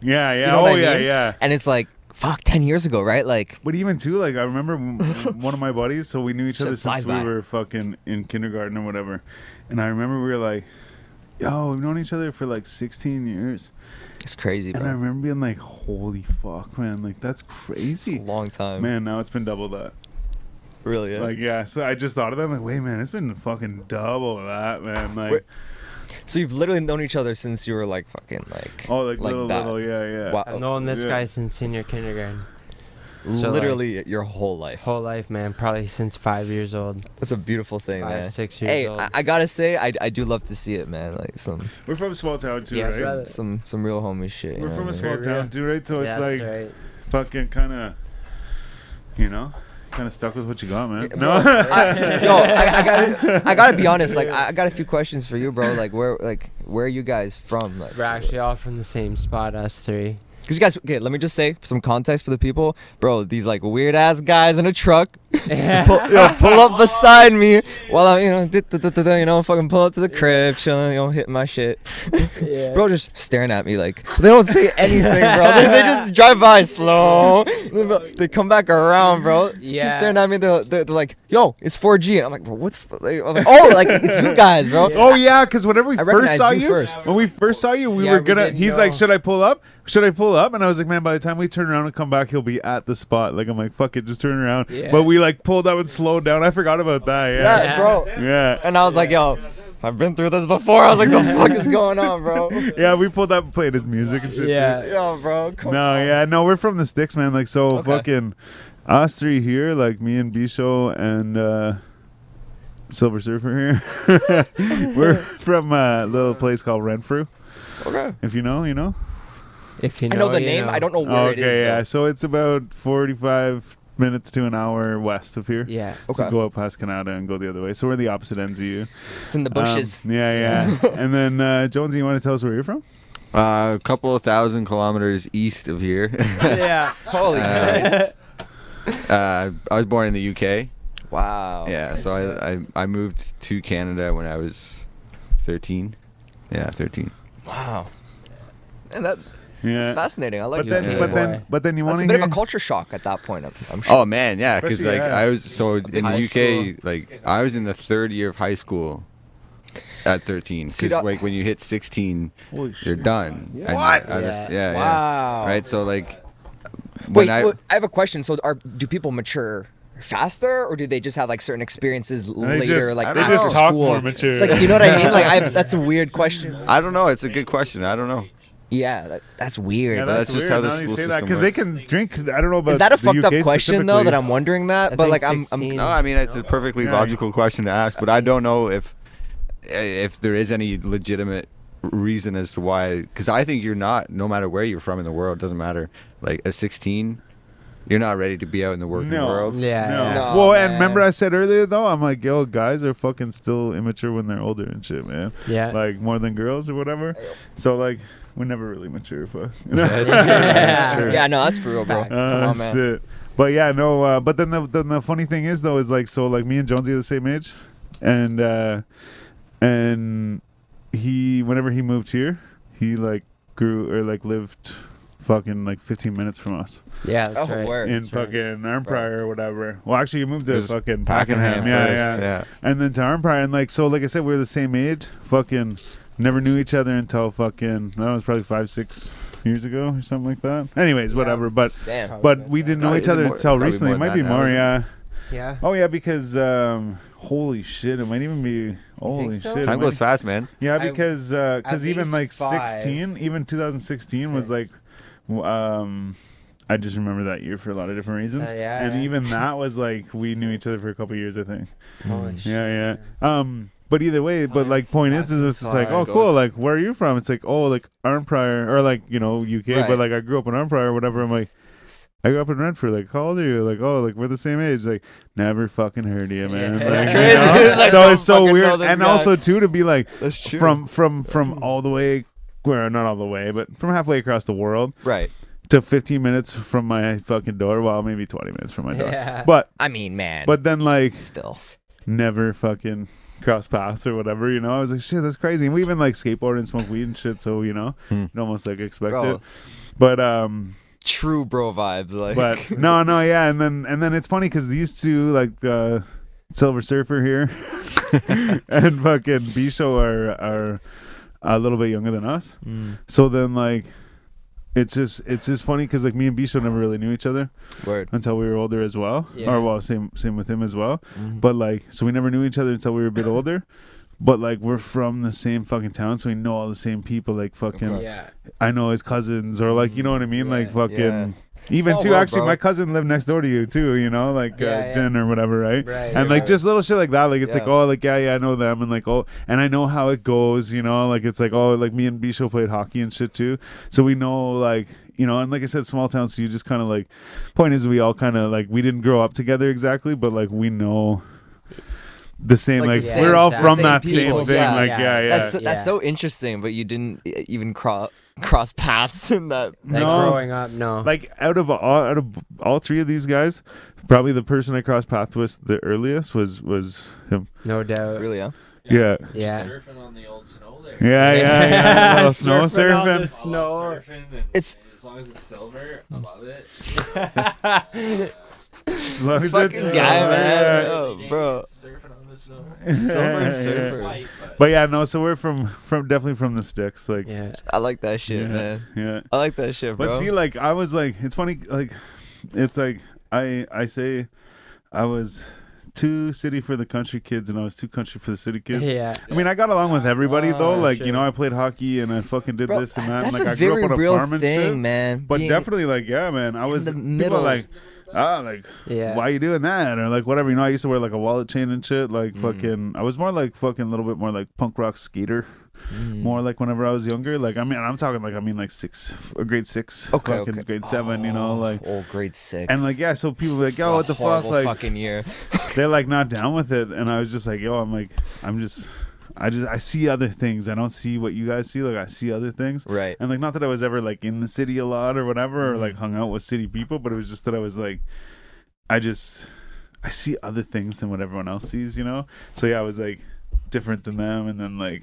D: Yeah, yeah,
B: You know
D: oh
B: I
D: yeah,
B: mean?
D: yeah.
B: And it's like, fuck, 10 years ago, right? Like,
D: But even too, like I remember one of my buddies, so we knew each other since we
B: by.
D: were fucking in kindergarten or whatever, and I remember we were like, yo, we've known each other for like 16 years,
B: it's crazy,
D: and I remember being like, holy fuck, man, like that's
B: It's
D: crazy.
B: a long time.
D: Man, now it's been double that.
B: Really, yeah.
D: Like yeah, so I just thought of that. I'm like, wait, man, it's been fucking double that, man. Like,
B: Wait, so you've literally known each other since you were like fucking like,
D: oh, like,
B: like
D: little,
B: that.
D: little, yeah, yeah.
B: Wow.
C: I've known this
D: Yeah.
C: guy since senior kindergarten. So, like,
B: literally your whole life.
C: Whole life, man. Probably since five years old.
B: That's a beautiful thing,
C: Five,
B: man.
C: six years
B: hey,
C: old.
B: I, I gotta say, I, I do love to see it, man. Like some
D: We're from a small town too,
C: yeah,
D: right?
C: brother.
B: some some real homie shit.
D: We're
B: know
D: from a small
B: mean?
C: For real.
D: town too, right? So it's like
C: right.
D: fucking kind of, you know, kind of stuck with what you got, man. No,
B: I, yo, I, I gotta, I gotta be honest. Like, I I got a few questions for you, bro. Like, where, like, where are you guys from? Like,
C: We're actually all from the same spot, us three.
B: Because you guys, okay, let me just say for some context for the people, bro. These like weird ass guys in a truck, pull, yo, pull up beside me while I'm, you know, dit- dit- dit- dit- you know, fucking pull up to the crib, chilling, you know, hitting my shit.
C: Yeah.
B: Bro, just staring at me like they don't say anything, bro. They, they just drive by slow, they come back around, bro.
C: Yeah.
B: Keep staring at me. They're, they're, they're like, "Yo, it's 4G," and I'm like, "Bro, what's?" f-" Like, oh, like it's you guys, bro.
D: Oh yeah, because whenever we
B: I
D: first saw
B: you
D: you,
B: first.
D: when we first saw you, we
C: Yeah,
D: were gonna.
C: didn't
D: he's like, "Should I pull up? Should I pull up?" And I was like, "Man, by the time we turn around and come back, he'll be at the spot." Like I'm like, "Fuck it, just turn around."
C: Yeah.
D: But we like pulled up and slowed down. I forgot about that.
B: Yeah,
D: Yeah,
C: Yeah.
B: bro.
D: yeah,
B: And I was like, "Yo, I've been through this before." I was like, "The fuck is going on, bro?"
D: yeah. We pulled up and played his music and shit. too.
C: Yeah.
B: Yo, bro. Come
D: No,
B: on.
D: yeah, no, we're from the sticks, man. Like so,
B: Okay.
D: fucking us three here, like me and Bisho and uh, Silver Surfer here. we're from a little place called Renfrew.
B: Okay.
D: If you know, you know.
C: If you
B: I
C: know,
B: know the
C: you
B: name.
C: know.
B: I don't know where
D: okay,
B: it is.
D: yeah.
B: though.
D: So it's about forty-five minutes to an hour west of here.
C: Yeah.
D: So
B: Okay.
D: go up past Canada and go the other way. So we're the opposite ends of you.
B: It's in the
D: Um,
B: bushes.
D: yeah, yeah. and then uh, Jonesy, you want to tell us where you're from?
A: Uh, a couple of thousand kilometers east of here.
C: yeah.
B: Holy
A: uh,
B: Christ!
A: uh, I was born in the UK.
B: Wow.
A: Yeah, so I, I I moved to Canada when I was 13. Yeah, 13.
B: Wow. And that
D: Yeah.
B: it's fascinating. I like
D: But
B: it.
D: then,
C: Yeah.
D: but then, but then you want
B: That's
D: to
B: a bit
D: hear.
B: of a culture shock at that point. I'm, I'm sure.
A: Oh man, yeah, because like
D: yeah.
A: I was so in the UK,
C: school.
A: like I was in the third year of high school at 13. Because like when you hit 16,
D: Holy
A: you're
D: shit.
A: done. And
D: What?
A: I was,
C: Yeah.
A: yeah, yeah.
B: Wow.
A: Right. So like
B: Wait,
A: I
B: wait, I have a question. So, are do people mature faster, or do they just have like certain experiences later,
D: just-
B: like
A: they
B: after
A: just
B: school?
D: talk more mature.
B: It's like you know what I mean. Like, I, that's a weird question.
A: I don't know. It's a good question. I don't know.
B: Yeah, that, that's weird.
D: Yeah,
B: but
A: that's just how the school
D: say that
A: system
D: because they can drink. I don't know about.
B: is that a
D: the
B: fucked up question though? That. I'm wondering that,
C: I
B: but
C: think
B: like I'm, I'm
A: No, I mean it's a perfectly
D: Yeah.
A: logical question to ask, but I don't know if if there is any legitimate reason as to why. Because I think you're not, no matter where you're from in the world, doesn't matter. Like at 16, you're not ready to be out in the working
D: No.
A: world.
C: Yeah.
D: No.
B: No,
D: well, and remember I said earlier though, I'm like, yo, guys are fucking still immature when they're older and shit, man.
C: Yeah.
D: Like more than girls or whatever. So like, we're never really mature, fuck.
C: Yeah.
A: True.
B: yeah, no, that's for real, bro.
C: Facts.
B: Come
D: Uh,
B: on, man.
D: shit. But yeah, no. Uh, but then the, then the funny thing is though is like so like me and Jonesy are the same age, and uh, and he whenever he moved here, he like grew or like lived fucking like 15 minutes from us
C: Yeah. That's
B: Oh,
C: right.
B: word.
D: in
C: That's right.
D: fucking Arnprior or whatever. Well, actually, he moved to fucking
A: Pakenham
D: Pakenham. Yeah, yeah,
A: yeah.
D: And then to Arnprior, and like so, like I said, we are the same age. Fucking never knew each other until fucking that was probably five, six years ago or something like that. Anyways,
C: Yeah.
D: whatever. But
B: Damn.
D: but we didn't know each other
A: more-
D: until recently. It might be more, yeah.
C: Yeah.
D: Oh yeah, because um, holy shit, it might even be holy
C: so?
D: shit. it
A: Time
D: might-
A: goes fast, man.
D: Yeah, because because
C: at
D: even
C: least
D: like sixteen, even 2016 was like, um, I just remember that year for a lot of different reasons,
C: So, yeah,
D: and
C: yeah.
D: even that was like we knew each other for a couple years, I think.
C: Holy shit.
D: Yeah, yeah. Um, but either way, but like point is, is it's just like, oh, cool. Like, where are you from? It's like, oh, like Arnprior or like you know UK,
B: Right.
D: but like I grew up in Arnprior or whatever. I'm like. I grew up in Renfrew. Like, how old are you? Like, oh, like we're the same age. Like, never fucking heard of you, man.
C: Yeah.
D: Like, you
B: crazy.
D: know?
B: Like,
D: so it's so weird, and
B: guy.
D: also too to be like from from from all the way, well, not all the way, but from halfway across the world
B: right.
D: to 15 minutes from my fucking door. Well, maybe 20 minutes from my door.
C: Yeah.
D: But
B: I mean, man.
D: but then like
B: still.
D: never fucking cross paths or whatever, you know. I was like, shit, that's crazy. And we even like skateboard and smoke weed and shit, so you know,
A: Hmm.
D: you'd almost like expect
B: Bro.
D: it. But um,
B: True bro vibes, like.
D: but no, no, yeah, and then and then it's funny because these two like uh, Silver Surfer here and fucking Bisho are are a little bit younger than us.
B: Mm,
D: So then like. It's just it's just funny because like me and Bisho never really knew each other
B: word.
D: until we were older as well,
C: Yeah.
D: or well same same with him as well.
B: Mhm.
D: But like, so we never knew each other until we were a bit older. But like, we're from the same fucking town, so we know all the same people. Like fucking,
C: Yeah.
D: I know his cousins, or like, you know what I mean? like
C: Yeah.
D: fucking.
B: Yeah.
D: Even
B: Small
D: too,
B: world,
D: actually,
B: bro.
D: my cousin lived next door to you too. You know, like
C: Yeah,
D: uh,
C: yeah.
D: Jen or whatever, right?
C: Right.
D: and like
C: right.
D: just little shit like that. Like it's like, oh, like yeah, yeah, I know them, and like oh, and I know how it goes. You know, like it's like oh, like me and Bisho played hockey and shit too, so we know like you know, and like I said, small town, so you just kind of like. Point is, we all kind of like we didn't grow up together exactly, but like we know the same.
B: Like
D: Like,
B: the
D: we're all
C: the
D: from
B: same
D: that
B: people,
D: same thing.
B: yeah.
D: like
C: Yeah.
D: yeah, yeah.
B: That's so,
C: Yeah.
B: that's so interesting, but you didn't e- even cross cross paths in that.
C: Like
D: No.
C: growing up, no.
D: like out of all out of all three of these guys, probably the person I crossed paths with the earliest was was him.
C: no doubt.
B: Really, huh?
D: Yeah.
C: Yeah.
E: Surfing on the old snow there. there.
D: Yeah, yeah, yeah. Little snow
C: Surfing the
D: surfing.
C: Snow.
E: surfing, and
B: It's-
E: as long as it's silver, I love it.
D: As long
B: This
D: as
B: fucking
D: it's-
B: guy, man.
D: yeah.
B: Oh, bro.
E: Surfing on.
B: Silver
D: Yeah,
B: surfer.
E: but
D: But yeah, no. So we're from from definitely from the sticks. Like
C: Yeah.
B: I like that shit,
D: yeah,
B: man.
D: yeah.
B: I like that shit, bro.
D: But see, like I was like, it's funny. Like, it's like I I say, I was too city for the country kids, and I was too country for the city kids.
C: Yeah.
D: I mean, I got along with everybody though.
B: Oh,
D: Like,
C: sure.
D: you know, I played hockey and I fucking did
B: Bro,
D: this and that.
B: that's
D: and, like,
B: a
D: I grew
B: very
D: up on a
B: real
D: farm and
B: thing,
D: shit.
B: man.
D: But
B: Being-
D: definitely, like, yeah, man, I was
B: the
D: people
B: middle.
D: are like, ah, like,
C: Yeah.
D: why are you doing that or like whatever. You know, I used to wear like a wallet chain and shit. Like,
B: Mm.
D: fucking, I was more like fucking a little bit more like punk rock skater.
B: Mm.
D: More like whenever I was younger. Like, I mean, I'm talking like I mean like six, uh, grade six,
B: Okay,
D: fucking
B: okay.
D: grade seven. You know, like.
B: oh, grade six.
D: And like yeah, so people were like, yo, what the fuck? Like
B: fucking year.
D: they're like not down with it, and I was just like, yo, I'm like, I'm just, I just, I see other things. I don't see what you guys see. Like I see other things,
B: Right.
D: and like not that I was ever like in the city a lot or whatever, or
B: Mm-hmm.
D: like hung out with city people, but it was just that I was like, I just, I see other things than what everyone else sees, you know. So yeah, I was like different than them, and then like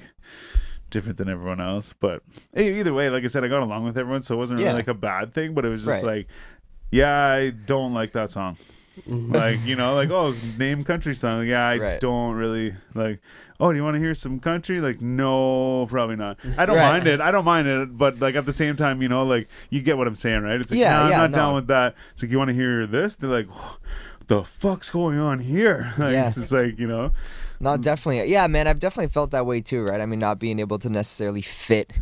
D: different than everyone else. But hey, either way, like I said, I got along with everyone, so it wasn't really
B: Yeah.
D: like a bad thing. But it was just
B: Right.
D: like, yeah, I don't like that song like you know like oh name country song yeah i
B: Right.
D: don't really like oh do you want to hear some country? Like no probably not. I don't
B: Right.
D: mind it. I don't mind it but like at the same time you know like you get what i'm saying right? It's like
B: Yeah,
D: nah, i'm not
B: no.
D: down with that. It's like you want to hear this? They're like what the fuck's going on here? Like
B: Yeah.
D: it's just like you know
B: No, mm. definitely. Yeah, man, I've definitely felt that way too, right? I mean, not being able to necessarily fit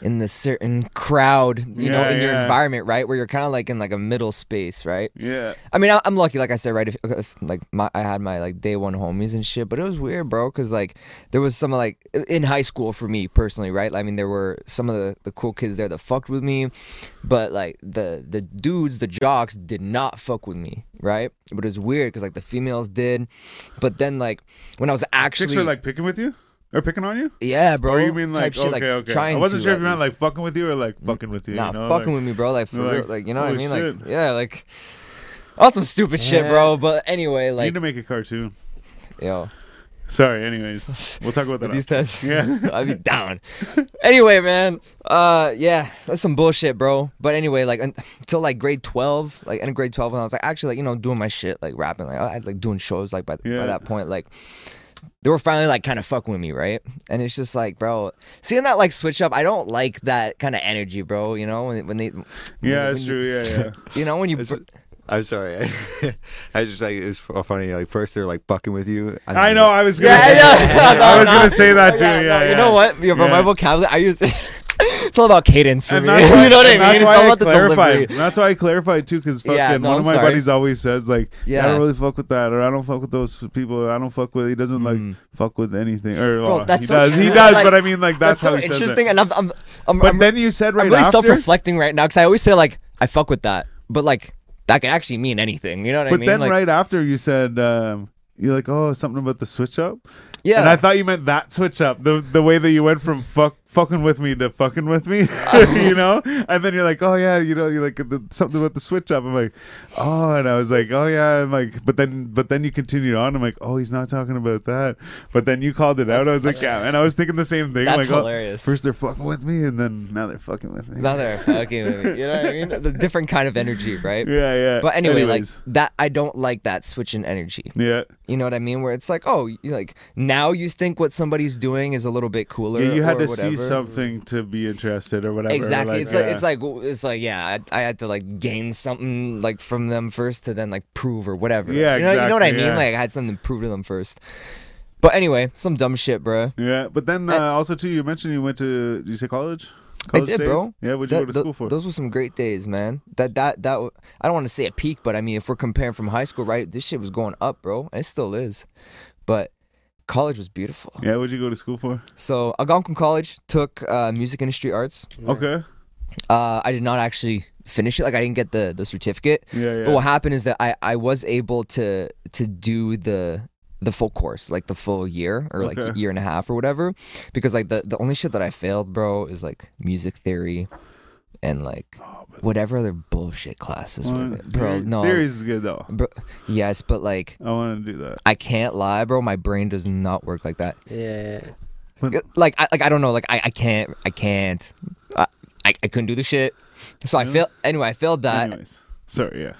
B: in the certain crowd, you know,
D: Yeah,
B: in your environment, right? Where you're kind of like in like a middle space, right?
D: yeah
B: I mean, I, I'm lucky, like I said, right? If, if like my, I had my like day one homies and shit, but it was weird, bro, because like there was some like in high school for me personally, right? I mean, there were some of the, the cool kids there that fucked with me, but like the the dudes, the jocks, did not fuck with me, right? But it was weird because like the females did, but then like when I was actually
D: chicks are like picking with you or picking on you
B: yeah, bro,
D: or you mean like
B: type shit,
D: okay
B: like,
D: okay
B: trying
D: i wasn't
B: to,
D: sure if you meant like fucking with you or like fucking with you
B: Nah,
D: you know?
B: fucking
D: like,
B: with me, bro. Like for
D: you're
B: real,
D: like,
B: like you know what I mean? Like yeah, like on some stupid shit, bro. But anyway, like
D: you
B: like
D: need to make a cartoon
B: yo,
D: sorry anyways we'll talk about that
B: these tests,
D: Yeah.
B: I'd be down. anyway, man, uh, yeah, that's some bullshit, bro. But anyway, like until like grade twelve, like in grade twelve, when I was like actually like you know doing my shit, like rapping, like I had like doing shows, like by,
D: Yeah.
B: by that point, like. They were finally like kind of fucking with me, right? And it's just like, bro, seeing that like switch up, I don't like that kind of energy, bro. You know, when, when they,
D: Yeah,
B: when
D: that's true. Yeah, yeah.
B: You know, when you,
A: I'm sorry. I just like it was funny. Like first they're like fucking with you. and
D: I know. I was gonna.
B: Yeah, yeah.
D: I was
B: No,
D: gonna say that too.
B: Yeah,
D: Yeah,
B: no,
D: yeah.
B: You know what? Yeah, bro, my vocabulary, I use. it's all about cadence for
D: And
B: me.
D: why,
B: you know what I mean?
D: That's
B: It's
D: why
B: all
D: I
B: about the
D: clarified.
B: delivery.
D: That's why I clarified too, because fucking
B: Yeah, no,
D: one of my buddies always says like, yeah. I don't really fuck with that, or I don't fuck with those people. I don't fuck with. He doesn't like
B: Mm.
D: fuck with anything, or
B: Bro,
D: well,
B: that's
D: he
B: so
D: does. He does,
B: Like,
D: but I mean, like that's,
B: That's, so
D: how he says
B: interesting,
D: it.
B: and I'm, I'm, I'm,
D: But
B: I'm,
D: then you said right now
B: I'm really self-reflecting right now because I always say like I fuck with that, but like that can actually mean anything. You know what I mean?
D: But then
B: like,
D: right after you said. um you're like, oh, something about the switch up,
B: yeah,
D: and I thought you meant that switch up, the the way that you went from fuck fucking with me to fucking with me, you know. And then you're like, oh yeah, you know, you're like the, something about the switch up. I'm like, oh, and I was like, oh yeah, I'm like, but then but then you continued on. I'm like, oh, he's not talking about that. But then you called it out. I was like, yeah, and I was thinking the same thing.
B: that's
D: like, oh,
B: hilarious.
D: first they're fucking with me, and then now they're fucking with me.
B: now they're fucking with me. You know what I mean? The different kind of energy, right?
D: yeah, yeah.
B: But anyway,
D: Anyways,
B: like that, I don't like that switch in energy.
D: yeah,
B: You know what I mean? Where it's like, oh, like now you think what somebody's doing is a little bit cooler.
D: yeah. You had
B: or
D: to
B: whatever.
D: see something to be interested or whatever.
B: Exactly. it's like it's like it's like yeah. I, I had to like gain something like from them first to then like prove or whatever.
D: Yeah,
B: You know, you know what I mean?
D: yeah.
B: Like I had something to prove to them first. But anyway, some dumb shit, bro.
D: Yeah, but then uh,
B: And-
D: also too, you mentioned you went to. Did you say college?
B: I did,
D: days?
B: bro.
D: Yeah, what'd you
B: That-
D: go to
B: th-
D: school for?
B: Those were some great days, man. That that that I don't want to say a peak, but I mean, if we're comparing from high school, right? This shit was going up, bro, and it still is. But college was beautiful.
D: yeah, what'd you go to school for?
B: So Algonquin College took uh, music industry arts.
D: Okay.
B: Uh, I did not actually finish it. Like I didn't get the the certificate.
D: Yeah, yeah.
B: But what happened is that I I was able to to do the the full course, like the full year or like
D: Okay.
B: year and a half or whatever, because like the the only shit that I failed, bro, is like music theory, and like oh, whatever other bullshit classes, were
D: Well,
B: there. bro.
D: theory-
B: No,
D: Theories is good though.
B: bro, yes, but like
D: I want to do that.
B: I can't lie, bro. My brain does not work like that.
C: Yeah.
D: But-
B: like I like I don't know. Like I, I can't I can't. I, I I couldn't do the shit. So I
D: Yeah.
B: failed. Anyway, I failed that.
D: Anyways, sorry. Yeah,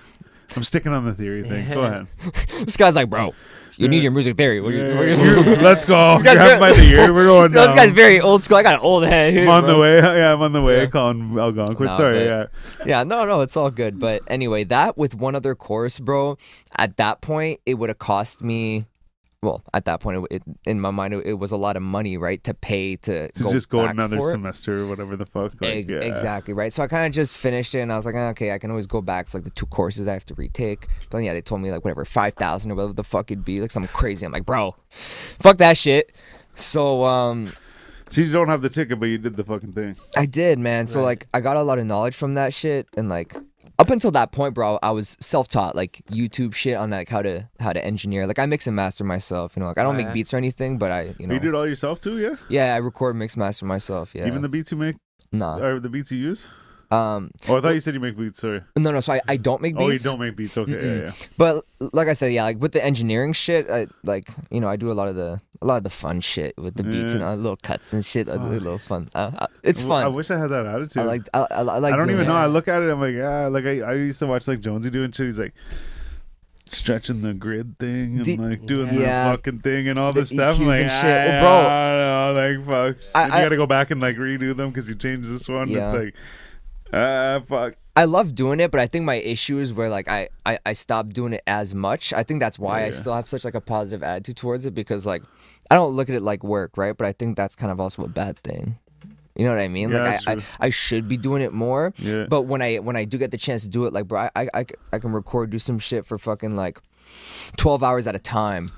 D: I'm sticking on the theory thing. Go ahead.
B: This guy's like, bro, you need your music theory. What are you, what are you-
D: let's go.
B: This guy's
D: Grab
B: very-
D: by the ear. We're going.
B: This
D: down.
B: guy's very old school. I got an old head here.
D: I'm on the way. Yeah, I'm on the way.
B: Yeah.
D: Calling Algonquin.
B: Nah,
D: sorry.
B: but-
D: Yeah.
B: Yeah, no, no, it's all good. But anyway, that with one other course, bro, at that point, it would have cost me. Well, at that point, it, it, in my mind, it, it was a lot of money, right, to pay to,
D: To
B: go
D: just go another semester or whatever the fuck. Like,
B: Ex-
D: yeah.
B: Exactly right. So I kind of just finished it, and I was like, "Ah, okay, I can always go back for like the two courses I have to retake. But then, yeah, they told me like whatever five thousand or whatever the fuck it'd be, like something crazy. I'm like, bro, fuck that shit. So um,
D: So you don't have the ticket, but you did the fucking thing.
B: I did, man. So like I got a lot of knowledge from that shit and like up until that point, bro, I was self-taught, like YouTube shit on like how to how to engineer. Like I mix and master myself, you know. Like I don't make beats or anything, but I, you know.
D: You did all yourself too, yeah.
B: yeah, I record mix master myself. Yeah.
D: Even the beats you make,
B: nah.
D: or the beats you use.
B: Um
D: Oh, I thought you said you make beats. Sorry.
B: no no, so I, I don't make beats.
D: Oh, you don't make beats. Okay, yeah, yeah.
B: But like I said, yeah, like with the engineering shit, I like you know I do a lot of the a lot of the fun shit with the beats,
D: Yeah.
B: know, little cuts and shit,
D: Fuck.
B: little fun. It's
D: Well, I wish I had that attitude.
B: I like I, I, I like.
D: I don't even
B: it.
D: know. I look at it. I'm like, ah, like I, I used to watch like Jonesy doing shit. He's like stretching the grid thing and
B: The-
D: like doing
B: Yeah.
D: the fucking thing and all
B: The
D: this stuff. I'm like,
B: and shit. Well, bro,
D: I don't know, like fuck.
B: I-
D: and you got to go back and like redo them because you changed this one.
B: Yeah.
D: It's like, ah, fuck.
B: I love doing it, but I think my issue is where like I, I I stopped doing it as much. I think that's why I
D: Yeah.
B: still have such like a positive attitude towards it because like I don't look at it like work, right? But I think that's kind of also a bad thing. You know what I mean?
D: Yeah,
B: like I, I. I should be doing it more.
D: Yeah.
B: But when I when I do get the chance to do it, like bro, I I, I can record, do some shit for fucking like twelve hours at a time.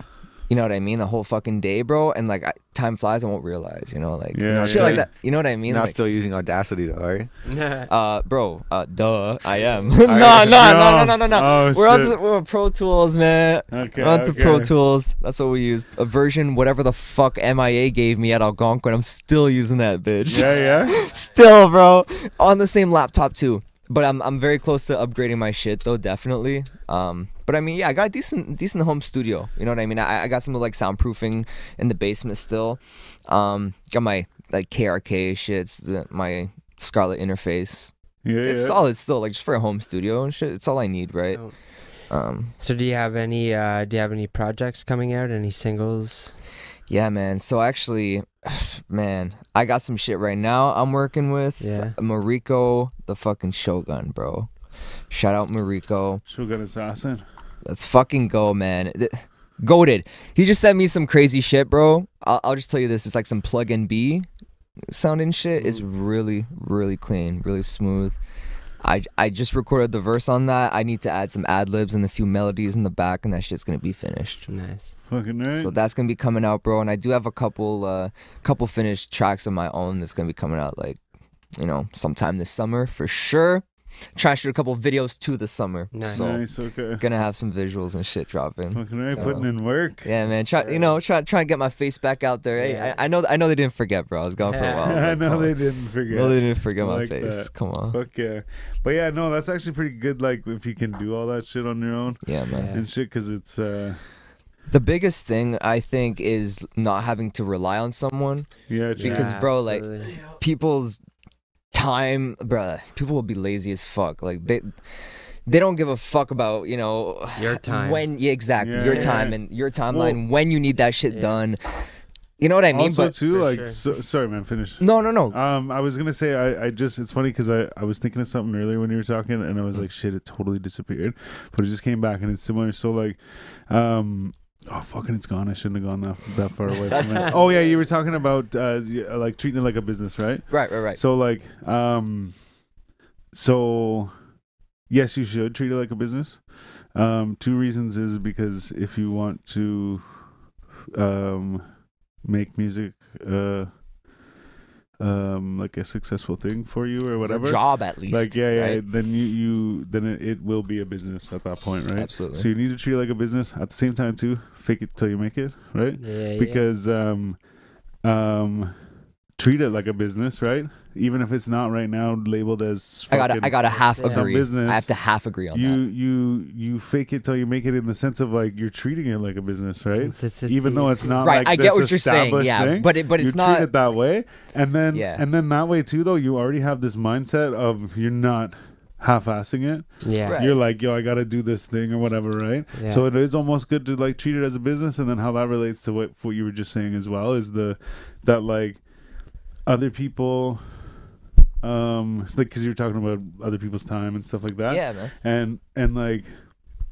B: You know what I mean? The whole fucking day, bro. And like I, time flies, I won't realize. You know, like
D: Yeah,
B: shit
D: yeah.
B: like that. You know what I mean?
A: Not
B: Like,
A: still using Audacity though, are you?
B: uh, bro, uh, duh, I am. no, no, no, no, no, no, no.
D: Oh,
B: we're on to we're on Pro Tools, man.
D: Okay.
B: we're on to Pro. Tools. That's what we use. A version, whatever the fuck MIA gave me at Algonquin. I'm still using that bitch.
D: Yeah, yeah.
B: still, bro, on the same laptop too. But I'm I'm very close to upgrading my shit though, definitely. Um, but I mean, yeah, I got a decent decent home studio. You know what I mean? I, I got some like soundproofing in the basement still. Um, got my like KRK shits, my Scarlett interface.
D: Yeah,
B: It's
D: yeah.
B: solid still, like just for a home studio and shit. It's all I need, right?
C: Oh.
B: Um,
C: So do you have any uh do you have any projects coming out? Any singles?
B: yeah, man. So actually, man, I got some shit right now. I'm working with
C: Yeah.
B: Mariko, the fucking Shogun, bro. Shout out Mariko.
D: Shogun Assassin.
B: Let's fucking go, man. Th- Goaded. He just sent me some crazy shit, bro. I'll, I'll just tell you this: it's like some plug and B sounding shit. It's really, really clean, really smooth. I, I just recorded the verse on that. I need to add some ad libs and a few melodies in the back, and that shit's gonna be finished.
C: Nice.
D: Fucking right.
B: So that's gonna be coming out, bro. And I do have a couple uh couple finished tracks of my own that's gonna be coming out like, you know, sometime this summer for sure. Trying to shoot a couple videos too this summer.
C: Nice.
B: So
D: nice. Okay.
B: gonna have some visuals and shit dropping.
D: Fucking right.
B: So-
D: Putting in work.
B: Yeah, man. Try you know, try try and get my face back out there. Hey,
C: Yeah.
B: I, I know I know they didn't forget, bro. I was gone for a while.
D: I
B: but
D: know they didn't forget.
B: No, they didn't forget
D: I
B: my
D: like
B: face.
D: that.
B: Come on.
D: Fuck yeah. But yeah, no, that's actually pretty good. Like if you can do all that shit on your own
B: Yeah, man.
D: And shit, because it's uh,
B: The biggest thing I think is not having to rely on someone.
D: yeah, true.
B: Because, bro, like- people's time, bruh, people will be lazy as fuck. Like they they don't give a fuck about you know
C: Your time.
B: when yeah exactly
D: Yeah.
B: your
D: Yeah.
B: time and your timeline when you need that shit
C: Yeah.
B: done. You know what I mean?
D: also
B: but
D: too, like,
C: sure.
D: so, sorry, man, finish.
B: no, no, no.
D: Um, I was gonna say I, I just it's funny because I, I was thinking of something earlier when you were talking and I was like shit it totally disappeared, but it just came back and it's similar. So like, um, oh fucking it's gone. I shouldn't have gone that that far away.
B: That's
D: from it. Oh yeah, you were talking about uh like treating it like a business, right?
B: Right, right, right.
D: So like, um, so yes, you should treat it like a business. Um, two reasons is because if you want to, um, make music, uh, um, like a successful thing for you or whatever.
B: A job at least.
D: Like yeah, yeah.
B: right?
D: Then you you then it, it will be a business at that point, right?
B: Absolutely.
D: So you need to treat it like a business at the same time too. Fake it till you make it, right?
C: Yeah, yeah.
D: because um um treat it like a business, right? Even if it's not right now labeled as.
B: I gotta, I gotta half
C: It's
D: a
B: agree.
D: business.
B: I have to half agree on
D: you
B: that.
D: you you fake it till you make it in the sense of like you're treating it like a business, right? Even though it's not
B: Right,
D: like
B: I get what you're saying, yeah,
D: thing,
B: but it- but it's
D: you
B: not-
D: treat it that way, and then
B: Yeah.
D: and then that way too. Though you already have this mindset of you're not half-assing it.
C: Yeah.
B: Right.
D: You're like, yo, I got to do this thing or whatever, right?
C: Yeah.
D: So it is almost good to like treat it as a business, and then how that relates to what what you were just saying as well is the that like other people, um, like because you're talking about other people's time and stuff like that,
B: yeah, man.
D: and and like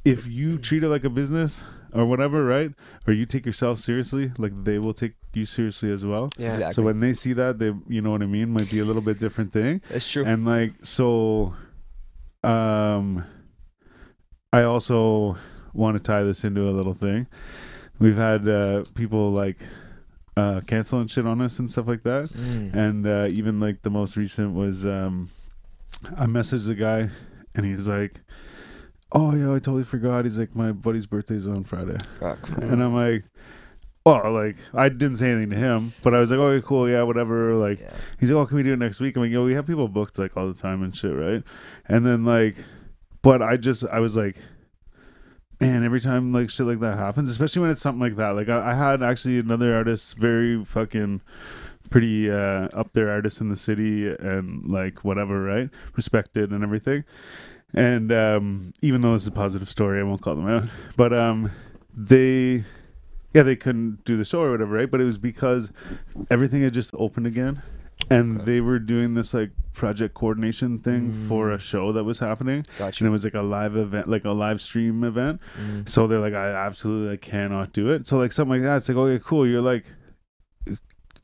D: if you treat it like a business or whatever, right? Or you take yourself seriously, like they will take you seriously as well.
C: Yeah.
B: Exactly.
D: So when they see that, they, you know what I mean, might be a little bit different thing
B: That's true.
D: and like so um i also want to tie this into a little thing we've had uh people like uh cancel and shit on us and stuff like that
B: Mm.
D: and uh even like the most recent was um i messaged the guy and he's like oh yeah i totally forgot he's like my buddy's birthday's on friday
B: Oh, come
D: and i'm like well like i didn't say anything to him but i was like okay cool yeah whatever like
B: Yeah.
D: He's like, "Oh, can we do it next week?" I'm like, "Yo, we have people booked like all the time and shit, right?" And then like, but I just I was like, man, every time like shit like that happens, especially when it's something like that. Like I, I had actually another artist, very fucking pretty uh up there artist in the city and like whatever, right? Respected and everything. And um even though it's a positive story, I won't call them out. But um they yeah, they couldn't do the show or whatever, right? But it was because everything had just opened again and
B: Okay.
D: they were doing this like project coordination thing for a show that was happening.
B: Gotcha.
D: and it was like a live event like a live stream event.
B: Mm.
D: so they're like i absolutely like, cannot do it. So like something like that. It's like okay cool. You're like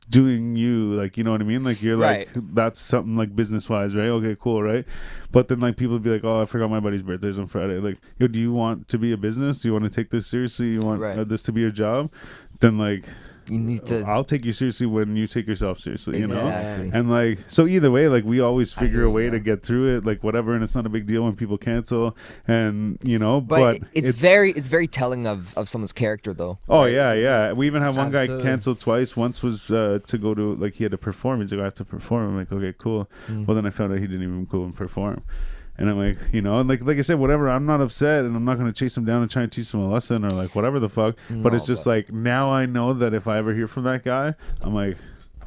D: doing you like you know what i mean? Like you're like that's something like business wise right? Okay cool right? But then like people would be like oh i forgot my buddy's birthday's on friday. Like yo do you want to be a business? Do you want to take this seriously? You want
B: Right.
D: uh, this to be your job? Then like
B: You need to.
D: i'll take you seriously when you take yourself seriously you know
B: exactly.
D: and like so either way like we always figure a way
B: you.
D: to get through it like whatever and it's not a big deal when people cancel and you know
B: but,
D: but,
B: it's, very, it's very telling of, of someone's character, though.
D: oh
B: right?
D: yeah yeah we even had one guy
C: Absolutely.
D: cancel twice once was uh, to go to like he had to perform he's like i have to perform i'm like okay cool
B: Mm.
D: well then i found out he didn't even go and perform and I'm like, you know, and like like I said, whatever. I'm not upset, and I'm not gonna chase him down and try and teach him a lesson or like whatever the fuck. but
B: No,
D: it's just
B: but-
D: like now I know that if I ever hear from that guy, I'm like,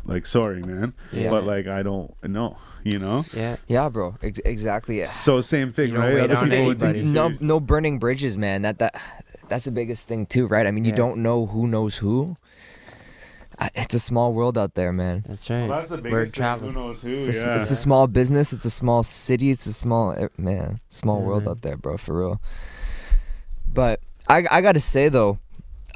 D: like sorry, man,
B: Yeah.
D: but like I don't know, you know.
C: Yeah.
B: Yeah, bro. Ex- exactly. Yeah.
D: So same thing,
C: You don't
D: right?
C: wait
D: Other
C: on
D: people would take
C: anybody.
D: you
B: no,
D: serious.
B: no burning bridges, man. That that that's the biggest thing too, right? I mean, you
C: Yeah.
B: don't know who knows who. I- It's a small world out there, man.
C: That's right.
D: Well, that's the
C: Word
D: biggest thing.
C: travels.
D: Who knows who?
B: It's a, s-
D: yeah.
B: it's a small business. It's a small city. It's a small man, small world
C: Mhm.
B: out there, bro. For real. But I I gotta say though,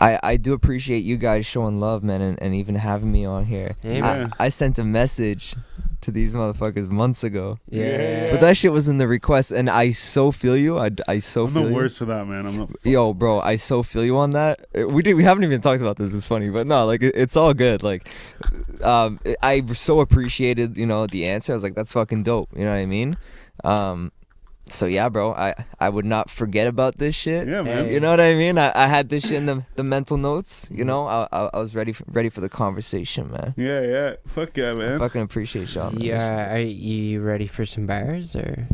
B: I I do appreciate you guys showing love, man, and, and even having me on here.
C: Yeah.
B: I, I sent a message to these motherfuckers months ago.
C: Yeah.
B: But that shit was in the request, and I so feel you. I, I so
D: I'm
B: feel
D: the
B: you.
D: worst for that, man. I'm the
B: Yo, bro, I so feel you on that. We did, we haven't even talked about this. It's funny, but no, like it, it's all good. Like, um, I so appreciated, you know, the answer. I was like, that's fucking dope. You know what I mean? Um, so yeah, bro, I I would not forget about this shit.
D: yeah, man.
B: You know what I mean? I, I had this shit in the, the mental notes. You know, I, I I was ready for, ready for the conversation, man.
D: Yeah, yeah. Fuck yeah,
B: I
D: man.
B: fucking appreciate y'all. man.
C: Yeah. Are you ready for some bars or?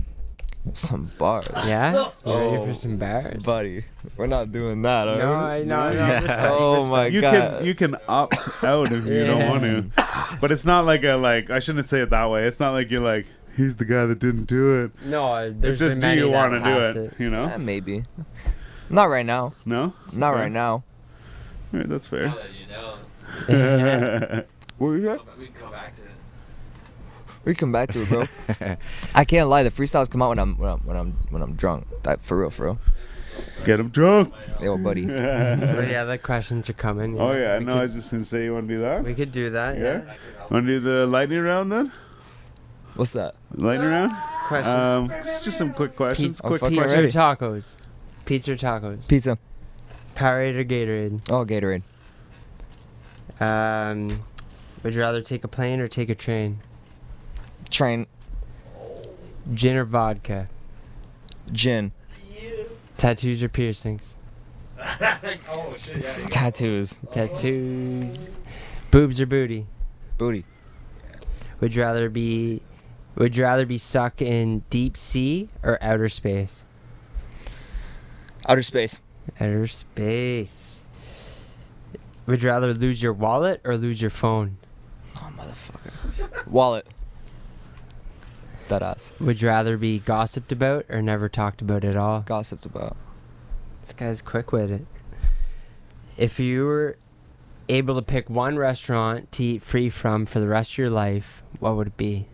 B: Some bars.
C: Yeah. You ready
B: Oh,
C: for some bars?
B: Buddy, we're not doing that. are
C: No,
B: we?
C: I know.
D: Yeah.
C: No,
B: Oh my
D: you
B: god.
D: can you can opt out if you don't want to, but it's not like a like. I shouldn't say it that way. It's not like you're like he's the guy that didn't do it.
C: no.
D: It's just do you want to do
C: passed
D: it, You know?
B: Eh, maybe. Not right now.
D: No,
B: Not
D: Okay.
B: right now.
D: All right, that's
E: Now
D: fair.
E: that you know,
B: Where you at?
E: we can go back to it.
B: We come back to it, bro. I can't lie. The freestyles come out when I'm when I'm when I'm, when I'm drunk. That, for real, for real.
D: Get him drunk.
B: Yo, buddy.
C: But yeah, the questions are coming.
D: Oh yeah,
C: we
D: no,
C: could,
D: I was just gonna say you want to do that.
C: we could do that.
D: Yeah.
C: Yeah.
D: Want to do the lightning round then?
B: What's that?
D: Lightning round.
C: Question.
D: Um, it's just some quick questions.
C: Pizza,
B: I'm
D: quick
C: pizza
B: ready.
C: or tacos? Pizza or tacos?
B: Pizza.
C: Powerade or Gatorade?
B: Oh, Gatorade.
C: Um, would you rather take a plane or take a train?
B: Train.
C: Gin or vodka?
B: Gin.
C: Tattoos or piercings?
E: oh shit! Yeah.
B: Tattoos.
C: Tattoos. Boobs or booty?
B: Booty.
C: Would you rather be would you rather be stuck in deep sea or outer space?
B: Outer space.
C: Outer space. Would you rather lose your wallet or lose your phone?
B: Oh motherfucker. Wallet. That ass.
C: Would you rather be gossiped about or never talked about at all?
B: Gossiped about.
C: This guy's quick with it. If you were able to pick one restaurant to eat free from for the rest of your life, what would it be?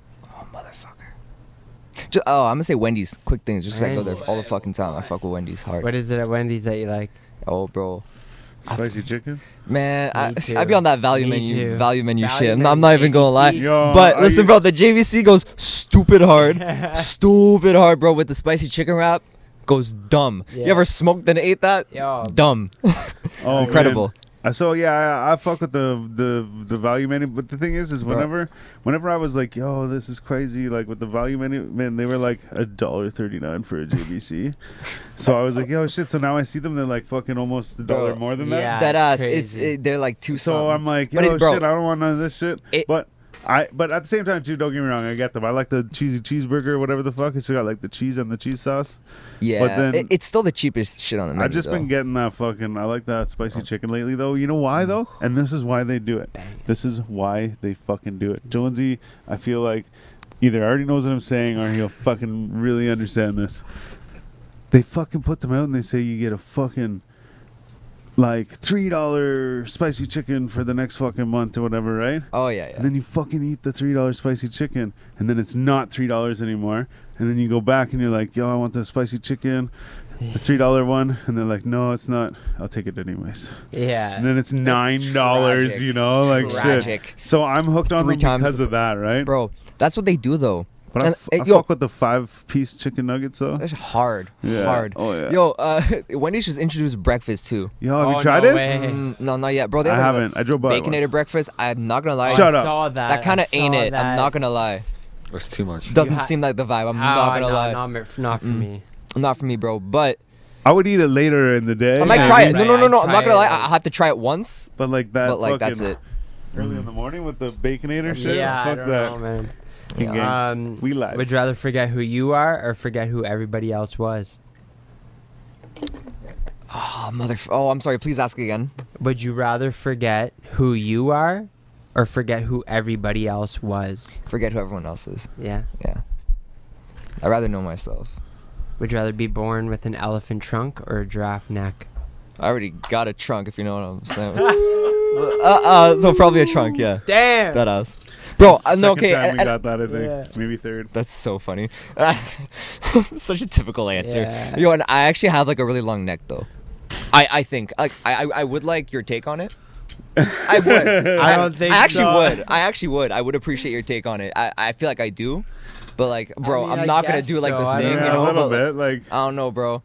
B: Oh motherfucker. Ju- oh, I'm gonna say Wendy's. Quick things, just 'cause I go there all the fucking time. I fuck with Wendy's hard.
C: What is it at Wendy's that you like?
B: Oh, bro.
D: Spicy chicken.
B: Man, I,
C: Me
B: I'd be on that value
C: Me
B: menu,
C: too.
B: value menu
C: Value
B: shit. I'm not, I'm not even gonna lie.
C: JBC.
D: Yo,
B: But
D: are
B: listen,
D: you-
B: bro, the JBC goes stupid hard, stupid hard, bro. With the spicy chicken wrap, goes dumb. You
C: Yeah.
B: ever smoked and ate that?
C: Yo,
B: Dumb.
D: Oh, man.
B: Incredible.
D: Uh, So yeah, I, I fuck with the the the value menu, but the thing is, is
B: Bro.
D: whenever whenever I was like, yo, this is crazy, like with the value menu, man, they were like a dollar thirty nine for a JBC. so I was like, yo, shit. So now I see them, they're like fucking almost a dollar
B: Bro.
D: more than
C: Yeah.
D: that.
B: that ass. It's it, they're like two.
D: So
B: something.
D: I'm like, yo,
B: But it- bro,
D: shit, I don't want none of this shit.
B: It-
D: but I, but at the same time too, don't get me wrong, I get them. I like the cheesy cheeseburger, whatever the fuck. It's got like the cheese and the cheese sauce.
B: yeah, but
D: then-
B: it- it's still the cheapest shit on the menu.
D: I've just been getting that fucking. I like that spicy oh. chicken lately, though. You know why mm. though? And this is why they do it. This is why they fucking do it. Jonesy, I feel like either already knows what I'm saying or he'll fucking really understand this. They fucking put them out and they say you get a fucking like three dollar spicy chicken for the next fucking month or whatever, right?
B: Oh yeah, yeah.
D: And then you fucking eat the three dollar spicy chicken, and then it's not three dollars anymore. And then you go back and you're like, "Yo, I want the spicy chicken, the three dollar one," and they're like, "No, it's not. I'll take it anyways."
C: yeah.
D: And then it's nine dollars, you know, like shit. So I'm hooked on
B: Three
D: them because of that, right?
B: bro. That's what they do though.
D: But I,
B: and-
D: f-
B: eh,
D: I fuck with the five piece chicken nuggets though.
B: That's hard,
D: Yeah.
B: hard.
D: Oh yeah.
B: Yo, uh, Wendy's just introduced breakfast too.
D: Yo, have
C: Oh,
D: you tried
C: no
D: it?
B: Mm, no, not yet, bro. They
D: I
B: have like,
D: haven't. I drove by.
B: Baconator breakfast. I'm not gonna lie.
D: Shut
C: I
D: up.
C: saw that.
B: That kind of ain't
C: saw
B: it. I'm not gonna lie.
A: That's too much.
B: Doesn't
C: ha-
B: seem like the vibe. I'm
C: Oh,
B: not gonna
C: no,
B: lie.
C: Not, not for
B: Mm.
C: me.
B: Not for me, bro. But
D: I would eat it later in the day.
B: I might
C: Yeah,
B: try it.
C: right,
B: No, no, no, no. I'm not gonna lie.
C: like-
B: I I have to try it once.
D: But like that.
B: But like that's it.
D: Early in the morning with the baconator shit.
C: Yeah, I
D: Fuck
C: don't
D: that.
C: know, man.
D: King game.
C: Um,
D: We live.
C: Would you rather forget who you are or forget who everybody else was?
B: Oh mother. Oh, I'm sorry. Please ask again.
C: Would you rather forget who you are or forget who everybody else was?
B: Forget who everyone else is.
C: Yeah.
B: Yeah. I'd rather know myself.
C: Would you rather be born with an elephant trunk or a giraffe neck?
B: I already got a trunk, if you know what I'm saying. uh, uh, so probably a trunk, yeah.
C: Damn.
B: That us. Bro, uh, no, okay.
D: time
B: and-
D: we
B: and-
D: got that, I think.
C: Yeah.
D: Maybe third.
B: That's so funny. Such a typical answer.
C: Yeah.
B: Yo, and I actually have like a really long neck though. I I think like I I, I would like your take on it. I would.
C: I don't think
B: I actually
C: so.
B: would. I actually would. I would appreciate your take on it. I, I feel like I do, but like, bro,
C: mean,
B: I'm
C: I
B: not gonna do like
C: so.
B: the
C: I
B: thing,
C: don't
B: you know.
D: a little
B: but,
D: bit. Like
B: I don't know, bro.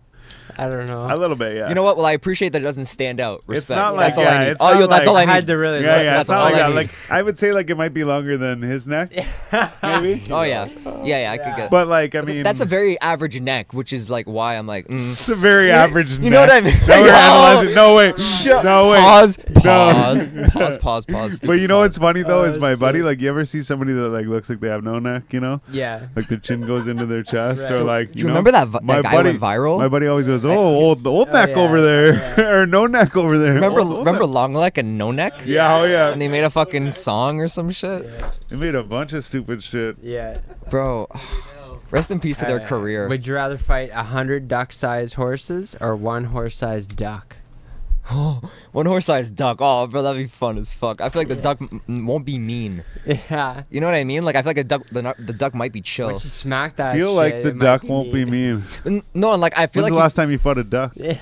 C: I don't know.
D: a little bit, yeah.
B: You know what? Well, I appreciate that it doesn't stand out. Respect.
D: It's not like
B: that's all
D: yeah,
B: I need.
D: It's
B: Oh, yo, that's
D: like,
B: all I
C: I had to really
D: Yeah,
C: look.
D: yeah.
B: That's
D: It's not
B: all
D: like
B: I need.
D: Like I would say, like it might be longer than his neck, maybe.
B: Oh yeah, yeah, yeah. I could get.
D: But like, I mean,
B: that's a very average neck, which is like why I'm like. Mm.
D: It's a very average. Neck.
B: You know what I mean?
D: Now we're analyzing. No way.
B: Shut-
D: No way.
B: Pause.
D: No.
B: Pause. Pause. Pause. Pause.
D: But you know what's funny though is
C: Oh,
D: my buddy. Like, you ever see somebody that like looks like they have no neck? You know,
C: Yeah.
D: like their chin goes into their chest, or like.
B: You remember that,
D: My
B: guy
D: buddy-
B: went viral?
D: My buddy always goes, "Oh, old, the old
C: Oh,
D: neck
C: yeah,
D: over there,
C: yeah.
D: or no neck over there."
B: remember,
D: Old- old
B: remember
D: neck.
B: long neck and no neck?
D: Yeah, oh yeah.
B: And they made a fucking song or some shit,
D: They made a bunch of stupid shit.
C: Yeah.
B: bro. Rest in peace to their
C: Uh,
B: career.
C: Would you rather fight a hundred duck-sized horses or one horse-sized duck?
B: One horse-sized duck. Oh, bro, that'd be fun as fuck. I feel like the duck m- m- won't be mean.
C: Yeah.
B: You know what I mean? Like I feel like a duck, the, the duck might be chill.
C: Once you smack that.
D: I feel
C: shit,
D: like the
C: it might
D: duck won't be mean.
B: No, and like I feel
D: When's
B: like
D: the
B: you-
D: last time you fought a duck?
C: Yeah.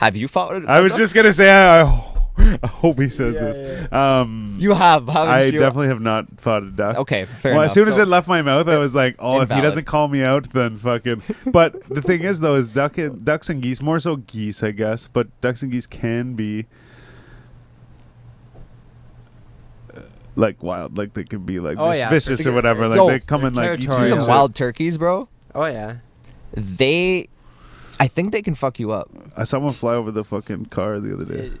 B: have you fought? a
D: I was
B: duck?
D: just gonna say. I, I hope he says
C: Yeah,
D: this. Um,
B: You have, haven't
D: I
B: you?
D: definitely have not fought a duck.
B: Okay, fair
D: well,
B: enough.
D: as soon as
B: So-
D: it left my mouth, I was like, "Oh, if he doesn't call me out, then fucking." But the thing is, though, is duck ducks and geese, more so geese, I guess. But ducks and geese can be uh, like wild, like they can be like
C: Oh, yeah, for
D: vicious or whatever. Like
B: Yo,
D: they come in like
B: you
C: territory
B: see
D: you
B: some wild turkeys, bro.
C: Oh yeah.
B: They, I think they can fuck you up.
D: I saw one fly over the fucking car the other day.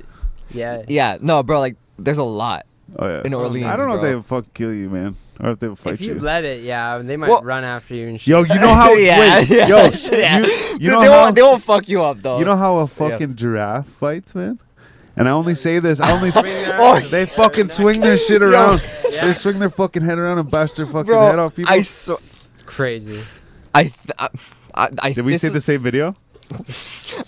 C: It- yeah.
B: Yeah, no, bro. Like, there's a lot.
D: Oh yeah.
B: in Orleans.
D: I don't know if they would fucking kill you, man, or if they would fight you.
C: If you
D: you.
C: let it, yeah, they might
B: Well-
C: run after you and shit.
D: Yo, you know how?
B: yeah,
D: wait,
B: yeah,
D: yo,
B: yeah.
D: you, you
B: Dude,
D: know
B: they,
D: how?
B: won't, they won't fuck you up though.
D: You know how a fucking giraffe fights, man? And I only say this. I only.
C: Swing
B: Oh,
D: they fucking swing their shit around.
C: Yeah.
D: They swing their fucking head around and bash their fucking
B: bro,
D: head off people.
B: I so,
C: Crazy.
B: I, th- I, I, I
D: Did we
B: this
D: see
B: is-
D: the same video?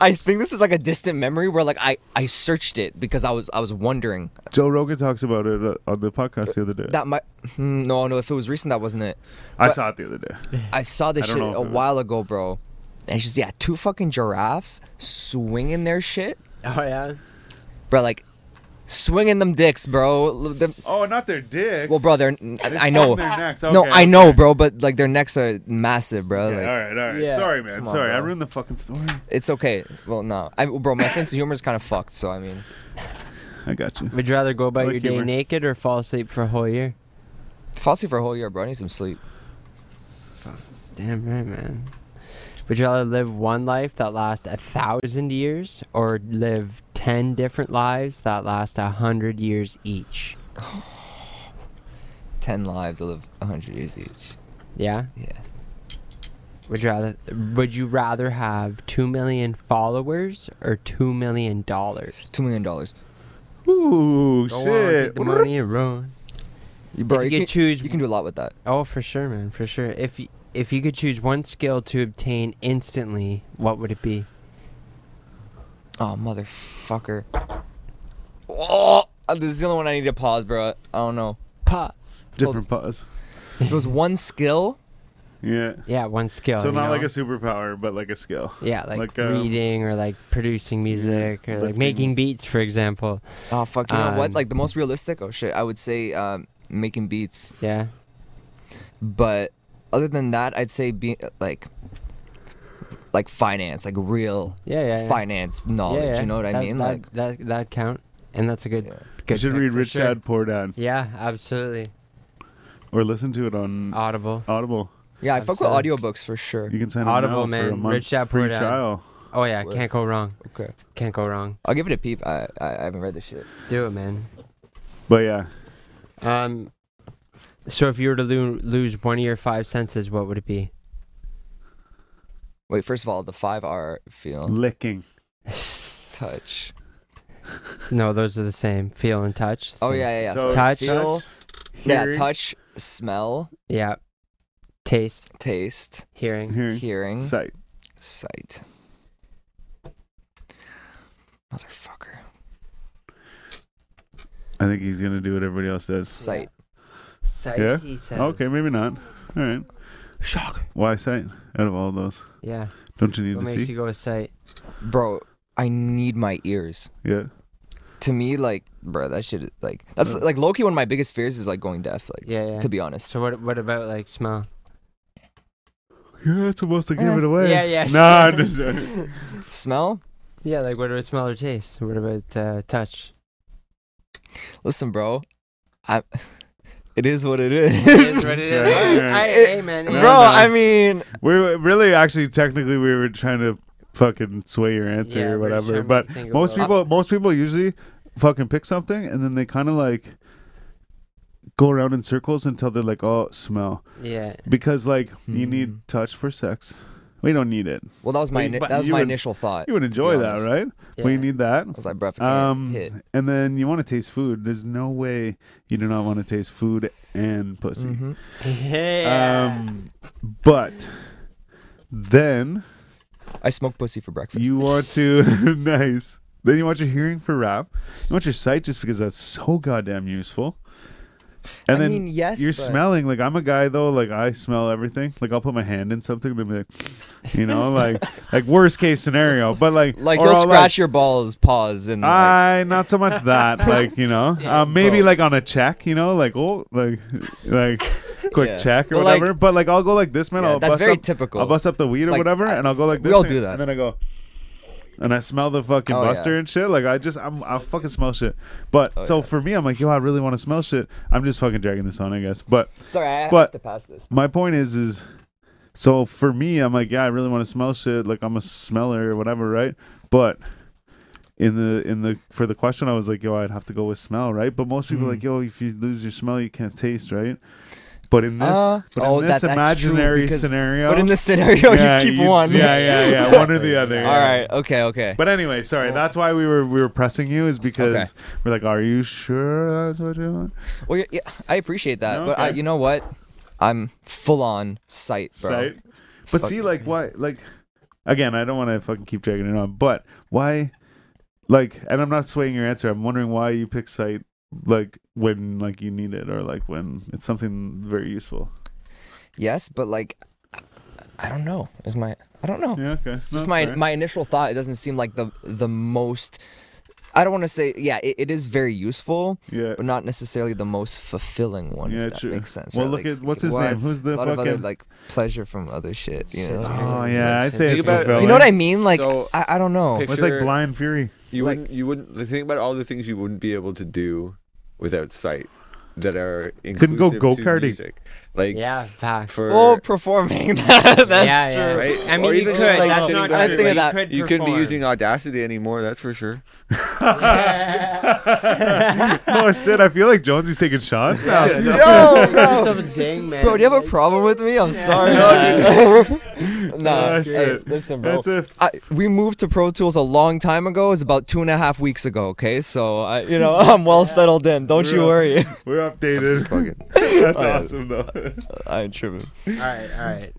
B: I think this is like a distant memory where like I I searched it because I was I was wondering
D: Joe Rogan talks about it uh, on the podcast the other day.
B: that might hmm, no no if it was recent that wasn't it.
D: I saw it the other day.
B: I saw this
D: I
B: shit a while ago, bro. And it's just yeah, two fucking giraffes swinging their shit,
C: Oh yeah.
B: bro. Like swinging them dicks, bro. Them-
D: Oh, not their dicks.
B: well, bro, they're I, I know.
D: Their necks.
B: no,
D: Okay,
B: I know,
D: okay.
B: bro, but like their necks are massive, bro.
D: Okay,
B: like,
D: all right, all right.
C: Yeah.
D: Sorry, man.
B: On,
D: Sorry, I ruined the fucking story.
B: It's okay. Well, no, I, bro, my sense of humor is kind of fucked. So I mean,
D: I got you.
C: Would you rather go about
D: like
C: your day
D: humor.
C: naked or fall asleep for a whole year?
B: fall asleep for a whole year, bro. I need some sleep.
C: Damn right, man. Would you rather live one life that lasts a thousand years or live ten different lives that last a hundred years each?
B: Ten lives, I live a hundred years each.
C: Yeah.
B: Yeah.
C: Would you rather Would you rather have two million followers or two million dollars?
B: Two million dollars.
D: Ooh,
C: Go on,
D: shit.
C: take the money and run.
B: You, bro,
C: If
B: you,
C: you
B: can
C: could choose-
B: You can do a lot with that.
C: Oh, for sure, man, for sure. If y- if you could choose one skill to obtain instantly, what would it be?
B: Oh, motherfucker. Oh, this is the only one I need to pause, bro. I don't know.
C: Pause.
D: Different pause.
B: If it was one skill,
D: Yeah.
C: Yeah, one skill.
D: So
C: you
D: not like a superpower, but like a skill.
C: Yeah, like,
D: like, um,
C: reading or like producing music or like making beats, for example.
B: oh fuck, you know what?
C: Um,
B: Like the most realistic. Oh shit, I would say um, making beats.
C: Yeah.
B: But other than that, I'd say be like, like finance, like real
C: Yeah, yeah. yeah.
B: finance knowledge.
C: Yeah, yeah.
B: You know what I mean?
C: That,
B: like,
C: that that count, and that's a good.
B: Yeah.
C: good
D: you should read Rich
C: sure.
D: Dad Poor Dad
C: Yeah, absolutely.
D: or listen to it on
C: Audible.
D: Audible.
B: yeah, I fuck with
C: Absolutely.
B: audiobooks for sure.
D: You can sign
C: Audible,
D: up now for a
C: man.
D: month
C: Rich Dad,
D: free
C: Poor Dad.
D: trial.
C: Oh yeah,
B: Word.
C: can't go wrong.
B: Okay,
C: Can't go wrong.
B: I'll give it a peep. I I, I haven't read the shit.
C: Do it, man.
D: But yeah,
C: Um, so if you were to lo- lose one of your five senses, what would it be?
B: Wait, first of all, the five are feel,
D: licking.
B: touch.
C: No, those are the same. Feel and touch.
B: Oh
C: same.
B: yeah, yeah, yeah.
D: So
C: Touch.
B: feel, yeah,
D: hearing,
B: touch, smell,
C: Yeah. Taste,
B: taste,
C: hearing.
D: hearing,
B: hearing,
D: sight.
B: sight. Motherfucker.
D: I think he's gonna do what everybody else does.
B: Sight.
C: Sight.
D: Yeah?
C: He says.
D: Okay, maybe not. All right.
B: Shock.
D: Why sight? Out of all those,
C: Yeah.
D: don't you need
C: What
D: to
C: makes
D: see?
C: you go with sight?
B: Bro, I need my ears.
D: Yeah.
B: To me, like, bro, that shit, is, like, that's like Loki. One of my biggest fears is like going deaf. Like,
C: Yeah, yeah.
B: to be honest.
C: So what? What about like smell?
D: You're not supposed to give
B: Eh.
D: it away.
C: Yeah, yeah,
D: No, I'm
C: sure.
D: just joking.
B: Smell.
C: Yeah, like what about smell or taste? What about uh, touch?
B: Listen, bro. I. It is what it is.
C: It is what it is.
D: Yeah, yeah.
C: I, hey, man.
B: bro,
D: No,
C: hey.
D: no.
B: I mean,
D: We were really, actually, technically, we were trying to fucking sway your answer
C: Yeah,
D: or whatever. But
C: think
D: most
C: about-
D: people, most people usually fucking pick something and then they kind of like go around in circles until they're like, oh, smell.
C: Yeah.
D: Because like you
B: Hmm.
D: need touch for sex. We don't need it.
B: well, that was my
D: But-
B: ini-
D: but
B: that was my
D: would-
B: initial thought.
D: You would enjoy that, right?
C: yeah.
D: Well, you need that.
B: I was like, bro, if I
D: Um,
B: hit.
D: and then you want to taste food. There's no way you do not want to taste food and pussy.
B: Mhm.
C: yeah.
D: Um, but then
B: I smoke pussy for breakfast.
D: you want to nice. Then you want your hearing for rap. You want your sight just because that's so goddamn useful. And
B: I
D: then
B: mean, yes,
D: you're
B: but-
D: smelling like I'm a guy though. Like I smell everything. Like I'll put my hand in something. Then be like, you know, like like worst case scenario. But like
B: Like you'll
D: I'll,
B: scratch your balls, pause, and like,
D: I not so much that like you know
C: Yeah,
D: um, maybe
B: bro.
D: like on a check you know like oh like like quick
B: Yeah.
D: check or
B: But, like-
D: whatever but like I'll go like this man
B: yeah,
D: I'll
B: that's
D: bust
B: very
D: up
B: typical.
D: I'll bust up the weed or
B: Like,
D: whatever
B: I-
D: and I'll go like
B: we
D: this
B: all
D: thing,
B: do that.
D: and then I go and I smell the fucking
B: Oh, yeah.
D: buster and shit like I just I'm I fucking smell shit but
B: Oh,
D: so
B: yeah.
D: for me I'm like yo I really want to smell shit I'm just fucking dragging this on I guess but
B: Sorry, I
D: but-
B: have to pass this.
D: my point is is so for me i'm like yeah i really want to smell shit like i'm a smeller or whatever right but in the in the for the question, I was like, yo, I'd have to go with smell, right? But most people are
B: Mm.
D: like, yo, if you lose your smell, you can't taste, right? But in this,
B: Uh,
D: but
B: oh,
D: in this
B: that-
D: imaginary
B: because-
D: scenario,
B: But in this scenario,
D: yeah,
B: you keep
D: you-
B: one.
D: Yeah, yeah, yeah, one or the other. yeah.
B: All right. Okay. Okay.
D: But anyway, sorry. That's why we were we were pressing you is because
B: Okay.
D: we're like, are you sure that's what you want?
B: well, yeah, yeah, I appreciate that, but I, you know what? I'm full on sight, bro.
D: Sight. But see,
B: Fucking-
D: like, why? Like, again, I don't want to fucking keep dragging it on, but why? Like, and I'm not swaying your answer. I'm wondering why you pick sight, like when like you need it, or like when it's something very useful.
B: Yes, but like, I don't know. Is my I don't know.
D: Yeah. Okay. No,
B: Just my
D: fair.
B: my initial thought. It doesn't seem like the the most. I don't want to say yeah. It, it is very useful,
D: Yeah.
B: but not necessarily the most fulfilling one.
D: Yeah,
B: if that
D: true.
B: makes sense.
D: Well,
B: right?
D: look
B: Like,
D: at- what's
B: it
D: his name? Who's the
B: a lot of other like pleasure from other shit. You know.
D: Oh yeah, I'd say it's
A: about-
D: fulfilling.
B: You know what I mean? Like
A: So,
B: I, I don't know.
A: pic-
D: It's like blind fury.
A: You
B: Like-
A: wouldn't. You wouldn't. Think about all the things you wouldn't be able to do without sight that are
D: Couldn't go go-karting.
A: music. Like
C: Yeah, facts.
A: for
B: performing. That's
C: Yeah,
B: true.
C: yeah.
A: right.
C: I mean,
A: or
C: you could.
A: Just, like,
C: that's not true.
B: I think of that.
C: You, could
A: You couldn't be using Audacity anymore. That's for sure.
D: oh shit! I feel like Jonesy's taking shots now.
A: Yeah, no.
B: Yo,
C: Give
B: bro.
C: yourself man.
B: Bro, do you have a problem with me? I'm sorry.
A: No,
B: nah,
D: Oh,
B: hey,
D: shit.
B: listen, bro.
D: That's a
B: I, we moved to Pro Tools a long time ago. It was about two and a half weeks ago. Okay, so I, you know, I'm well settled in. Don't you
D: Real.
B: worry.
D: We're
A: Just
D: updated.
A: bugging.
D: That's
B: Oh,
D: awesome though.
B: I ain't tripping.
C: All right, all right.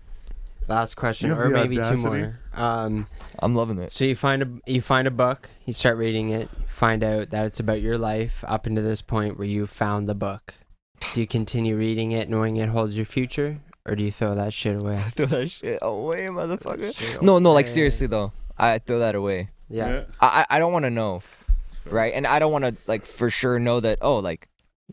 C: Last question,
D: You have
C: or
D: the
C: maybe two
D: audacity.
C: more. Um,
B: I'm loving it.
C: so you find a you find a book, you start reading it, find out that it's about your life up into this point where you found the book. Do you continue reading it, knowing it holds your future, or do you throw that shit away?
B: I throw that shit away, motherfucker.
C: Shit
B: No, no, like
C: away.
B: seriously though, I throw that away.
C: Yeah.
B: I, I I don't want to know, right? And I don't want to like for sure know that. Oh, like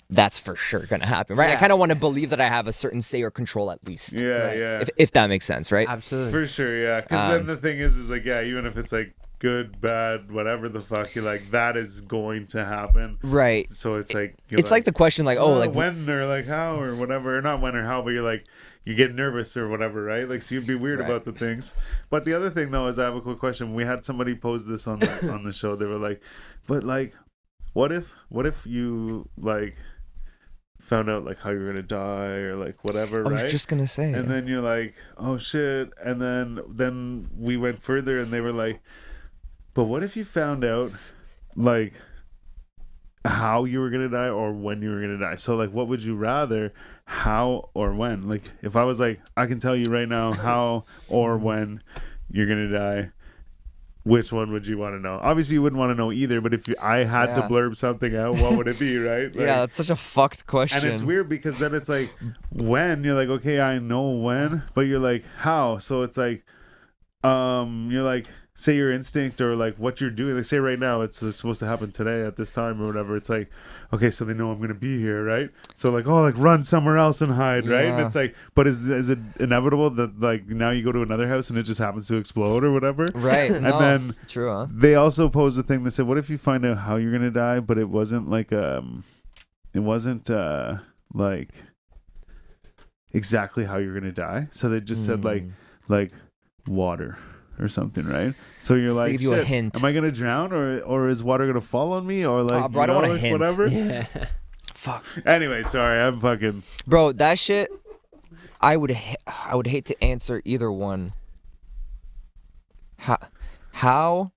B: that's for sure gonna happen, right? I kind of want to believe that I have a certain say or control at least.
D: Yeah,
C: Right.
D: yeah.
B: If if that makes sense, right?
C: Absolutely.
D: For sure, yeah. Because then
B: Um,
D: the thing is, is like, yeah, even if it's like good, bad, whatever the fuck, you're like, that is going to happen.
B: Right.
D: So it's like,
B: It's like the question, like, oh, like
D: when or like how or whatever, or not when or how, but you're like, you get nervous or whatever, right? Like, so you'd be weird
B: Right.
D: about the things. But the other thing though is, I have a quick question. We had somebody pose this on the, on the show. They were like, but like, what if, what if you like found out like how you're gonna die or like whatever,
B: I was
D: right?
B: just gonna say.
D: and then you're like oh shit and then then we went further and they were like but what if you found out like how you were gonna die or when you were gonna die so like what would you rather how or when. Like if i was like i can tell you right now how or when you're gonna die which one would you want to know? Obviously you wouldn't want to know either but if you, i had to blurb something out what would it be right? Like-
B: yeah, that's such a fucked question.
D: and it's weird because then it's like when? You're like, okay, I know when, but you're like, how? So it's like, um, you're like, say your instinct or like what you're doing. Like say right now, it's, supposed to happen today at this time or whatever. It's like, okay, so they know I'm gonna be here, right? So like, oh, like run somewhere else and hide, right? And it's like, but is is it inevitable that like now you go to another house and it just happens to explode or whatever?
B: Right.
D: And
B: no,
D: then
B: true, huh?
D: they also posed the thing that said, "What if you find out how you're gonna die, but it wasn't like um, it wasn't uh like exactly how you're gonna die." So they just said like
B: Mm.
D: like water or something, right? So you're like,
B: you a hint.
D: Am I gonna drown or or is water gonna fall on me or like
B: Ah, bro, I don't
D: know,
B: want a hint.
D: whatever?"
C: Yeah.
B: Fuck,
D: Anyway, sorry, I'm fucking.
B: bro, that shit. I would I would hate to answer either one. How, how,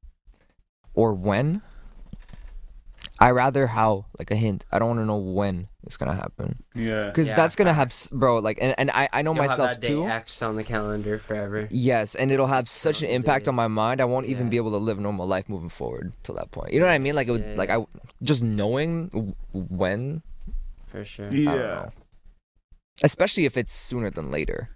B: or when? I rather how like a hint. I don't want to know when it's gonna happen
D: Yeah.
B: because
C: Yeah,
B: that's gonna have bro like and, and I I know
C: You'll have
B: myself
C: that day
B: too.
C: X on the calendar forever.
B: Yes, and it'll have such an
C: the
B: impact on my mind. I won't even be able to live normal life moving forward till that point. You know what I mean? Like it would,
C: Yeah,
B: like. I just knowing when,
C: For sure.
B: I don't
D: Yeah.
B: know. Especially if it's sooner than later.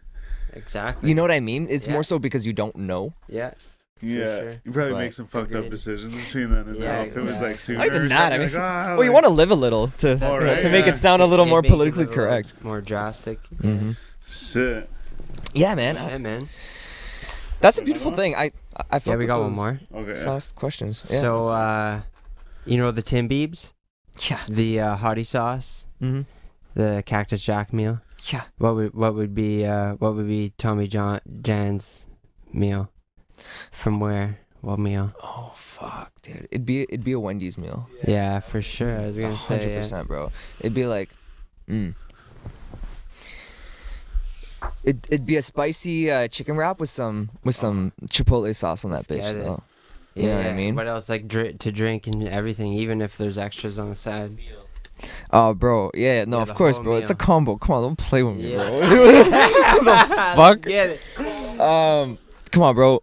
C: Exactly.
B: You know what I mean? It's
C: Yeah.
B: more so because you don't know.
C: Yeah.
D: Yeah,
C: sure.
D: you probably
B: But-
D: make some fucked up decisions between then and
C: Yeah,
D: now. If it was like
C: exactly.
D: sooner,
B: Not even
D: or
B: that. I mean,
D: like, ah,
B: well, you want to live a little to
D: right,
B: to make
D: yeah.
B: it sound a little more
C: making it a
B: politically
C: little
B: correct.
C: More drastic.
B: hmm
D: Shit.
B: Yeah, man.
C: Yeah, man.
B: that's a beautiful thing. I I, I
C: Yeah, we got one more.
D: Okay.
B: Fast questions. Yeah.
C: So, uh, you know the Tim Biebs,
B: yeah.
C: the uh, hottie sauce,
B: hmm
C: the Cactus Jack meal.
B: Yeah.
C: What would what would be uh what would be Tommy John Jan's meal? From where? What meal?
B: Oh fuck, dude. It'd be it'd be a Wendy's meal.
C: Yeah, for sure. I was gonna say.
B: hundred
C: yeah.
B: percent, bro. It'd be like, mm. It it'd be a spicy uh, chicken wrap with some with some chipotle sauce on that
C: Let's
B: bitch though. You know what I mean?
C: What else? Like to drink and everything, even if there's extras on the side.
B: Oh, bro. Yeah, no,
C: Yeah,
B: of course, bro. It's a combo. Come on, don't play with me,
C: Yeah.
B: bro. the fuck?
C: Get it.
B: Um, come on, bro.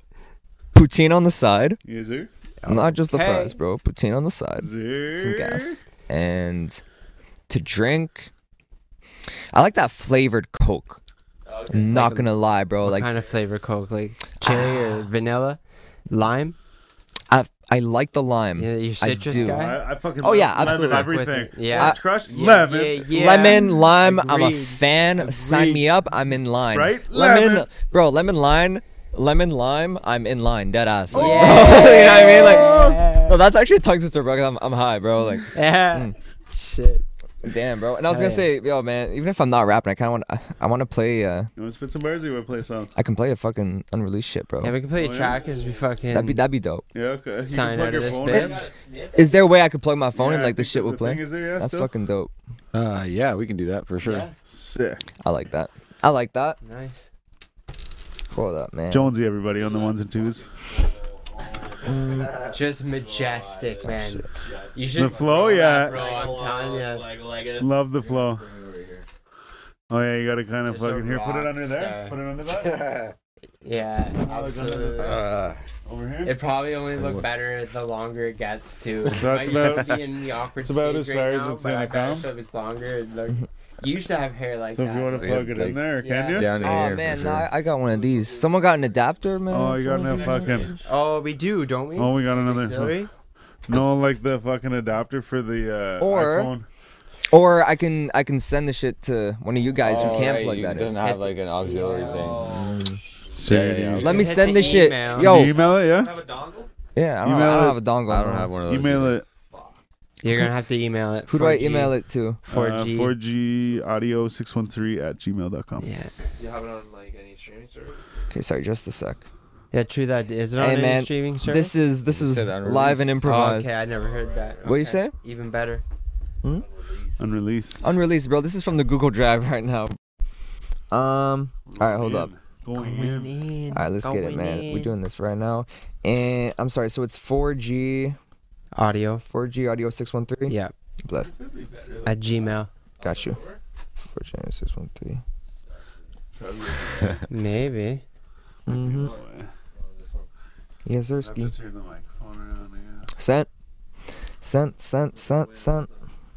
B: Poutine on the side,
D: Yes, sir.
B: not just the
C: Okay.
B: fries, bro. Poutine on the side,
D: Sir.
B: some gas, and to drink. I like that flavored Coke. I'm not
C: Like
B: gonna lie, bro.
C: what
B: Like
C: kind of flavor Coke? Like ah. chili or vanilla, lime?
B: I, I like the lime.
C: Yeah, you citrus
B: do.
C: guy.
D: I, I fucking
B: Oh,
D: love
B: yeah,
D: lemon
B: absolutely.
D: everything.
C: With it, yeah.
D: Orange crush,
C: Yeah,
D: lemon.
C: yeah, yeah.
B: lemon, lime. I'm a
C: Agreed.
B: fan. Sign me up. I'm in line.
D: Sprite,
B: lemon,
D: lemon.
B: bro. Lemon lime, lemon lime. I'm in line. Dead ass. Like,
C: Yeah.
B: you know what I mean? Like, no, that's actually a tongue twister, bro. 'cause I'm, I'm high, bro. Like,
C: Yeah.
B: Mm.
C: Shit.
B: damn, bro. And I was
C: Hell
B: gonna say, yo, man. Even if I'm not rapping, I kind of want. I, I want to play. Uh,
D: You want to spit some bars or you want to play a song?
B: I can play a fucking unreleased shit, bro.
C: Yeah, we can play
D: Oh,
C: a
D: yeah?
C: track as we fucking.
B: that'd be that'd be dope.
D: Yeah, okay. You
C: Sign
D: can plug
C: out
D: your
C: of this
D: phone
C: bit.
D: in.
B: Is there a way I could plug my phone and
D: Yeah, I
B: like the shit
D: that's
B: will play?
D: There, yeah,
B: That's
D: still?
B: fucking dope.
A: Uh, yeah, we can do that for sure.
C: Yeah.
D: Sick.
B: I like that. I like that.
C: Nice.
B: Hold up, man.
D: Jonesy, everybody on the ones and twos.
C: Just majestic, man. You should.
D: The flow, yeah.
C: Bro, I'm telling you.
E: Like, like it's-
D: Love the flow. Oh yeah, you gotta kind of
C: Just a
D: fucking here. Put it
C: rock
D: under there.
C: star.
D: Put it under that.
C: Yeah, absolutely.
A: Uh,
D: Over here.
C: It probably only look better the longer it gets too.
D: So that's
C: Might
D: about-
C: be in the awkward
D: it's about
C: stage
D: as far
C: right
D: as
C: now,
D: it's
C: but
D: gonna
C: I bet
D: come.
C: If it was longer, it'd look. You used to have hair like
D: So
C: that.
D: So if you want to plug it in there,
C: Yeah.
D: can you?
A: down
B: Oh
A: here.
B: man,
A: for
B: no. I, I got one of these. Someone got an adapter, man.
D: Oh, you got no fucking.
C: Oh, we do, don't we?
D: Oh, we got another.
C: Auxiliary?
D: No, like the fucking adapter for the uh,
B: Or-
D: iPhone.
B: Or I can I can send the shit to one of you guys who
A: Oh,
B: can't
A: right,
B: plug
A: you
B: that
A: doesn't
B: in.
A: have like an auxiliary thing.
C: Oh,
D: Shady.
A: yeah, yeah.
B: Let me send
C: the
B: this shit.
C: email.
B: Yo,
D: you email it, yeah.
E: Have a dongle?
B: yeah, I don't,
D: Email
B: I don't have a dongle.
A: I don't have one of those.
D: Email
A: either.
D: it.
C: You're gonna have to email it.
B: Who do I email it to?
C: 4G.
D: Uh, 4G audio 613 at gmail.com.
C: Yeah.
E: You have it on like any streaming service?
B: Okay, sorry, just a sec.
C: Yeah, true that. Is it on
B: Hey,
C: any
B: man,
C: streaming service?
B: This is this is live and
A: unreleased.
C: Oh,
B: improvised.
C: okay, I never heard that.
B: What you
C: Okay,
B: say?
C: Even better.
E: Unreleased.
D: Unreleased.
B: Unreleased, bro. This is from the Google Drive right now. Um. All right, hold up.
D: Going in.
C: in.
B: All right, let's get it, man. We're doing this right now. And I'm sorry. So it's 4G,
C: audio.
B: 4G audio 613.
C: Yeah,
B: Blessed.
C: at Gmail.
B: Got you. 4G 613.
C: Maybe.
B: Mm-hmm. Yes,
D: I have to
B: sirski.
D: turn the microphone.
B: Sent. Sent. Sent. Sent. Sent.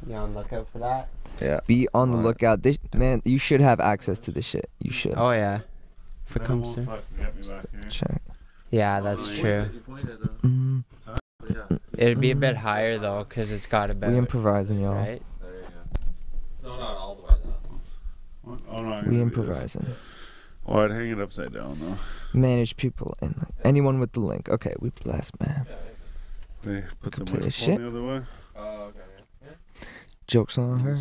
C: You on lookout for that?
A: Yeah.
B: Be on the lookout. This man, you should have access to this shit. You should.
C: Oh yeah. If it comes to.
D: fucking get me back here.
B: Check.
C: Yeah, that's
D: Oh,
C: true.
E: You pointed.
B: Mm,
E: But yeah.
C: It'd be a bit mm. higher though, cause it's got a bit.
B: we improvising, y'all.
C: Right.
E: There you go. No, not all the way though.
D: Oh, no,
B: We
D: do
B: improvising.
D: this. Oh, I'd hang it upside down though.
B: Manage people and anyone with the link. Okay, we blast man.
D: They put the
B: Complete
D: microphone the other way.
E: Oh, okay. Yeah.
B: Jokes on her.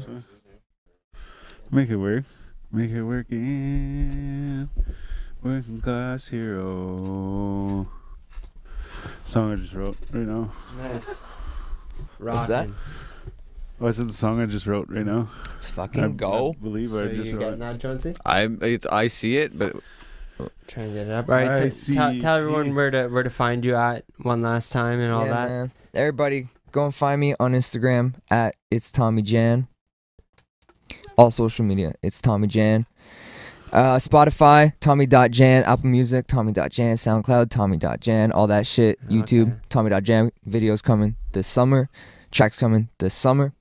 D: Make it work. Make it work in working class hero. Song I just wrote right now.
C: Nice.
B: What's that?
C: Rockin'.
D: Oh, I said the song I just wrote right now.
B: Let's
D: I,
B: fucking go.
D: I believe
C: So
D: I
C: you
D: just
C: getting
D: wrote.
C: that, Jonesy?
A: I it's I see it, but
C: Trying to get it up. All right.
D: I
C: t-
D: see
C: tell, tell everyone where to where to find you at one last time and all
B: yeah,
C: that.
B: man. Everybody, go and find me on Instagram at it's Tommy Jan. All social media, it's Tommy Jan. Uh, Spotify, Tommy.Jan, Apple Music, Tommy.Jan, SoundCloud, Tommy.Jan, all that shit. YouTube,
C: Okay.
B: Tommy.Jan. Videos coming this summer. Tracks coming this summer.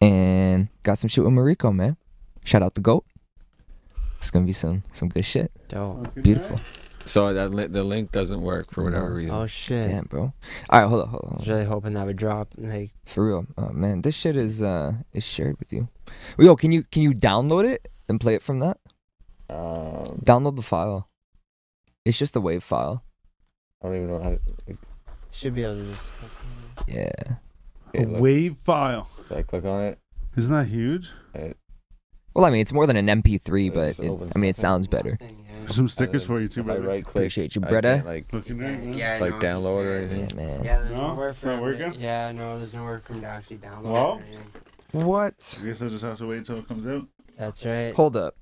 B: And got some shit with Mariko, man. Shout out the GOAT. It's gonna be some some good shit.
C: Dope.
B: Beautiful.
A: so that li- the link doesn't work for whatever reason.
C: Oh shit.
B: Damn, bro. All right, hold on, hold on.
C: I
B: Hold
C: was
B: on.
C: really hoping that would drop. Like,
B: For real, oh, man, this shit is uh is shared with you. Yo, can you can you download it and play it from that?
A: Um,
B: Download the file. It's just a wave file.
A: I don't even know how to.
C: should be able to. Just...
B: Yeah.
A: Okay,
D: A
A: look,
D: wave file.
A: if I click on it.
D: Isn't that huge?
B: It, Well, I mean, it's more than an MP3,
A: It
B: but it, I mean, it sounds better.
C: Thing, yeah.
D: some stickers for you too,
A: If I
D: brother.
A: right click,
B: Appreciate you,
A: Bretta.
B: brother.
A: like
D: Looking.
C: Yeah,
A: like
C: no,
A: download or anything.
B: Yeah, man.
C: Yeah, there's
D: No?
C: nowhere
D: It's not
C: him to-
D: working?
C: Yeah, no, there's nowhere for him to actually download.
D: Well?
C: anything.
B: What?
D: I guess I'll just have to wait until it comes out.
C: That's right.
B: Hold up.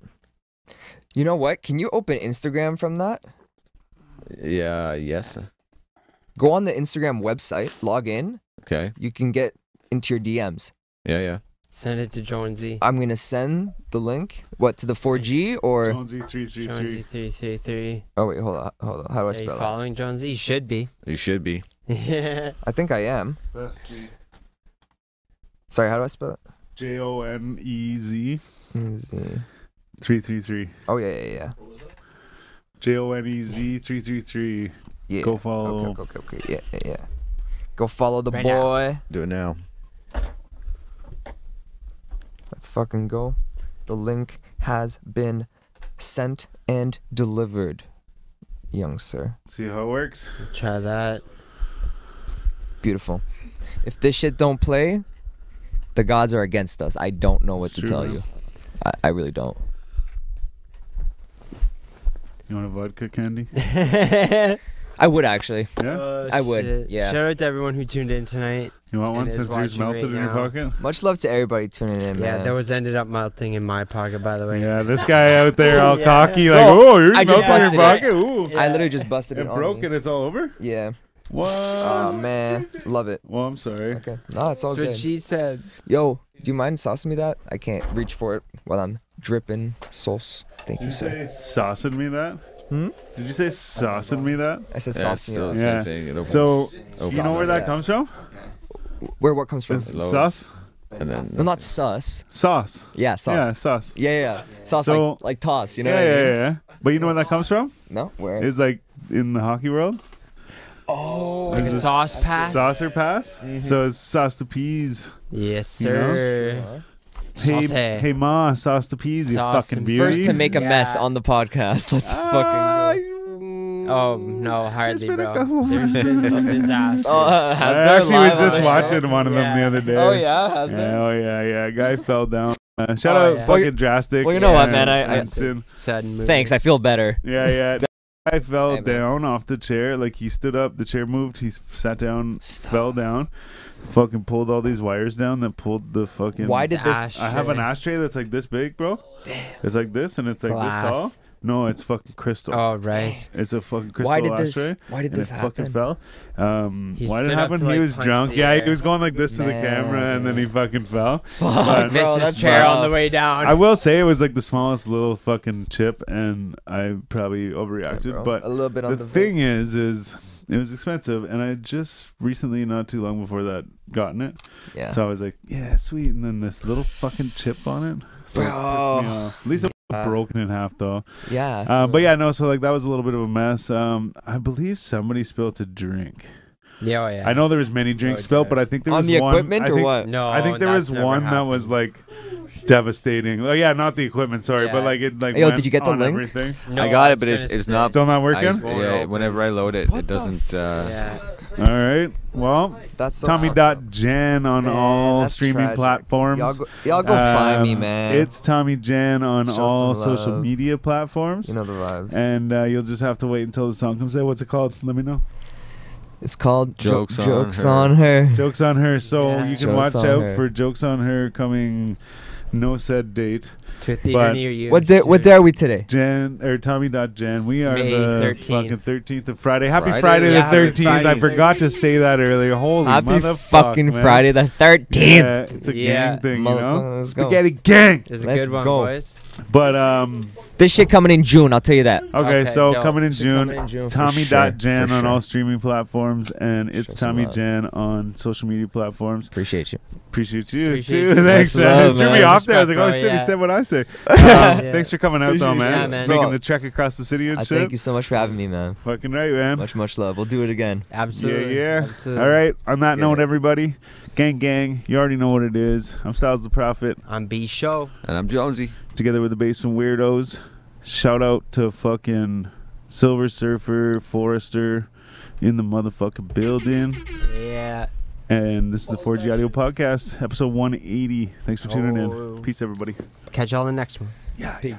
B: You know what? Can you open Instagram from that?
A: Yeah. Yes.
B: Go on the Instagram website, log in.
A: Okay.
B: You can get into your DMs.
A: Yeah. Yeah.
C: Send it to Jonesy.
B: I'm gonna send the link. What to the 4G or?
D: Jonesy three three
C: Jonesy
D: three.
C: three three three.
B: Oh wait, hold on, hold on. How do I
C: Are you
B: spell it?
C: following Jonesy? You should be.
A: You should be.
C: yeah.
B: I think I am. Sorry, how do I spell it?
D: J O N E Z
B: Let me see.
D: Three three three.
B: Oh yeah, yeah, yeah.
D: J O N E Z three three three.
B: Yeah.
D: Go follow.
B: Okay, okay, okay, okay. Yeah, yeah, yeah. Go follow the
C: Right now.
B: boy.
A: Do it now.
B: Let's fucking go. The link has been sent and delivered, young sir.
D: See how it works.
C: Try that.
B: Beautiful. If this shit don't play, the gods are against us. I don't know what
D: It's
B: to
D: true,
B: tell
D: man.
B: you. I, I really don't.
D: You want a vodka candy?
B: I would actually.
D: Yeah.
C: Oh,
B: I would,
C: shit.
B: yeah.
C: Shout out to everyone who tuned in tonight.
D: You want one since yours melted
C: right
D: in your pocket?
B: Much love to everybody tuning in,
C: Yeah,
B: man.
C: that was ended up melting in my pocket, by the way.
D: Yeah, this guy out there all
C: Yeah.
D: cocky, like,
B: Bro,
D: oh, yours
B: I just
D: melted in your
B: busted
D: pocket. Ooh.
C: Yeah.
B: I literally just busted
D: It
B: it on
D: broke
B: me.
D: and it's all over?
B: Yeah.
D: What?
B: Oh man, love it.
D: Well, I'm sorry.
B: Okay. No, it's all
C: That's what
B: good.
C: she said.
B: Yo, do you mind saucing me that? I can't reach for it while I'm dripping sauce. Thank
D: Did
B: you,
D: you
B: sir.
D: say saucing me that?
B: Hmm?
D: Did you say saucing me that?
B: I said
A: Yeah, it's
B: sauce me
A: still
B: up.
A: the
D: Yeah.
A: thing. It opens,
D: So,
A: opens
D: You know where that
B: Yeah.
D: comes from?
B: Where what comes from?
D: It's
A: Lowe's.
D: sauce?
A: and then
B: No, not sus.
D: Sauce.
B: Yeah, sauce.
D: Yeah,
B: sauce.
D: sauce.
B: Yeah, yeah, yeah. Sauce
D: So-
B: like like toss. You know
D: yeah,
B: what I
D: yeah,
B: mean?
D: yeah, yeah. But you know where that comes from?
B: No, where?
D: It's like in the hockey world.
B: oh,
C: Like a
D: There's
C: sauce pass?
D: Saucer pass. So it's sauce to peas.
C: Yes,
D: You know?
C: sir.
D: Hey,
C: Sauce.
D: hey, ma, sauce to peas, you
C: Sauce
D: fucking
C: and
D: beauty.
B: First to make a mess on the podcast. Let's
D: Ah,
B: fucking. Go.
C: Oh no, hardly,
D: been a
C: bro. There's been some disasters.
B: Oh, uh, has
D: I
B: there
D: actually was just
B: the show?
D: watching one of them the
C: Yeah.
D: other day.
B: Oh yeah, has
D: Yeah,
B: there?
D: oh yeah, yeah. Guy fell down. Uh, shout
C: Oh,
D: out
C: yeah.
B: Well,
D: fucking drastic.
B: well, you know what, man, I- I-
D: and Sin.
C: Sudden move.
B: Thanks, I feel better.
D: Yeah, yeah. I fell
B: Hey,
D: down off the chair. Like he stood up, the chair moved. He sat down, fell down, fucking pulled all these wires down that pulled the fucking.
B: Why did this?
C: Ash.
D: I have an ashtray that's like this big, bro. It's like this, and it's like this tall. No, it's fucking crystal.
C: Oh right.
D: It's a fucking crystal
B: Why did
D: ashtray.
B: this? Why did
D: and
B: this
D: it fucking fell. Um,
C: He
D: why did it
C: stood up
D: happen?
C: to,
D: he
C: like,
D: was
C: punch
D: drunk.
C: the
D: Yeah,
C: air.
D: he was going like this to the camera, and then he fucking fell. But-
B: Bro,
C: Missed
B: that's
C: his chair on the way down.
D: I will say it was like the smallest little fucking chip, and I probably overreacted.
B: bro.
D: but
B: a little bit on
D: the
B: the,
D: thing is, is it was expensive, and I just recently, not too long before that, gotten it.
B: Yeah.
D: So I was like, yeah, sweet. And then this little fucking chip on it. So it pissed
B: Bro.
D: me off. At least it was
B: Uh,
D: broken in half though.
B: yeah.
D: Uh, but yeah, no. So like that was a little bit of a mess. Um, I believe somebody spilled a drink.
C: yeah, oh, yeah.
D: I know there was many drinks
C: Oh,
D: spilled, but I think there
B: on
D: was
B: the
D: one.
B: equipment
D: I
B: or
D: think,
B: what?
C: No,
D: I think there was
C: that's never
D: one that was like devastating. Oh yeah, not the equipment. Sorry, but like it like.
B: Yo,
D: went
B: did you get the
D: on
B: link?
D: Everything.
C: No,
A: I got it, but it's- it's not-
D: Still not
A: I,
D: working.
C: won't
A: yeah, whenever I load it,
B: What
A: it doesn't. Uh,
C: Yeah.
D: All right. Well,
B: That's so
D: Tommy
B: fucked
D: dot
B: up.
D: Jan on
B: Man,
D: all
B: that's
D: streaming
B: tragic.
D: platforms.
B: Y'all go, y'all go find me,
D: Um,
B: man.
D: It's Tommy Jan on
B: Show
D: all social
B: love.
D: media platforms.
B: you know the vibes.
D: and uh, you'll just have to wait until the song comes out. What's it called? Let me know.
B: it's called Jo-
A: Jokes on
B: Jokes
A: Her.
B: on her.
D: Jokes on her. So
C: Yeah.
D: you can
B: Jokes
D: watch
B: on
D: out
B: Her.
D: for Jokes on her coming. No said date.
C: To a theater
D: But-
C: near you.
B: What day? What day are we today?
D: Jan or Tommy dot Jan. We are
C: May
D: the
C: 13th.
D: fucking thirteenth of Friday. Happy
A: Friday?
D: Friday,
C: Yeah,
D: the
C: happy
D: thirteenth. I
C: Friday.
D: forgot to say that earlier. Holy
B: Happy
D: motherfuck,
B: fucking
D: man.
B: Friday the thirteenth.
D: Yeah, it's a
C: Yeah.
D: gang thing, you
B: Motherfucker,
D: know.
B: let's go.
D: Spaghetti gang.
C: There's a
B: Let's
C: good one,
B: go.
C: boys.
D: But um,
B: This shit coming in June. I'll tell you that.
D: okay,
C: Okay,
D: so
C: dope.
D: coming in
B: Shit
D: June,
B: coming in June for
D: Tommy
B: sure,
D: dot Jan
B: for
D: on
B: sure.
D: all streaming platforms, and it's
B: Show some
D: Tommy
B: love.
D: Jan on social media platforms.
B: Appreciate you.
D: Appreciate you
C: Appreciate
D: too.
C: you.
D: Thanks,
B: Much
D: man.
B: love,
D: it threw me
B: man.
D: off there. I was like, oh
C: Respect,
D: shit,
C: bro,
D: he said what I say.
C: Yeah.
D: Um, Thanks for coming out though,
B: Appreciate
D: man.
C: you, man.
D: Making
B: Bro.
D: the trek across the city and
B: I
D: shit.
B: thank you so much for having me, man.
D: Fucking right, man.
B: Much, much love. We'll do it again.
C: Absolutely.
D: Yeah, yeah.
C: Absolutely.
D: All right. On that
B: get
D: note,
B: it.
D: everybody, gang, gang, you already know what it is. I'm Styles the Prophet,
C: I'm B Show.
A: and I'm Jonesy.
D: Together with the Basement Weirdos. Shout out to fucking Silver Surfer, Forrester, in the motherfucking building.
C: Yeah.
D: And this is the 4G Audio Podcast, episode 180. Thanks for tuning
C: Oh.
D: in. Peace, everybody.
C: Catch y'all in the next one.
D: Yeah, yeah.